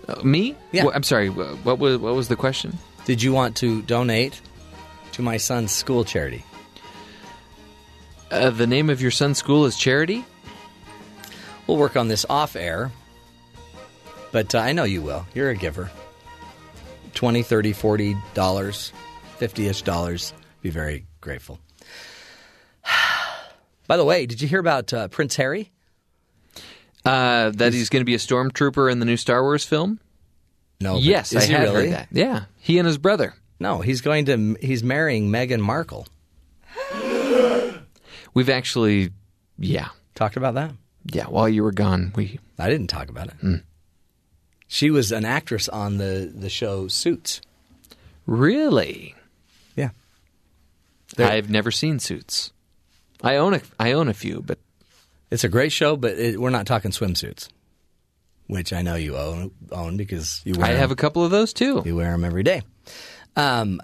S4: Uh, me?
S3: Yeah.
S4: Wha- I'm sorry. What was what was the question?
S3: Did you want to donate to my son's school charity?
S4: Uh, the name of your son's school is Charity.
S3: We'll work on this off air, but uh, I know you will. You're a giver. 20 30 40 dollars 50ish dollars be very grateful by the way did you hear about uh, prince harry
S4: Uh, that he's going to be a stormtrooper in the new Star Wars film.
S3: no but
S4: yes,
S3: is
S4: I
S3: he
S4: had
S3: really
S4: heard that. Yeah, he and his brother.
S3: no he's going to he's marrying meghan markle
S4: We've actually, yeah,
S3: talked about that
S4: yeah. While you were gone, we
S3: i didn't talk about it she was an actress on the the show suits
S4: really.
S3: yeah There-
S4: I've never seen Suits. I own a I own a few, but
S3: It's a great show, but it, we're not talking swimsuits, which I know you own, own because you wear
S4: I have a couple of those too.
S3: you wear them every day. Um,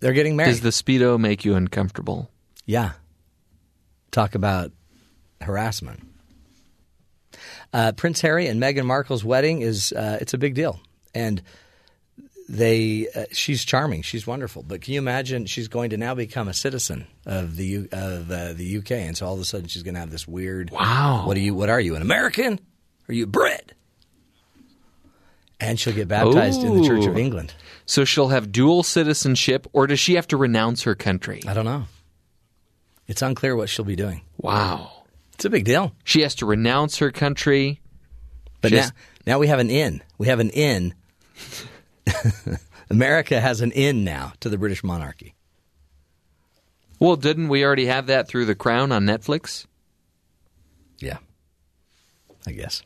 S3: they're getting married.
S4: Does the speedo make you uncomfortable?
S3: yeah. Talk about harassment. Uh, Prince Harry and Meghan Markle's wedding is uh, it's a big deal, and they uh, she's charming, she's wonderful. But can you imagine she's going to now become a citizen of the U, of uh, the UK, and so all of a sudden she's going to have this weird
S4: Wow.
S3: What are you? What are you? An American? Are you a Brit? And she'll get baptized in the Church of England.
S4: So she'll have dual citizenship, or does she have to renounce her country?
S3: I don't know. It's unclear what she'll be doing.
S4: Wow.
S3: It's a big deal.
S4: She has to renounce her country.
S3: But now, now we have an in. We have an in. America has an end now to the British monarchy.
S4: Well, didn't we already have that through The Crown on Netflix?
S3: Yeah, I guess.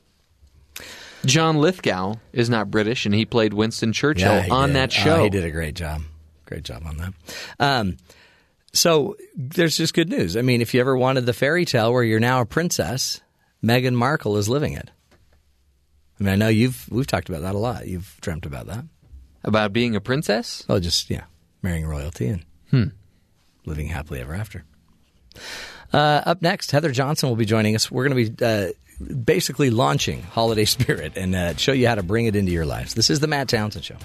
S4: John Lithgow is not British, and he played Winston Churchill
S3: he
S4: on
S3: did.
S4: that
S3: Oh,
S4: show.
S3: he did a great job. Great job on that. Um, so there's just good news. I mean, if you ever wanted the fairy tale where you're now a princess, Meghan Markle is living it. I mean, I know you've we've talked about that a lot. You've dreamt about that.
S4: About being a princess?
S3: Oh, just yeah, marrying royalty and
S4: Hmm.
S3: living happily ever after. Uh, up next, Heather Johnson will be joining us. We're going to be uh, basically launching holiday spirit and uh, show you how to bring it into your lives. This is the Matt Townsend Show.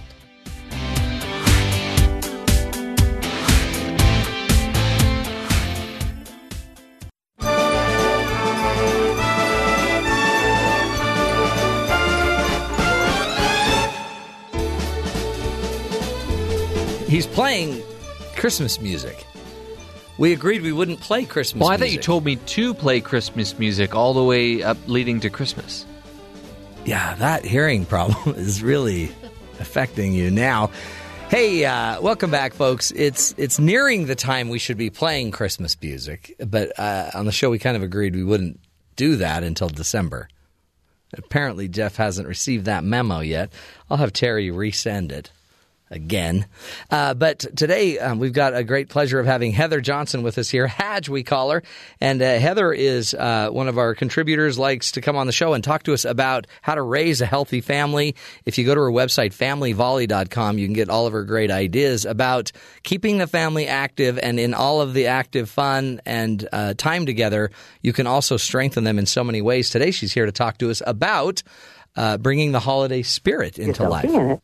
S3: He's playing Christmas music. We agreed we wouldn't play Christmas
S4: Well, I thought
S3: music.
S4: you told me to play Christmas music all the way up leading to Christmas.
S3: Yeah, that hearing problem is really affecting you now. Hey, uh, welcome back, folks. It's it's nearing the time we should be playing Christmas music, but uh, on the show we kind of agreed we wouldn't do that until December. Apparently, Jeff hasn't received that memo yet. I'll have Terry resend it again. Uh, but today um, we've got a great pleasure of having Heather Johnson with us here. Hadge, we call her. And uh, Heather is uh, one of our contributors, likes to come on the show and talk to us about how to raise a healthy family. If you go to her website, familyvolley.com, you can get all of her great ideas about keeping the family active and in all of the active fun and uh, time together. You can also strengthen them in so many ways. Today she's here to talk to us about uh, bringing the holiday spirit into life.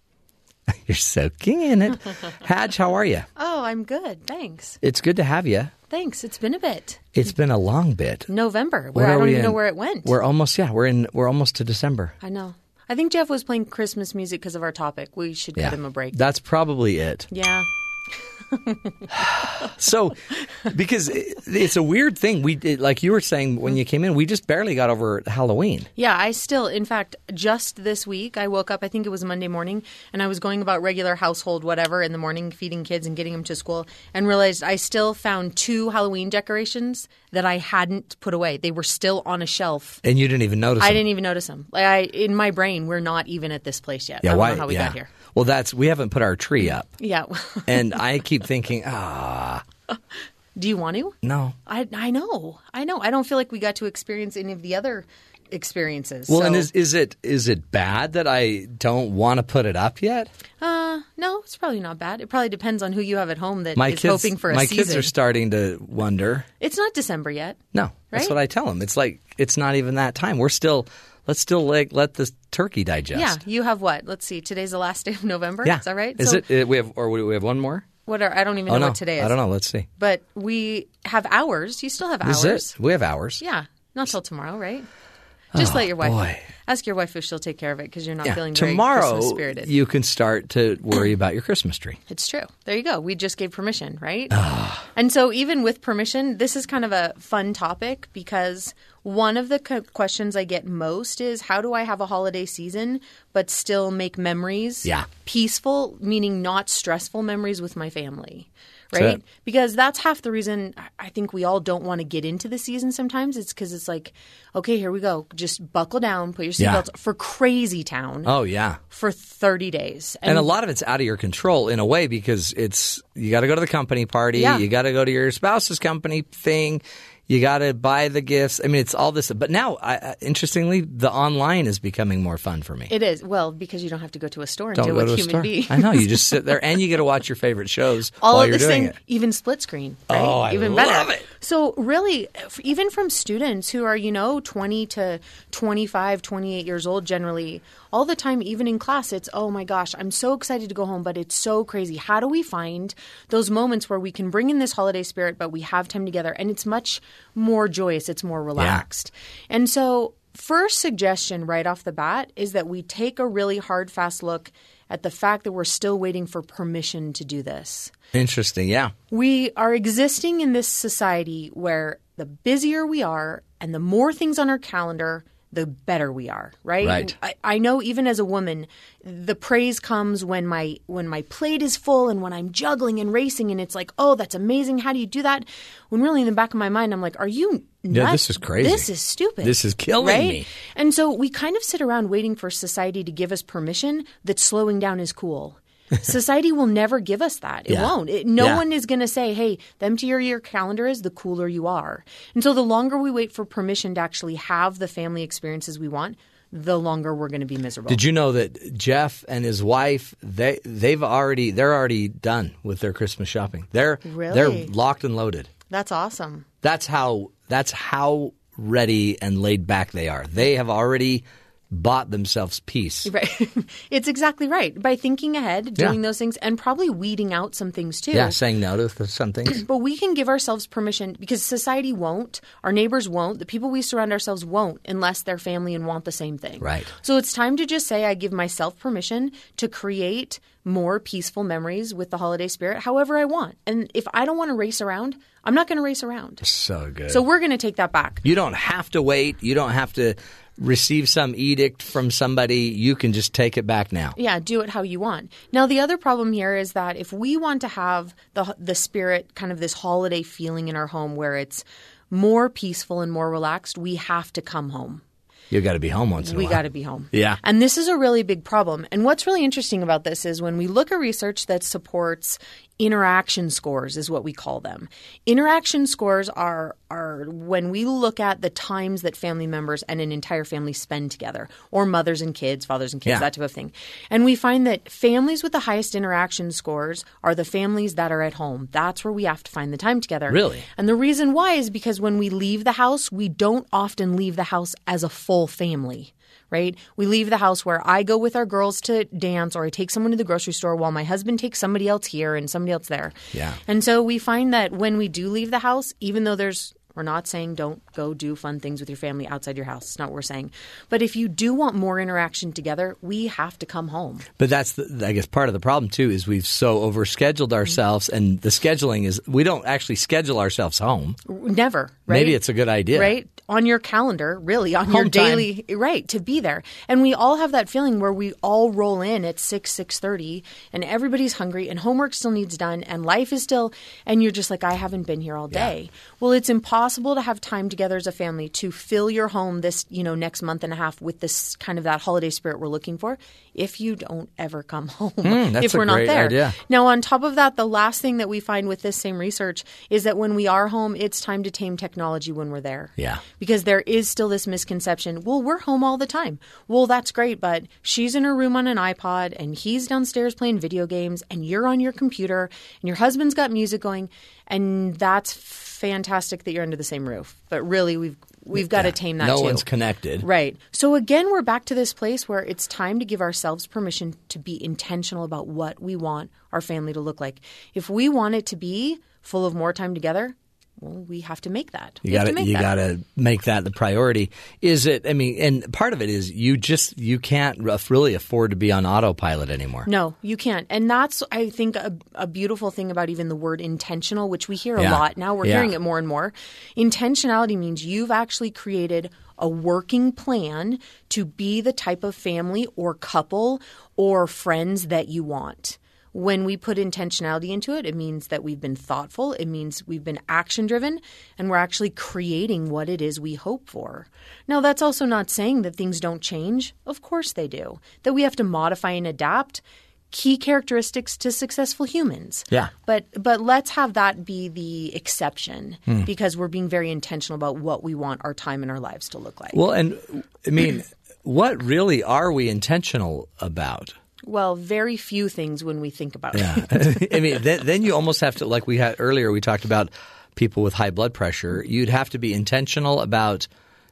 S3: You're soaking in it. Hadge, how are you?
S13: Oh, I'm good. Thanks.
S3: It's good to have you.
S13: Thanks. It's been a bit.
S3: It's been a long bit.
S13: November. Where I don't even know where it went.
S3: We're almost yeah. We're in. We're almost to December.
S13: I know. I think Jeff was playing Christmas music because of our topic. We should
S3: Yeah,
S13: cut him a break.
S3: That's probably it.
S13: yeah.
S3: So, because it- it's a weird thing. We it, like you were saying when you came in, we just barely got over Halloween.
S13: Yeah, I still, in fact, just this week, I woke up, I think it was Monday morning, and I was going about regular household whatever in the morning, feeding kids and getting them to school, and realized I still found two Halloween decorations that I hadn't put away. They were still on a shelf.
S3: And you didn't even notice.
S13: I
S3: them.
S13: didn't even notice them. Like I, in my brain, we're not even at this place yet. I
S3: Yeah,
S13: don't
S3: why?
S13: know how we
S3: yeah.
S13: got here.
S3: Well, that's we haven't put our tree up,
S13: Yeah.
S3: and I keep thinking, ah,
S13: Do you want to?
S3: no.
S13: I I know. I know. I don't feel like we got to experience any of the other experiences.
S3: Well,
S13: so,
S3: and is is it is it bad that I don't want to put it up yet?
S13: uh no, it's probably not bad. It probably depends on who you have at home that is
S3: My kids,
S13: hoping for a
S3: my
S13: season.
S3: kids are starting to wonder.
S13: it's not December yet.
S3: No, that's what I tell them. It's like it's not even that time. We're still let's still like let the turkey digest.
S13: Yeah, you have what? Let's see. Today's the last day of November.
S3: Yeah.
S13: Is that right?
S3: Is
S13: So
S3: it? uh, We have or we have one more.
S13: What are I don't even
S3: oh
S13: know
S3: no,
S13: what today is.
S3: I don't know. Let's see.
S13: But we have hours. You still have
S3: This
S13: hours.
S3: is it. We have hours.
S13: Yeah, not till tomorrow, right? Just let your wife
S3: boy.
S13: ask your wife if she'll take care of it because you're not
S3: Yeah.
S13: feeling
S3: Tomorrow
S13: spirited.
S3: you can start to worry about your Christmas tree.
S13: It's true. There you go. We just gave permission, right?
S3: Ah.
S13: and so, even with permission, this is kind of a fun topic because one of the co- questions I get most is how do I have a holiday season but still make memories
S3: Yeah.
S13: peaceful, meaning not stressful memories with my family? Right? Because that's half the reason I- think we all don't want to get into the season sometimes. It's because it's like, okay, here we go. Just buckle down, put your
S3: Yeah.
S13: seatbelts for crazy town
S3: Oh yeah.
S13: for 30 days.
S3: And, a lot of it's out of your control in a way because it's you got to go to the company party,
S13: Yeah.
S3: you got to go to your spouse's company thing, you got to buy the gifts. I mean, it's all this. But now, I, interestingly, the online is becoming more fun for me.
S13: It is well because you don't have to go to a store and
S3: Don't
S13: deal with
S3: a
S13: human
S3: store.
S13: beings.
S3: I know you just sit there and you get to watch your favorite shows
S13: all
S3: while
S13: at
S3: you're
S13: the
S3: doing
S13: same,
S3: it.
S13: even split screen. Right?
S3: Oh, I
S13: even
S3: love
S13: better.
S3: it.
S13: So really, even from students who are you know twenty to 25, 28 years old, generally all the time, even in class, it's oh my gosh, I'm so excited to go home, but it's so crazy. How do we find those moments where we can bring in this holiday spirit, but we have time together, and it's much more joyous, it's more relaxed, and so. First suggestion right off the bat is that we take a really hard, fast look at the fact that we're still waiting for permission to do this.
S3: Interesting, yeah.
S13: We are existing in this society where the busier we are and the more things on our calendar, the better we are, right?
S3: Right.
S13: I, I know even as a woman, the praise comes when my when my plate is full and when I'm juggling and racing and it's like, oh, that's amazing. How do you do that? When really in the back of my mind, I'm like, are you
S3: Yeah, this is crazy.
S13: This is stupid.
S3: This is killing
S13: right?
S3: me.
S13: And so we kind of sit around waiting for society to give us permission that slowing down is cool. society will never give us that. It
S3: Yeah.
S13: won't. It, no
S3: Yeah.
S13: one is going to say, hey, the emptier your calendar is, the cooler you are. And so the longer we wait for permission to actually have the family experiences we want, the longer we're going to be miserable.
S3: Did you know that Jeff and his wife they they've already they're already done with their Christmas shopping. They're
S13: Really?
S3: they're locked and loaded.
S13: That's awesome.
S3: That's how that's how ready and laid back they are. They have already bought themselves peace.
S13: Right. it's exactly right. By thinking ahead, doing
S3: Yeah.
S13: those things, and probably weeding out some things too.
S3: Yeah, saying no to some things.
S13: But we can give ourselves permission because society won't, our neighbors won't, the people we surround ourselves won't unless they're family and want the same thing.
S3: Right.
S13: So it's time to just say, I give myself permission to create more peaceful memories with the holiday spirit however I want. And if I don't want to race around, I'm not going to race around.
S3: So good.
S13: So we're going to take that back.
S3: You don't have to wait. You don't have to receive some edict from somebody. You can just take it back now.
S13: Yeah, do it how you want. Now the other problem here is that if we want to have the the spirit kind of this holiday feeling in our home where it's more peaceful and more relaxed, we have to come home.
S3: You got to be home once in
S13: we
S3: a while.
S13: We got to be home.
S3: Yeah.
S13: And this is a really big problem. And what's really interesting about this is when we look at research that supports interaction scores is what we call them. Interaction scores are are when we look at the times that family members and an entire family spend together or mothers and kids, fathers and kids,
S14: Yeah.
S13: that type of thing. And we find that families with the highest interaction scores are the families that are at home. That's where we have to find the time together.
S3: Really?
S13: And the reason why is because when we leave the house, we don't often leave the house as a full family. Right? We leave the house where I go with our girls to dance or I take someone to the grocery store while my husband takes somebody else here and somebody else there.
S3: Yeah.
S13: And so we find that when we do leave the house, even though there's we're not saying don't go do fun things with your family outside your house. It's not what we're saying. But if you do want more interaction together, we have to come home.
S3: But that's, the, I guess, part of the problem too is we've so overscheduled mm-hmm. ourselves, and the scheduling is we don't actually schedule ourselves home.
S13: Never, right?
S3: Maybe it's a good idea,
S13: Right? On your calendar, really, on your
S3: Home time.
S13: daily right, to be there. And we all have that feeling where we all roll in at six, six thirty and everybody's hungry and homework still needs done and life is still and you're just like, I haven't been here all day. Well, it's impossible to have time together as a family to fill your home this, you know, next month and a half with this kind of that holiday spirit we're looking for if you don't ever come home.
S3: Mm, that's
S13: if we're not
S3: great
S13: there.
S3: idea.
S13: Now, on top of that, the last thing that we find with this same research is that when we are home, it's time to tame technology when we're there.
S3: Yeah.
S13: Because there is still this misconception well, we're home all the time. Well, that's great, but she's in her room on an iPod and he's downstairs playing video games and you're on your computer and your husband's got music going. And that's fantastic that you're under the same roof. But really, we've we've got to tame that
S3: no
S13: too.
S3: one's connected.
S13: Right. So again, we're back to this place where it's time to give ourselves permission to be intentional about what we want our family to look like. If we want it to be full of more time together, well, we have to make that.
S3: You got
S13: to
S3: you
S13: that.
S3: got to make that the priority. Is it? I mean, and part of it is you just you can't really afford to be on autopilot anymore.
S13: No, you can't. And that's, I think, a, a beautiful thing about even the word intentional, which we hear a
S3: Yeah.
S13: lot. Now we're
S3: Yeah.
S13: hearing it more and more. Intentionality means you've actually created a working plan to be the type of family or couple or friends that you want. When we put intentionality into it, it means that we've been thoughtful, it means we've been action driven, and we're actually creating what it is we hope for. Now, that's also not saying that things don't change. Of course they do. That we have to modify and adapt key characteristics to successful humans.
S3: Yeah.
S13: But but let's have that be the exception
S3: Hmm.
S13: because we're being very intentional about what we want our time and our lives to look like.
S3: Well, and I mean, what really are we intentional about?
S13: Well, very few things when we think about
S3: Yeah.
S13: it.
S3: I mean, then, then you almost have to, like we had earlier, we talked about people with high blood pressure. You'd have to be intentional about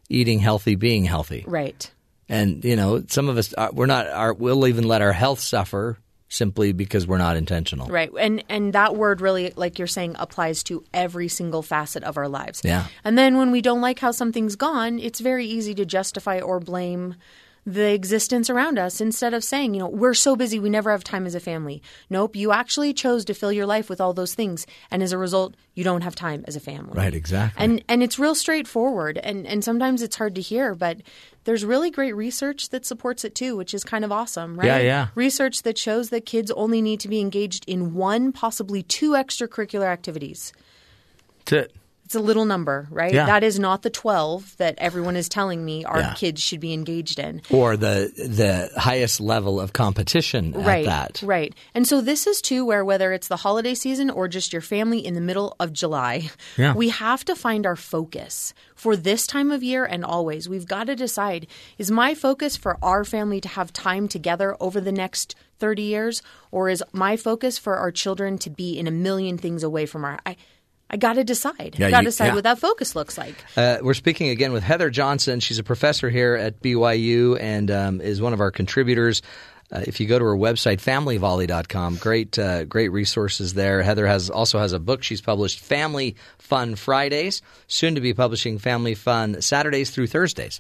S3: eating healthy, being healthy.
S13: right.
S3: And, you know, some of us, are, we're not, we'll even let our health suffer simply because we're not intentional.
S13: Right. And and that word really like you're saying applies to every single facet of our lives.
S3: Yeah.
S13: And then when we don't like how something's gone, it's very easy to justify or blame the existence around us instead of saying, you know, we're so busy we never have time as a family. Nope, you actually chose to fill your life with all those things and as a result, you don't have time as a family.
S3: Right, exactly.
S13: And and it's real straightforward and and sometimes it's hard to hear, but there's really great research that supports it too, which is kind of awesome, right?
S3: Yeah, yeah.
S13: Research that shows that kids only need to be engaged in one, possibly two extracurricular activities.
S3: That's it.
S13: It's a little number, right?
S3: Yeah.
S13: That is not the 12 that everyone is telling me our
S3: Yeah.
S13: kids should be engaged in.
S3: Or the the highest level of competition at
S13: right,
S3: that.
S13: Right. And so this is too where whether it's the holiday season or just your family in the middle of July,
S3: Yeah.
S13: we have to find our focus for this time of year and always. We've got to decide is my focus for our family to have time together over the next 30 years or is my focus for our children to be in a million things away from our I I got to decide.
S3: Yeah,
S13: got to decide
S3: yeah.
S13: what that focus looks like.
S3: Uh, we're speaking again with Heather Johnson. She's a professor here at BYU and um, is one of our contributors. Uh, if you go to her website, familyvolley.com, great, uh, great resources there. Heather has also has a book she's published, Family Fun Fridays, soon to be publishing Family Fun Saturdays through Thursdays.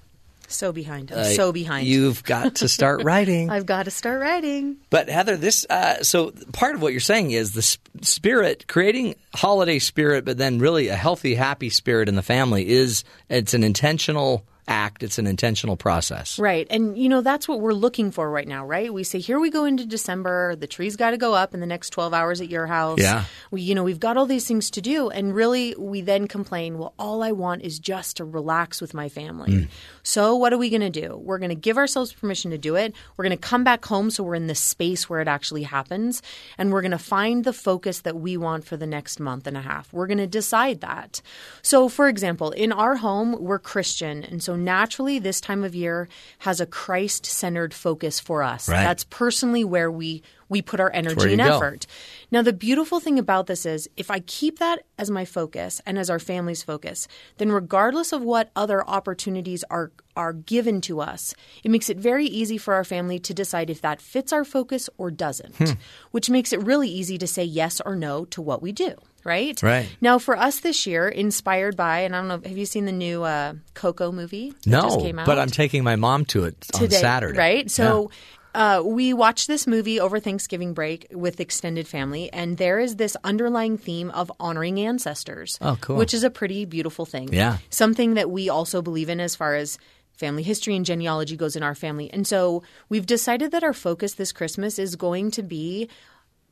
S13: So behind. I'm
S3: Uh,
S13: so behind.
S3: You've got to start writing.
S13: I've got to start writing.
S3: But Heather, this uh, so part of what you're saying is the spirit creating holiday spirit, but then really a healthy, happy spirit in the family is it's an intentional act. It's an intentional process.
S13: Right. And, you know, that's what we're looking for right now, right? We say, here we go into December. The tree's got to go up in the next 12 hours at your house.
S3: Yeah.
S13: We, you know, we've got all these things to do. And really, we then complain, well, all I want is just to relax with my family.
S3: Mm.
S13: So, what are we going to do? We're going to give ourselves permission to do it. We're going to come back home so we're in the space where it actually happens. And we're going to find the focus that we want for the next month and a half. We're going to decide that. So, for example, in our home, we're Christian. And so, naturally, this time of year has a Christ centered focus for us.
S14: Right.
S13: That's personally where we we put our energy and
S14: go.
S13: effort. Now, the beautiful thing about this is if I keep that as my focus and as our family's focus, then regardless of what other opportunities are are given to us, it makes it very easy for our family to decide if that fits our focus or doesn't,
S14: Hmm.
S13: which makes it really easy to say yes or no to what we do. Right.
S3: Right.
S13: Now, for us this year, inspired by, and I don't know, have you seen the new uh, Coco movie? that just
S3: No,
S13: came out?
S3: but I'm taking my mom to it on Saturday.
S13: right? So uh, we watched this movie over Thanksgiving break with extended family, and there is this underlying theme of honoring ancestors.
S3: Oh, cool.
S13: Which is a pretty beautiful thing.
S3: Yeah.
S13: Something that we also believe in as far as family history and genealogy goes in our family. And so we've decided that our focus this Christmas is going to be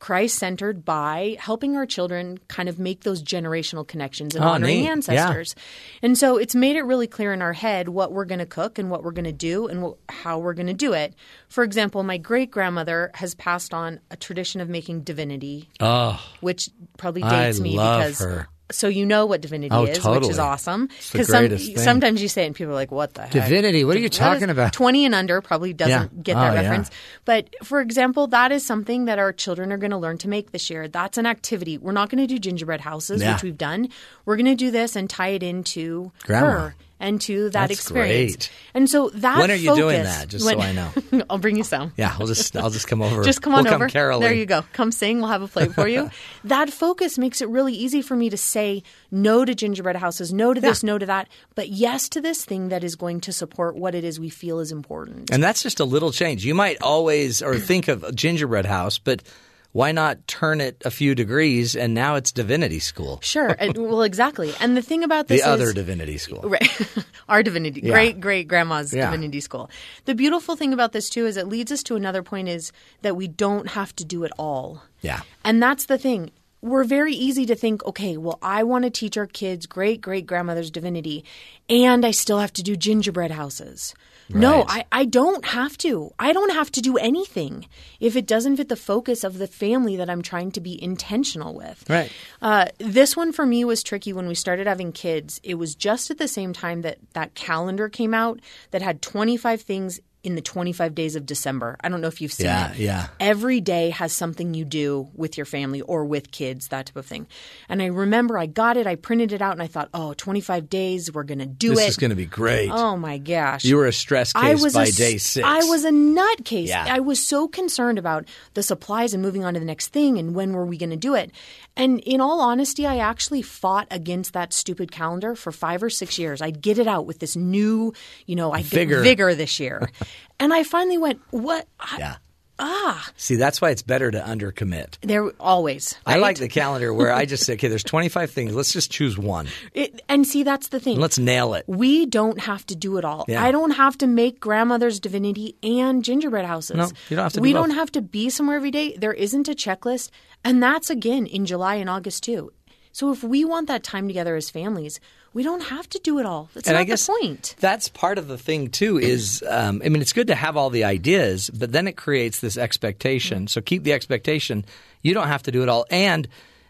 S13: Christ centered by helping our children kind of make those generational connections and ah,
S3: Oh,
S13: honoring
S3: neat. Yeah.
S13: ancestors. And so it's made it really clear in our head what we're going to cook and what we're going to do and how we're going to do it. For example, my great grandmother has passed on a tradition of making divinity,
S3: Oh,
S13: which probably
S3: I
S13: dates me
S3: love
S13: because.
S3: her.
S13: So you know what divinity
S3: Oh,
S13: is, which is awesome.
S3: The
S13: some, sometimes you say it and people are like, "What the heck?"
S14: Divinity? What are you
S13: is-
S14: talking about?
S13: Twenty and under probably doesn't
S14: Yeah.
S13: get
S14: Oh,
S13: that
S14: yeah.
S13: reference. But for example, that is something that our children are going to learn to make this year. That's an activity. We're not going to do gingerbread houses,
S3: Yeah.
S13: which we've done. We're going to do this and tie it into
S3: Grandma.
S13: her and to that
S3: That's
S13: experience.
S3: great.
S13: And so that
S3: When are you doing
S13: focus-
S3: that? Just
S13: when-
S3: so I know.
S13: I'll bring you some.
S3: Yeah, I'll just I'll just come over.
S13: Just come on
S3: we'll
S13: over.
S3: Come caroling.
S13: There you go. Come sing. We'll have a plate for you. that focus makes it really easy for me to say no to gingerbread houses, no to this, no to that, but yes to this thing that is going to support what it is we feel is important.
S3: And that's just a little change. You might always or think of a gingerbread house, but why not turn it a few degrees and now it's divinity school?
S13: Sure. Well, exactly. And the thing about this
S3: The
S13: is
S3: other divinity school.
S13: Right. Our divinity,
S3: Yeah.
S13: great great grandma's
S3: Yeah.
S13: divinity school. The beautiful thing about this too is it leads us to another point is that we don't have to do it all.
S3: Yeah.
S13: And that's the thing. We're very easy to think, okay, well, I want to teach our kids great great grandmother's divinity, and I still have to do gingerbread houses. No, I, I don't have to. I don't have to do anything if it doesn't fit the focus of the family that I'm trying to be intentional with.
S3: Right.
S13: Uh, this one for me was tricky when we started having kids. It was just at the same time that that calendar came out that had 25 things in the 25 days of December. I don't know if you've seen
S3: Yeah,
S13: it.
S3: yeah.
S13: Every day has something you do with your family or with kids, that type of thing. And I remember I got it, I printed it out, and I thought, oh, 25 days, we're going to do it.
S3: this
S13: it.
S3: is going to be great.
S13: Oh my gosh.
S3: You were a stress
S13: I
S3: case
S13: was
S3: by
S13: a,
S3: day six.
S13: I was a nutcase.
S3: Yeah.
S13: I was so concerned about the supplies and moving on to the next thing and when were we going to do it. And in all honesty, I actually fought against that stupid calendar for five or six years. I'd get it out with this new, you know, I
S3: Vigor.
S13: vigor this year. and I finally went, what? I-
S3: Yeah.
S13: Ah,
S3: See, that's why it's better to undercommit.
S13: there always.
S3: I like the calendar where I just say, okay, there's 25 things. Let's just choose one.
S13: It, and see, that's the thing.
S3: And let's nail it.
S13: We don't have to do it all.
S3: Yeah.
S13: I don't have to make grandmother's divinity and gingerbread houses.
S3: No, you don't have to do
S13: We
S3: both.
S13: don't have to be somewhere every day. There isn't a checklist. And that's again in July and August too. So if we want that time together as families, we don't have to do it all. That's
S3: and
S13: not
S3: I guess
S13: the point.
S3: that's part of the thing too. Is um, I mean, it's good to have all the ideas, but then it creates this expectation. So keep the expectation. You don't have to do it all, and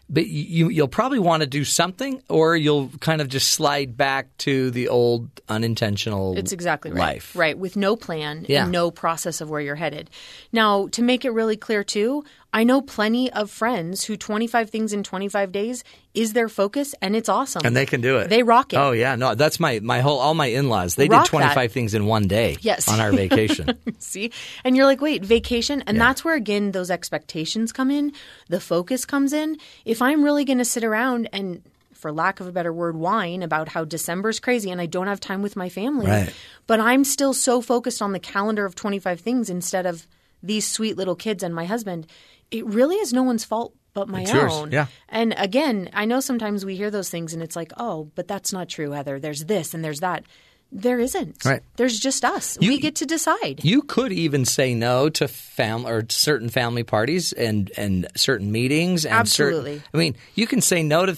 S3: but you you'll probably want to do something, or you'll kind of just slide back to the old unintentional.
S13: It's exactly right.
S3: life.
S13: Right, with no plan
S3: Yeah.
S13: and no process of where you're headed. Now, to make it really clear too, I know plenty of friends who 25 things in 25 days is their focus and it's awesome.
S3: And they can do it.
S13: They rock it.
S3: Oh yeah, no, that's my my whole all my in laws. They
S13: Rock
S3: did twenty five
S13: that.
S3: things in one day.
S13: Yes.
S3: on our vacation.
S13: See? And you're like, wait, vacation? And that's where, again, those expectations come in, the focus comes in. If I'm really going to sit around and for lack of a better word, whine about how December's crazy and I don't have time with my family.
S3: Right.
S13: But I'm still so focused on the calendar of 25 things instead of these sweet little kids and my husband. It really is no one's fault but my
S3: It's yours,
S13: own.
S3: yeah.
S13: And again, I know sometimes we hear those things and it's like, oh, but that's not true, Heather. There's this and there's that. There isn't.
S3: Right.
S13: There's just us. we get to decide.
S3: You could even say no to fam or certain family parties and and certain meetings. And certain-
S13: Absolutely.
S3: I mean, you can say no to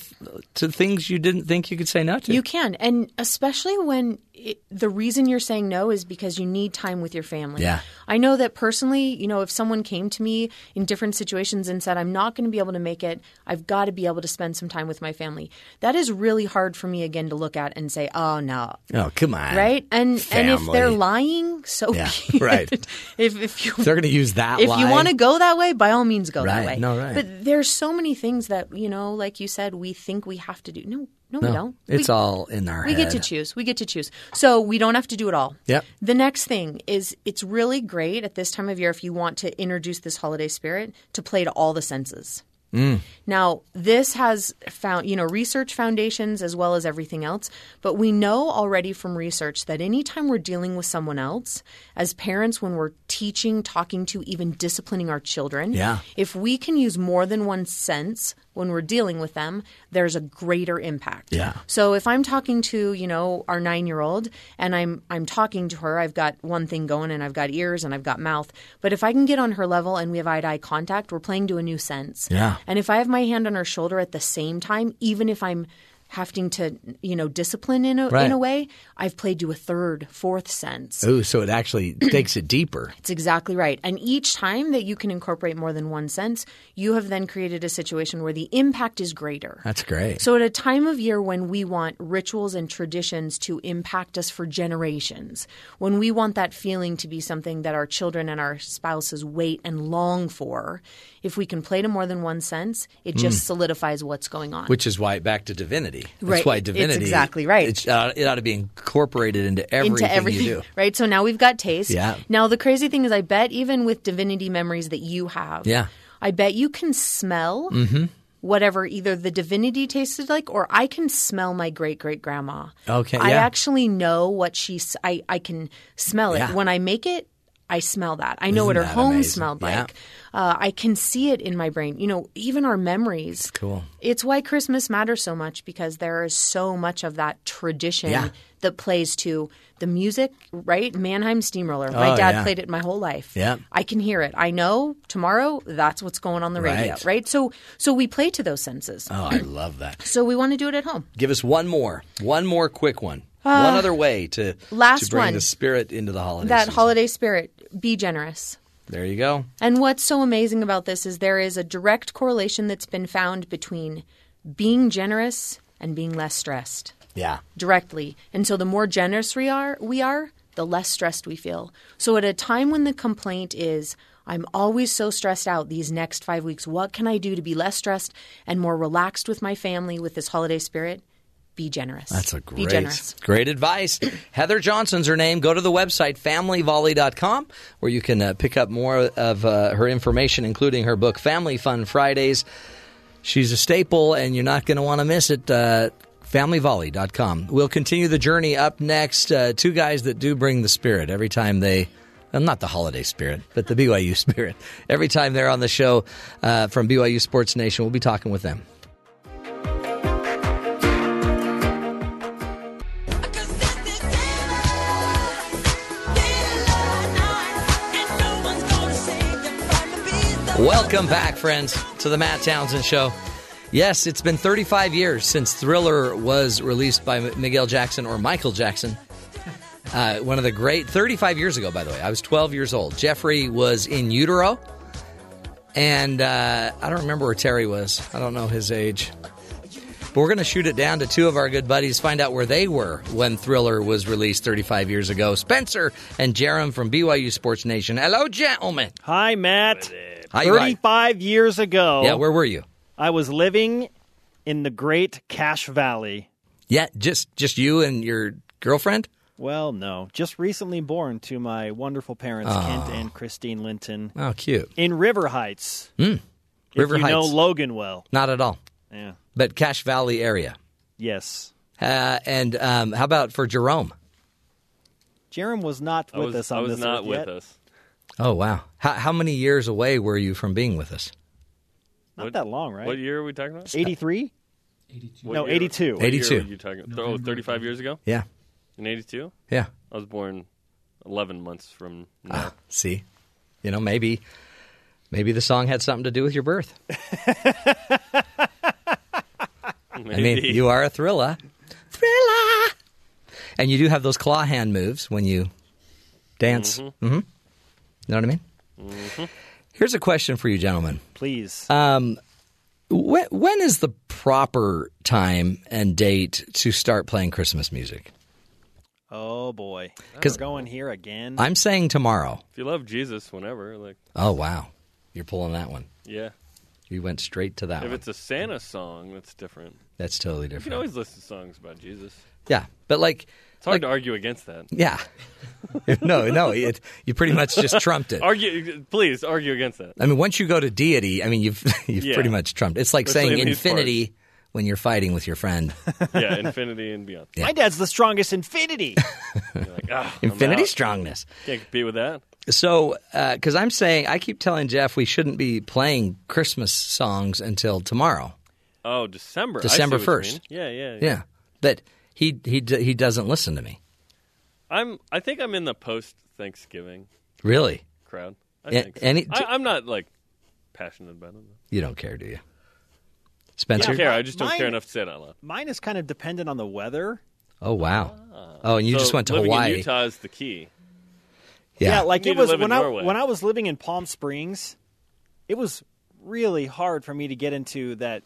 S3: to things you didn't think you could say no to.
S13: You can, and especially when it, the reason you're saying no is because you need time with your family.
S3: Yeah.
S13: I know that personally, you know, if someone came to me in different situations and said, I'm not going to be able to make it, I've got to be able to spend some time with my family, that is really hard for me again to look at and say, oh, no.
S3: oh, come on.
S13: Right? And and if they're lying, so
S3: Yeah,
S13: be it.
S3: right.
S13: If, if you
S3: They're going to use that.
S13: if
S3: lie.
S13: you want to go that way, by all means go
S3: Right.
S13: that way.
S3: No, right.
S13: But there's so many things that, you know, like you said, we think we have to do. No, no,
S3: no,
S13: we don't.
S3: it's
S13: We-
S3: all in our
S13: we
S3: head.
S13: get to choose. We get to choose. So we don't have to do it all.
S3: Yep.
S13: The next thing is it's really great at this time of year if you want to introduce this holiday spirit to play to all the senses.
S3: Mm.
S13: Now, this has found, you know, research foundations as well as everything else, but we know already from research that anytime we're dealing with someone else, as parents, when we're teaching, talking to, even disciplining our children,
S3: Yeah.
S13: if we can use more than one sense when we're dealing with them, there's a greater impact.
S3: Yeah.
S13: So if I'm talking to, you know, our 9-year-old and I'm I'm talking to her, I've got one thing going and I've got ears and I've got mouth, but if I can get on her level and we have eye-to-eye contact, we're playing to a new sense.
S3: Yeah.
S13: And if I have my hand on her shoulder at the same time, even if I'm having to, you know, discipline in a,
S3: Right.
S13: in a way, I've played to a third, fourth sense.
S3: Oh, so it actually takes it deeper.
S13: It's exactly right. And each time that you can incorporate more than one sense, you have then created a situation where the impact is greater.
S3: That's great.
S13: So, at a time of year when we want rituals and traditions to impact us for generations, when we want that feeling to be something that our children and our spouses wait and long for, if we can play to more than one sense, it just
S3: Mm.
S13: solidifies what's going on.
S3: Which is why back to divinity. That's
S13: Right.
S3: why
S13: It's
S3: divinity.
S13: exactly right.
S3: It, uh, it ought to be incorporated into everything,
S13: into everything,
S3: you do.
S13: right? So now we've got taste.
S3: Yeah.
S13: Now the crazy thing is, I bet even with divinity memories that you have,
S3: Yeah.
S13: I bet you can smell
S3: Mm-hmm.
S13: whatever either the divinity tasted like, or I can smell my great great grandma.
S3: Okay,
S13: I
S3: yeah.
S13: actually know what she's. I I can smell it
S3: Yeah.
S13: when I make it. I smell that. I know
S3: Isn't
S13: what her home
S3: amazing?
S13: smelled
S3: Yeah.
S13: like. Uh, I can see it in my brain. You know, even our memories.
S3: It's Cool.
S13: It's why Christmas matters so much because there is so much of that tradition
S3: Yeah.
S13: that plays to the music, right? Mannheim Steamroller. My
S3: Oh,
S13: dad
S3: yeah.
S13: played it my whole life.
S3: Yeah.
S13: I can hear it. I know tomorrow that's what's going on the radio,
S3: Right.
S13: right? So so we play to those senses.
S3: Oh, I love that.
S13: So we want to do it at home.
S3: Give us one more, one more quick one,
S13: Uh,
S3: one other way to
S13: last
S3: to bring
S13: one.
S3: the spirit into the holiday.
S13: that
S3: season.
S13: holiday spirit, be generous.
S3: There you go.
S13: And what's so amazing about this is there is a direct correlation that's been found between being generous and being less stressed.
S3: Yeah.
S13: directly. And so the more generous we are, we are, the less stressed we feel. So at a time when the complaint is I'm always so stressed out these next 5 weeks, what can I do to be less stressed and more relaxed with my family with this holiday spirit? Be generous.
S3: That's a great,
S13: Be
S3: great,
S13: generous.
S3: great advice. Heather Johnson's her name. Go to the website, familyvolley.com, where you can uh, pick up more of uh, her information, including her book, Family Fun Fridays. She's a staple, and you're not going to want to miss it. Uh, familyvolley.com. We'll continue the journey up next. Uh, two guys that do bring the spirit every time they. Well, not the holiday spirit, but the BYU spirit. Every time they're on the show uh, from BYU Sports Nation, we'll be talking with them. Welcome back, friends, to the Matt Townsend Show. Yes, it's been 35 years since Thriller was released by Miguel Jackson or Michael Jackson. Uh, one of the great, 35 years ago, by the way. I was 12 years old. Jeffrey was in utero, and uh, I don't remember where Terry was. I don't know his age. But we're going to shoot it down to two of our good buddies, find out where they were when Thriller was released 35 years ago. Spencer and Jarom from BYU Sports Nation. Hello, gentlemen.
S14: Hi, Matt.
S3: Hi, Mike.
S14: 35 years ago.
S3: Yeah, where were you?
S14: I was living in the great Cache Valley.
S3: Yeah, just just you and your girlfriend.
S14: Well, no, just recently born to my wonderful parents,
S3: Oh.
S14: Kent and Christine Linton,
S3: Oh, cute.
S14: in River Heights.
S3: Mm.
S14: If
S3: River
S14: you know Logan well.
S3: Not at all,
S14: Yeah.
S3: but Cache Valley area.
S14: Yes.
S3: Uh, and um, how about for Jarom?
S14: Jarom was not with
S15: was,
S14: us on
S15: I was
S14: this
S15: not with
S14: yet.
S15: us.
S3: Oh wow! How, how many years away were you from being with us?
S14: Not
S15: What-
S14: that long, right?
S15: What year are we talking about?
S14: 83?
S15: What
S14: no,
S15: year-
S14: 82.
S15: What year
S3: 82.
S15: were you talking Oh, 35 years ago?
S3: Yeah.
S15: In 82?
S3: Yeah.
S15: I was born 11 months from now.
S3: Ah, see, you know maybe maybe the song had something to do with your birth. I mean,
S15: Maybe.
S3: you are a thriller, thriller, and you do have those claw hand moves when you dance. Mm-hmm. You know what I mean?
S15: Mm-hmm.
S3: Here's a question for you, gentlemen.
S14: Please.
S3: Um, when, when is the proper time and date to start playing Christmas music?
S14: Oh, boy.
S3: 'Cause-
S14: We're going here again.
S3: I'm saying tomorrow.
S15: If you love Jesus, whenever, like,
S3: Oh wow, you're pulling that one.
S15: yeah.
S3: You went straight to that
S15: if
S3: one.
S15: it's a Santa song, that's different.
S3: That's totally different.
S15: You can always listen to songs about Jesus.
S3: Yeah, but like,
S15: It's hard to argue against that.
S3: yeah, no, no, it, you pretty much just trumped it.
S15: Argue, please argue against that.
S3: I mean, once you go to deity, I mean, you've you've
S15: Yeah.
S3: pretty much trumped. It's like
S15: Especially
S3: saying
S15: in these
S3: infinity when you're fighting with your friend.
S15: Yeah, infinity and beyond.
S3: Yeah.
S14: My dad's the strongest infinity.
S15: You're like, ah,
S3: Infinity
S15: out.
S3: strongness.
S15: Can't compete with that.
S3: So, because I'm saying, I keep telling Jeff we shouldn't be playing Christmas songs until tomorrow.
S15: Oh, December.
S3: December 1st.
S15: mean. Yeah, yeah,
S3: Yeah, but he he he doesn't listen to me.
S15: I'm. I think I'm in the post Thanksgiving
S3: Really,
S15: crowd. I
S3: A-
S15: think. so.
S3: any-
S15: I, I'm not like passionate about it.
S3: you don't care, do you,
S15: I
S3: Spencer?
S15: don't care. I just don't
S14: Mine-
S15: care enough to say it out loud.
S14: Mine is kind of dependent on the weather.
S3: Oh wow! Ah. Oh, and you
S15: So
S3: just went to
S15: living
S3: Hawaii.
S15: In Utah is the key.
S3: yeah.
S14: like
S15: You
S14: it
S15: need to
S14: was
S15: live in
S14: when I
S15: Norway.
S14: when I was living in Palm Springs, it was really hard for me to get into that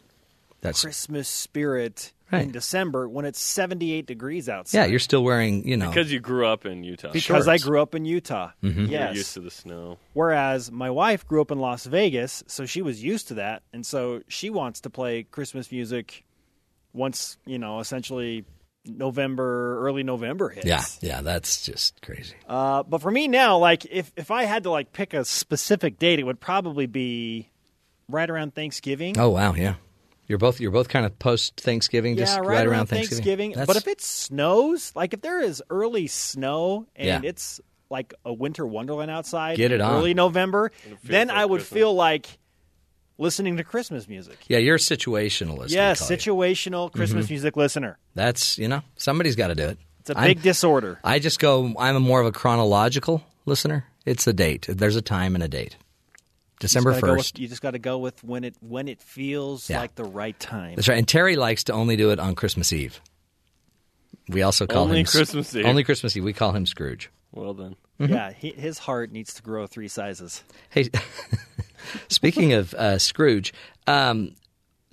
S3: That's
S14: Christmas spirit
S3: Right.
S14: in December when it's 78 degrees outside.
S3: yeah. You're still wearing, you know,
S15: Because you grew up in Utah.
S14: because I grew up in Utah.
S3: Mhm.
S15: You're
S14: Yes.
S15: used to the snow.
S14: Whereas my wife grew up in Las Vegas, so she was used to that, and so she wants to play Christmas music once you know, essentially November, early November hits.
S3: yeah, yeah. That's just crazy.
S14: Uh, but for me now, like if if I had to like pick a specific date, it would probably be right around Thanksgiving.
S3: Oh wow, yeah. You're both you're both kind of post Thanksgiving,
S14: yeah,
S3: just
S14: right,
S3: around Thanksgiving.
S14: But if it snows, like if there is early snow and
S3: Yeah.
S14: it's like a winter wonderland outside,
S3: Get it on.
S14: early November, then
S15: like
S14: I would
S15: Christmas.
S14: feel like listening to Christmas music.
S3: yeah, you're a situationalist. we
S14: yes,
S3: you.
S14: situational Christmas
S3: Mhm.
S14: music listener.
S3: That's you know somebody's got to do it.
S14: It's a
S3: I'm-
S14: big disorder.
S3: I just go. I'm a more of a chronological listener. It's a date. There's a time and a date. December
S14: Just gotta go with-
S3: first.
S14: you just got to go with when it when it feels
S3: Yeah.
S14: like the right time.
S3: That's right. And Terry likes to only do it on Christmas Eve. We also call
S15: Only
S3: him
S15: Christmas Eve.
S3: Only Christmas Eve. We call him Scrooge.
S15: Well then.
S14: Yeah, he, his heart needs to grow three sizes.
S3: Hey, speaking of uh, Scrooge, um,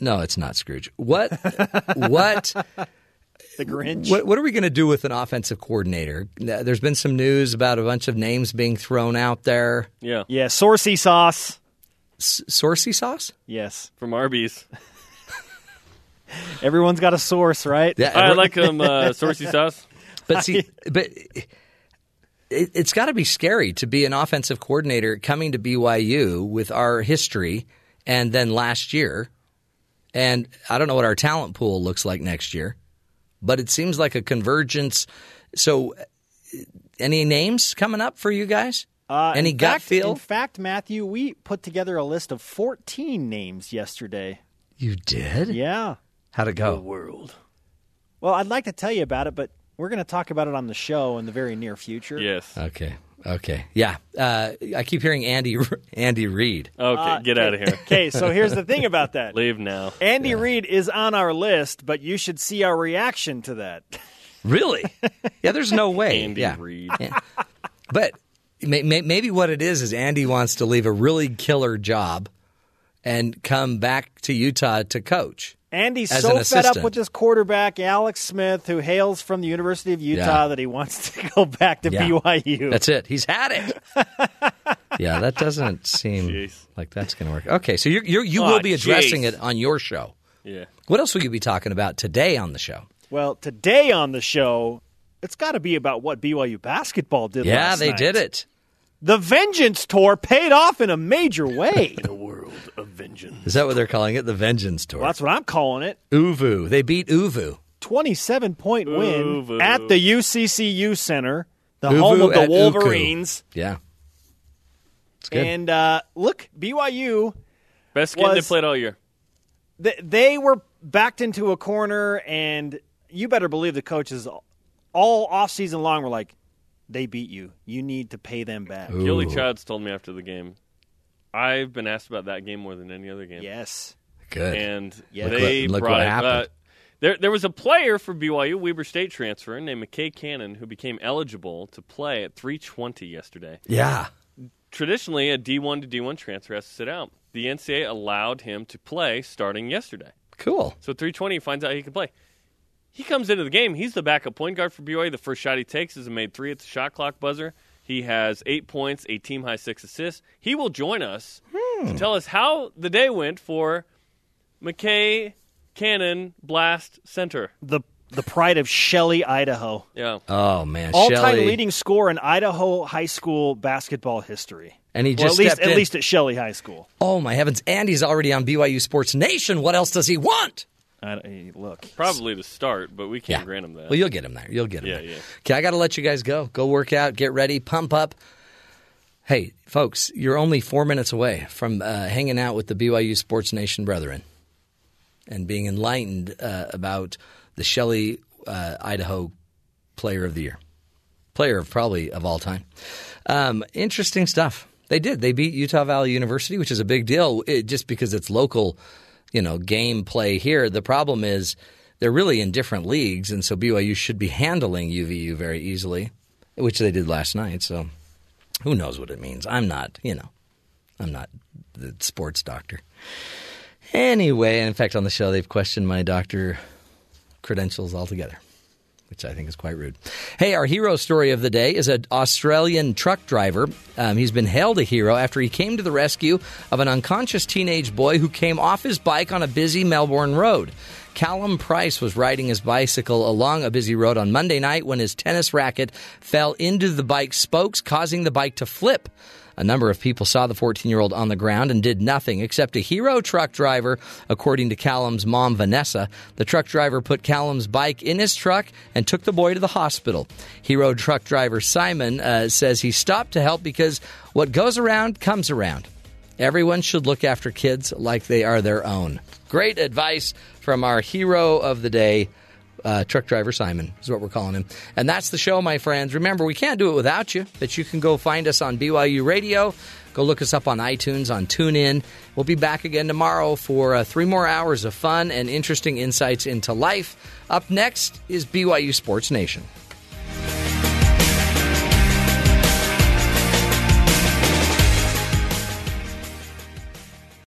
S3: no, it's not Scrooge. What? what?
S14: The Grinch.
S3: What, what are we going to do with an offensive coordinator? There's been some news about a bunch of names being thrown out there.
S15: Yeah.
S14: Yeah, saucy sauce.
S3: S- Saucy sauce?
S14: Yes.
S15: From Arby's.
S14: Everyone's got a source, right?
S3: Yeah,
S15: I like them uh, saucy sauce.
S3: But see, but it, it's got to be scary to be an offensive coordinator coming to BYU with our history, and then last year, and I don't know what our talent pool looks like next year, but it seems like a convergence. So, any names coming up for you guys?
S14: Uh,
S3: any
S14: in
S3: gut
S14: fact,
S3: feel?
S14: In fact, Matthew, we put together a list of 14 names yesterday.
S3: You did?
S14: Yeah.
S3: How'd it go?
S15: The World.
S14: Well, I'd like to tell you about it, but we're going to talk about it on the show in the very near future.
S15: Yes.
S3: Okay. Okay. Yeah. Uh, I keep hearing Andy Andy Reid.
S15: Okay,
S14: Uh,
S15: get out of here.
S14: Okay, so here's the thing about that.
S15: Leave now.
S14: Andy Reid is on our list, but you should see our reaction to that.
S3: Really? Yeah, there's no way.
S15: Andy
S3: yeah.
S15: Reid.
S3: Yeah. But may, may, maybe what it is is Andy wants to leave a really killer job and come back to Utah to coach.
S14: Andy's
S3: As
S14: so
S3: an
S14: fed up with this quarterback, Alex Smith, who hails from the University of Utah,
S3: Yeah.
S14: that he wants to go back to
S3: Yeah.
S14: BYU.
S3: That's it. He's had it. yeah, that doesn't seem like that's going to work. Okay, so you're, you're, you
S15: Aw,
S3: will be addressing
S15: jeez.
S3: it on your show.
S15: Yeah.
S3: What else will you be talking about today on the show?
S14: Well, today on the show, it's got to be about what BYU basketball did
S3: Yeah,
S14: last
S3: they
S14: night.
S3: did it.
S14: The Vengeance Tour paid off in a major way.
S15: In The world of vengeance.
S3: Is that what they're calling it? The Vengeance Tour.
S14: Well, that's what I'm calling it.
S3: Uvu. They beat Uvu.
S14: 27 point win
S15: boo.
S14: at the UCCU Center, the
S3: Boo,
S14: home of the
S3: at Uku.
S14: Wolverines.
S3: Yeah. It's good.
S14: And uh, look, BYU
S15: Best game they played all year.
S14: they, they were backed into a corner, and you better believe the coaches all off season long were like, they beat you. You need to pay them back.
S15: Yoeli Childs told me after the game, I've been asked about that game more than any other game.
S14: Yes.
S3: Good.
S15: And
S14: Yeah.
S3: Look
S15: they
S3: what- look
S15: brought it-
S3: happened.
S15: uh, there, there was a player for BYU, Weber State transfer, named McKay Cannon, who became eligible to play at 320 yesterday.
S3: Yeah.
S15: Traditionally, a D1 to D1 transfer has to sit out. The NCAA allowed him to play starting yesterday.
S3: Cool.
S15: So 320 he finds out he can play. He comes into the game. He's the backup point guard for BYU. The first shot he takes is a made three at the shot clock buzzer. He has eight points, a team high six assists. He will join us to hmm. tell us how the day went for McKay Cannon Blast Center.
S14: The the pride of Shelley, Idaho.
S15: Yeah.
S3: Oh man,
S14: All time leading score in Idaho high school basketball history.
S3: And he
S14: Well,
S3: just
S14: at least
S3: stepped
S14: at
S3: in.
S14: least at Shelley High School.
S3: Oh my heavens! Andy's already on BYU Sports Nation. What else does he want?
S14: I, look,
S15: Probably to start, but we can't
S3: Yeah.
S15: grant him that.
S3: Well, you'll get him there. You'll get him
S15: Yeah,
S3: there.
S15: yeah.
S3: Okay, I got to let you guys go. Go work out, get ready, pump up. Hey, folks, you're only four minutes away from uh, hanging out with the BYU Sports Nation brethren and being enlightened uh, about the Shelley, uh, Idaho Player of the Year, player of probably of all time. Um, interesting stuff. They did. They beat Utah Valley University, which is a big deal, it, just because it's local, you know, game play here. The problem is they're really in different leagues, and so BYU should be handling UVU very easily, which they did last night. So who knows what it means? I'm not, you know, I'm not the sports doctor. Anyway, in fact, on the show, they've questioned my doctor credentials altogether, which I think is quite rude. Hey, our hero story of the day is an Australian truck driver. Um, he's been hailed a hero after he came to the rescue of an unconscious teenage boy who came off his bike on a busy Melbourne road. Callum Price was riding his bicycle along a busy road on Monday night when his tennis racket fell into the bike's spokes, causing the bike to flip. A number of people saw the 14 year old on the ground and did nothing except a hero truck driver, according to Callum's mom, Vanessa. The truck driver put Callum's bike in his truck and took the boy to the hospital. Hero truck driver Simon uh, says he stopped to help because what goes around comes around. Everyone should look after kids like they are their own. Great advice from our hero of the day, uh, truck driver Simon is what we're calling him. And that's the show, my friends. Remember, we can't do it without you, but you can go find us on BYU Radio. Go look us up on iTunes, on TuneIn. We'll be back again tomorrow for uh, three more hours of fun and interesting insights into life. Up next is BYU Sports Nation.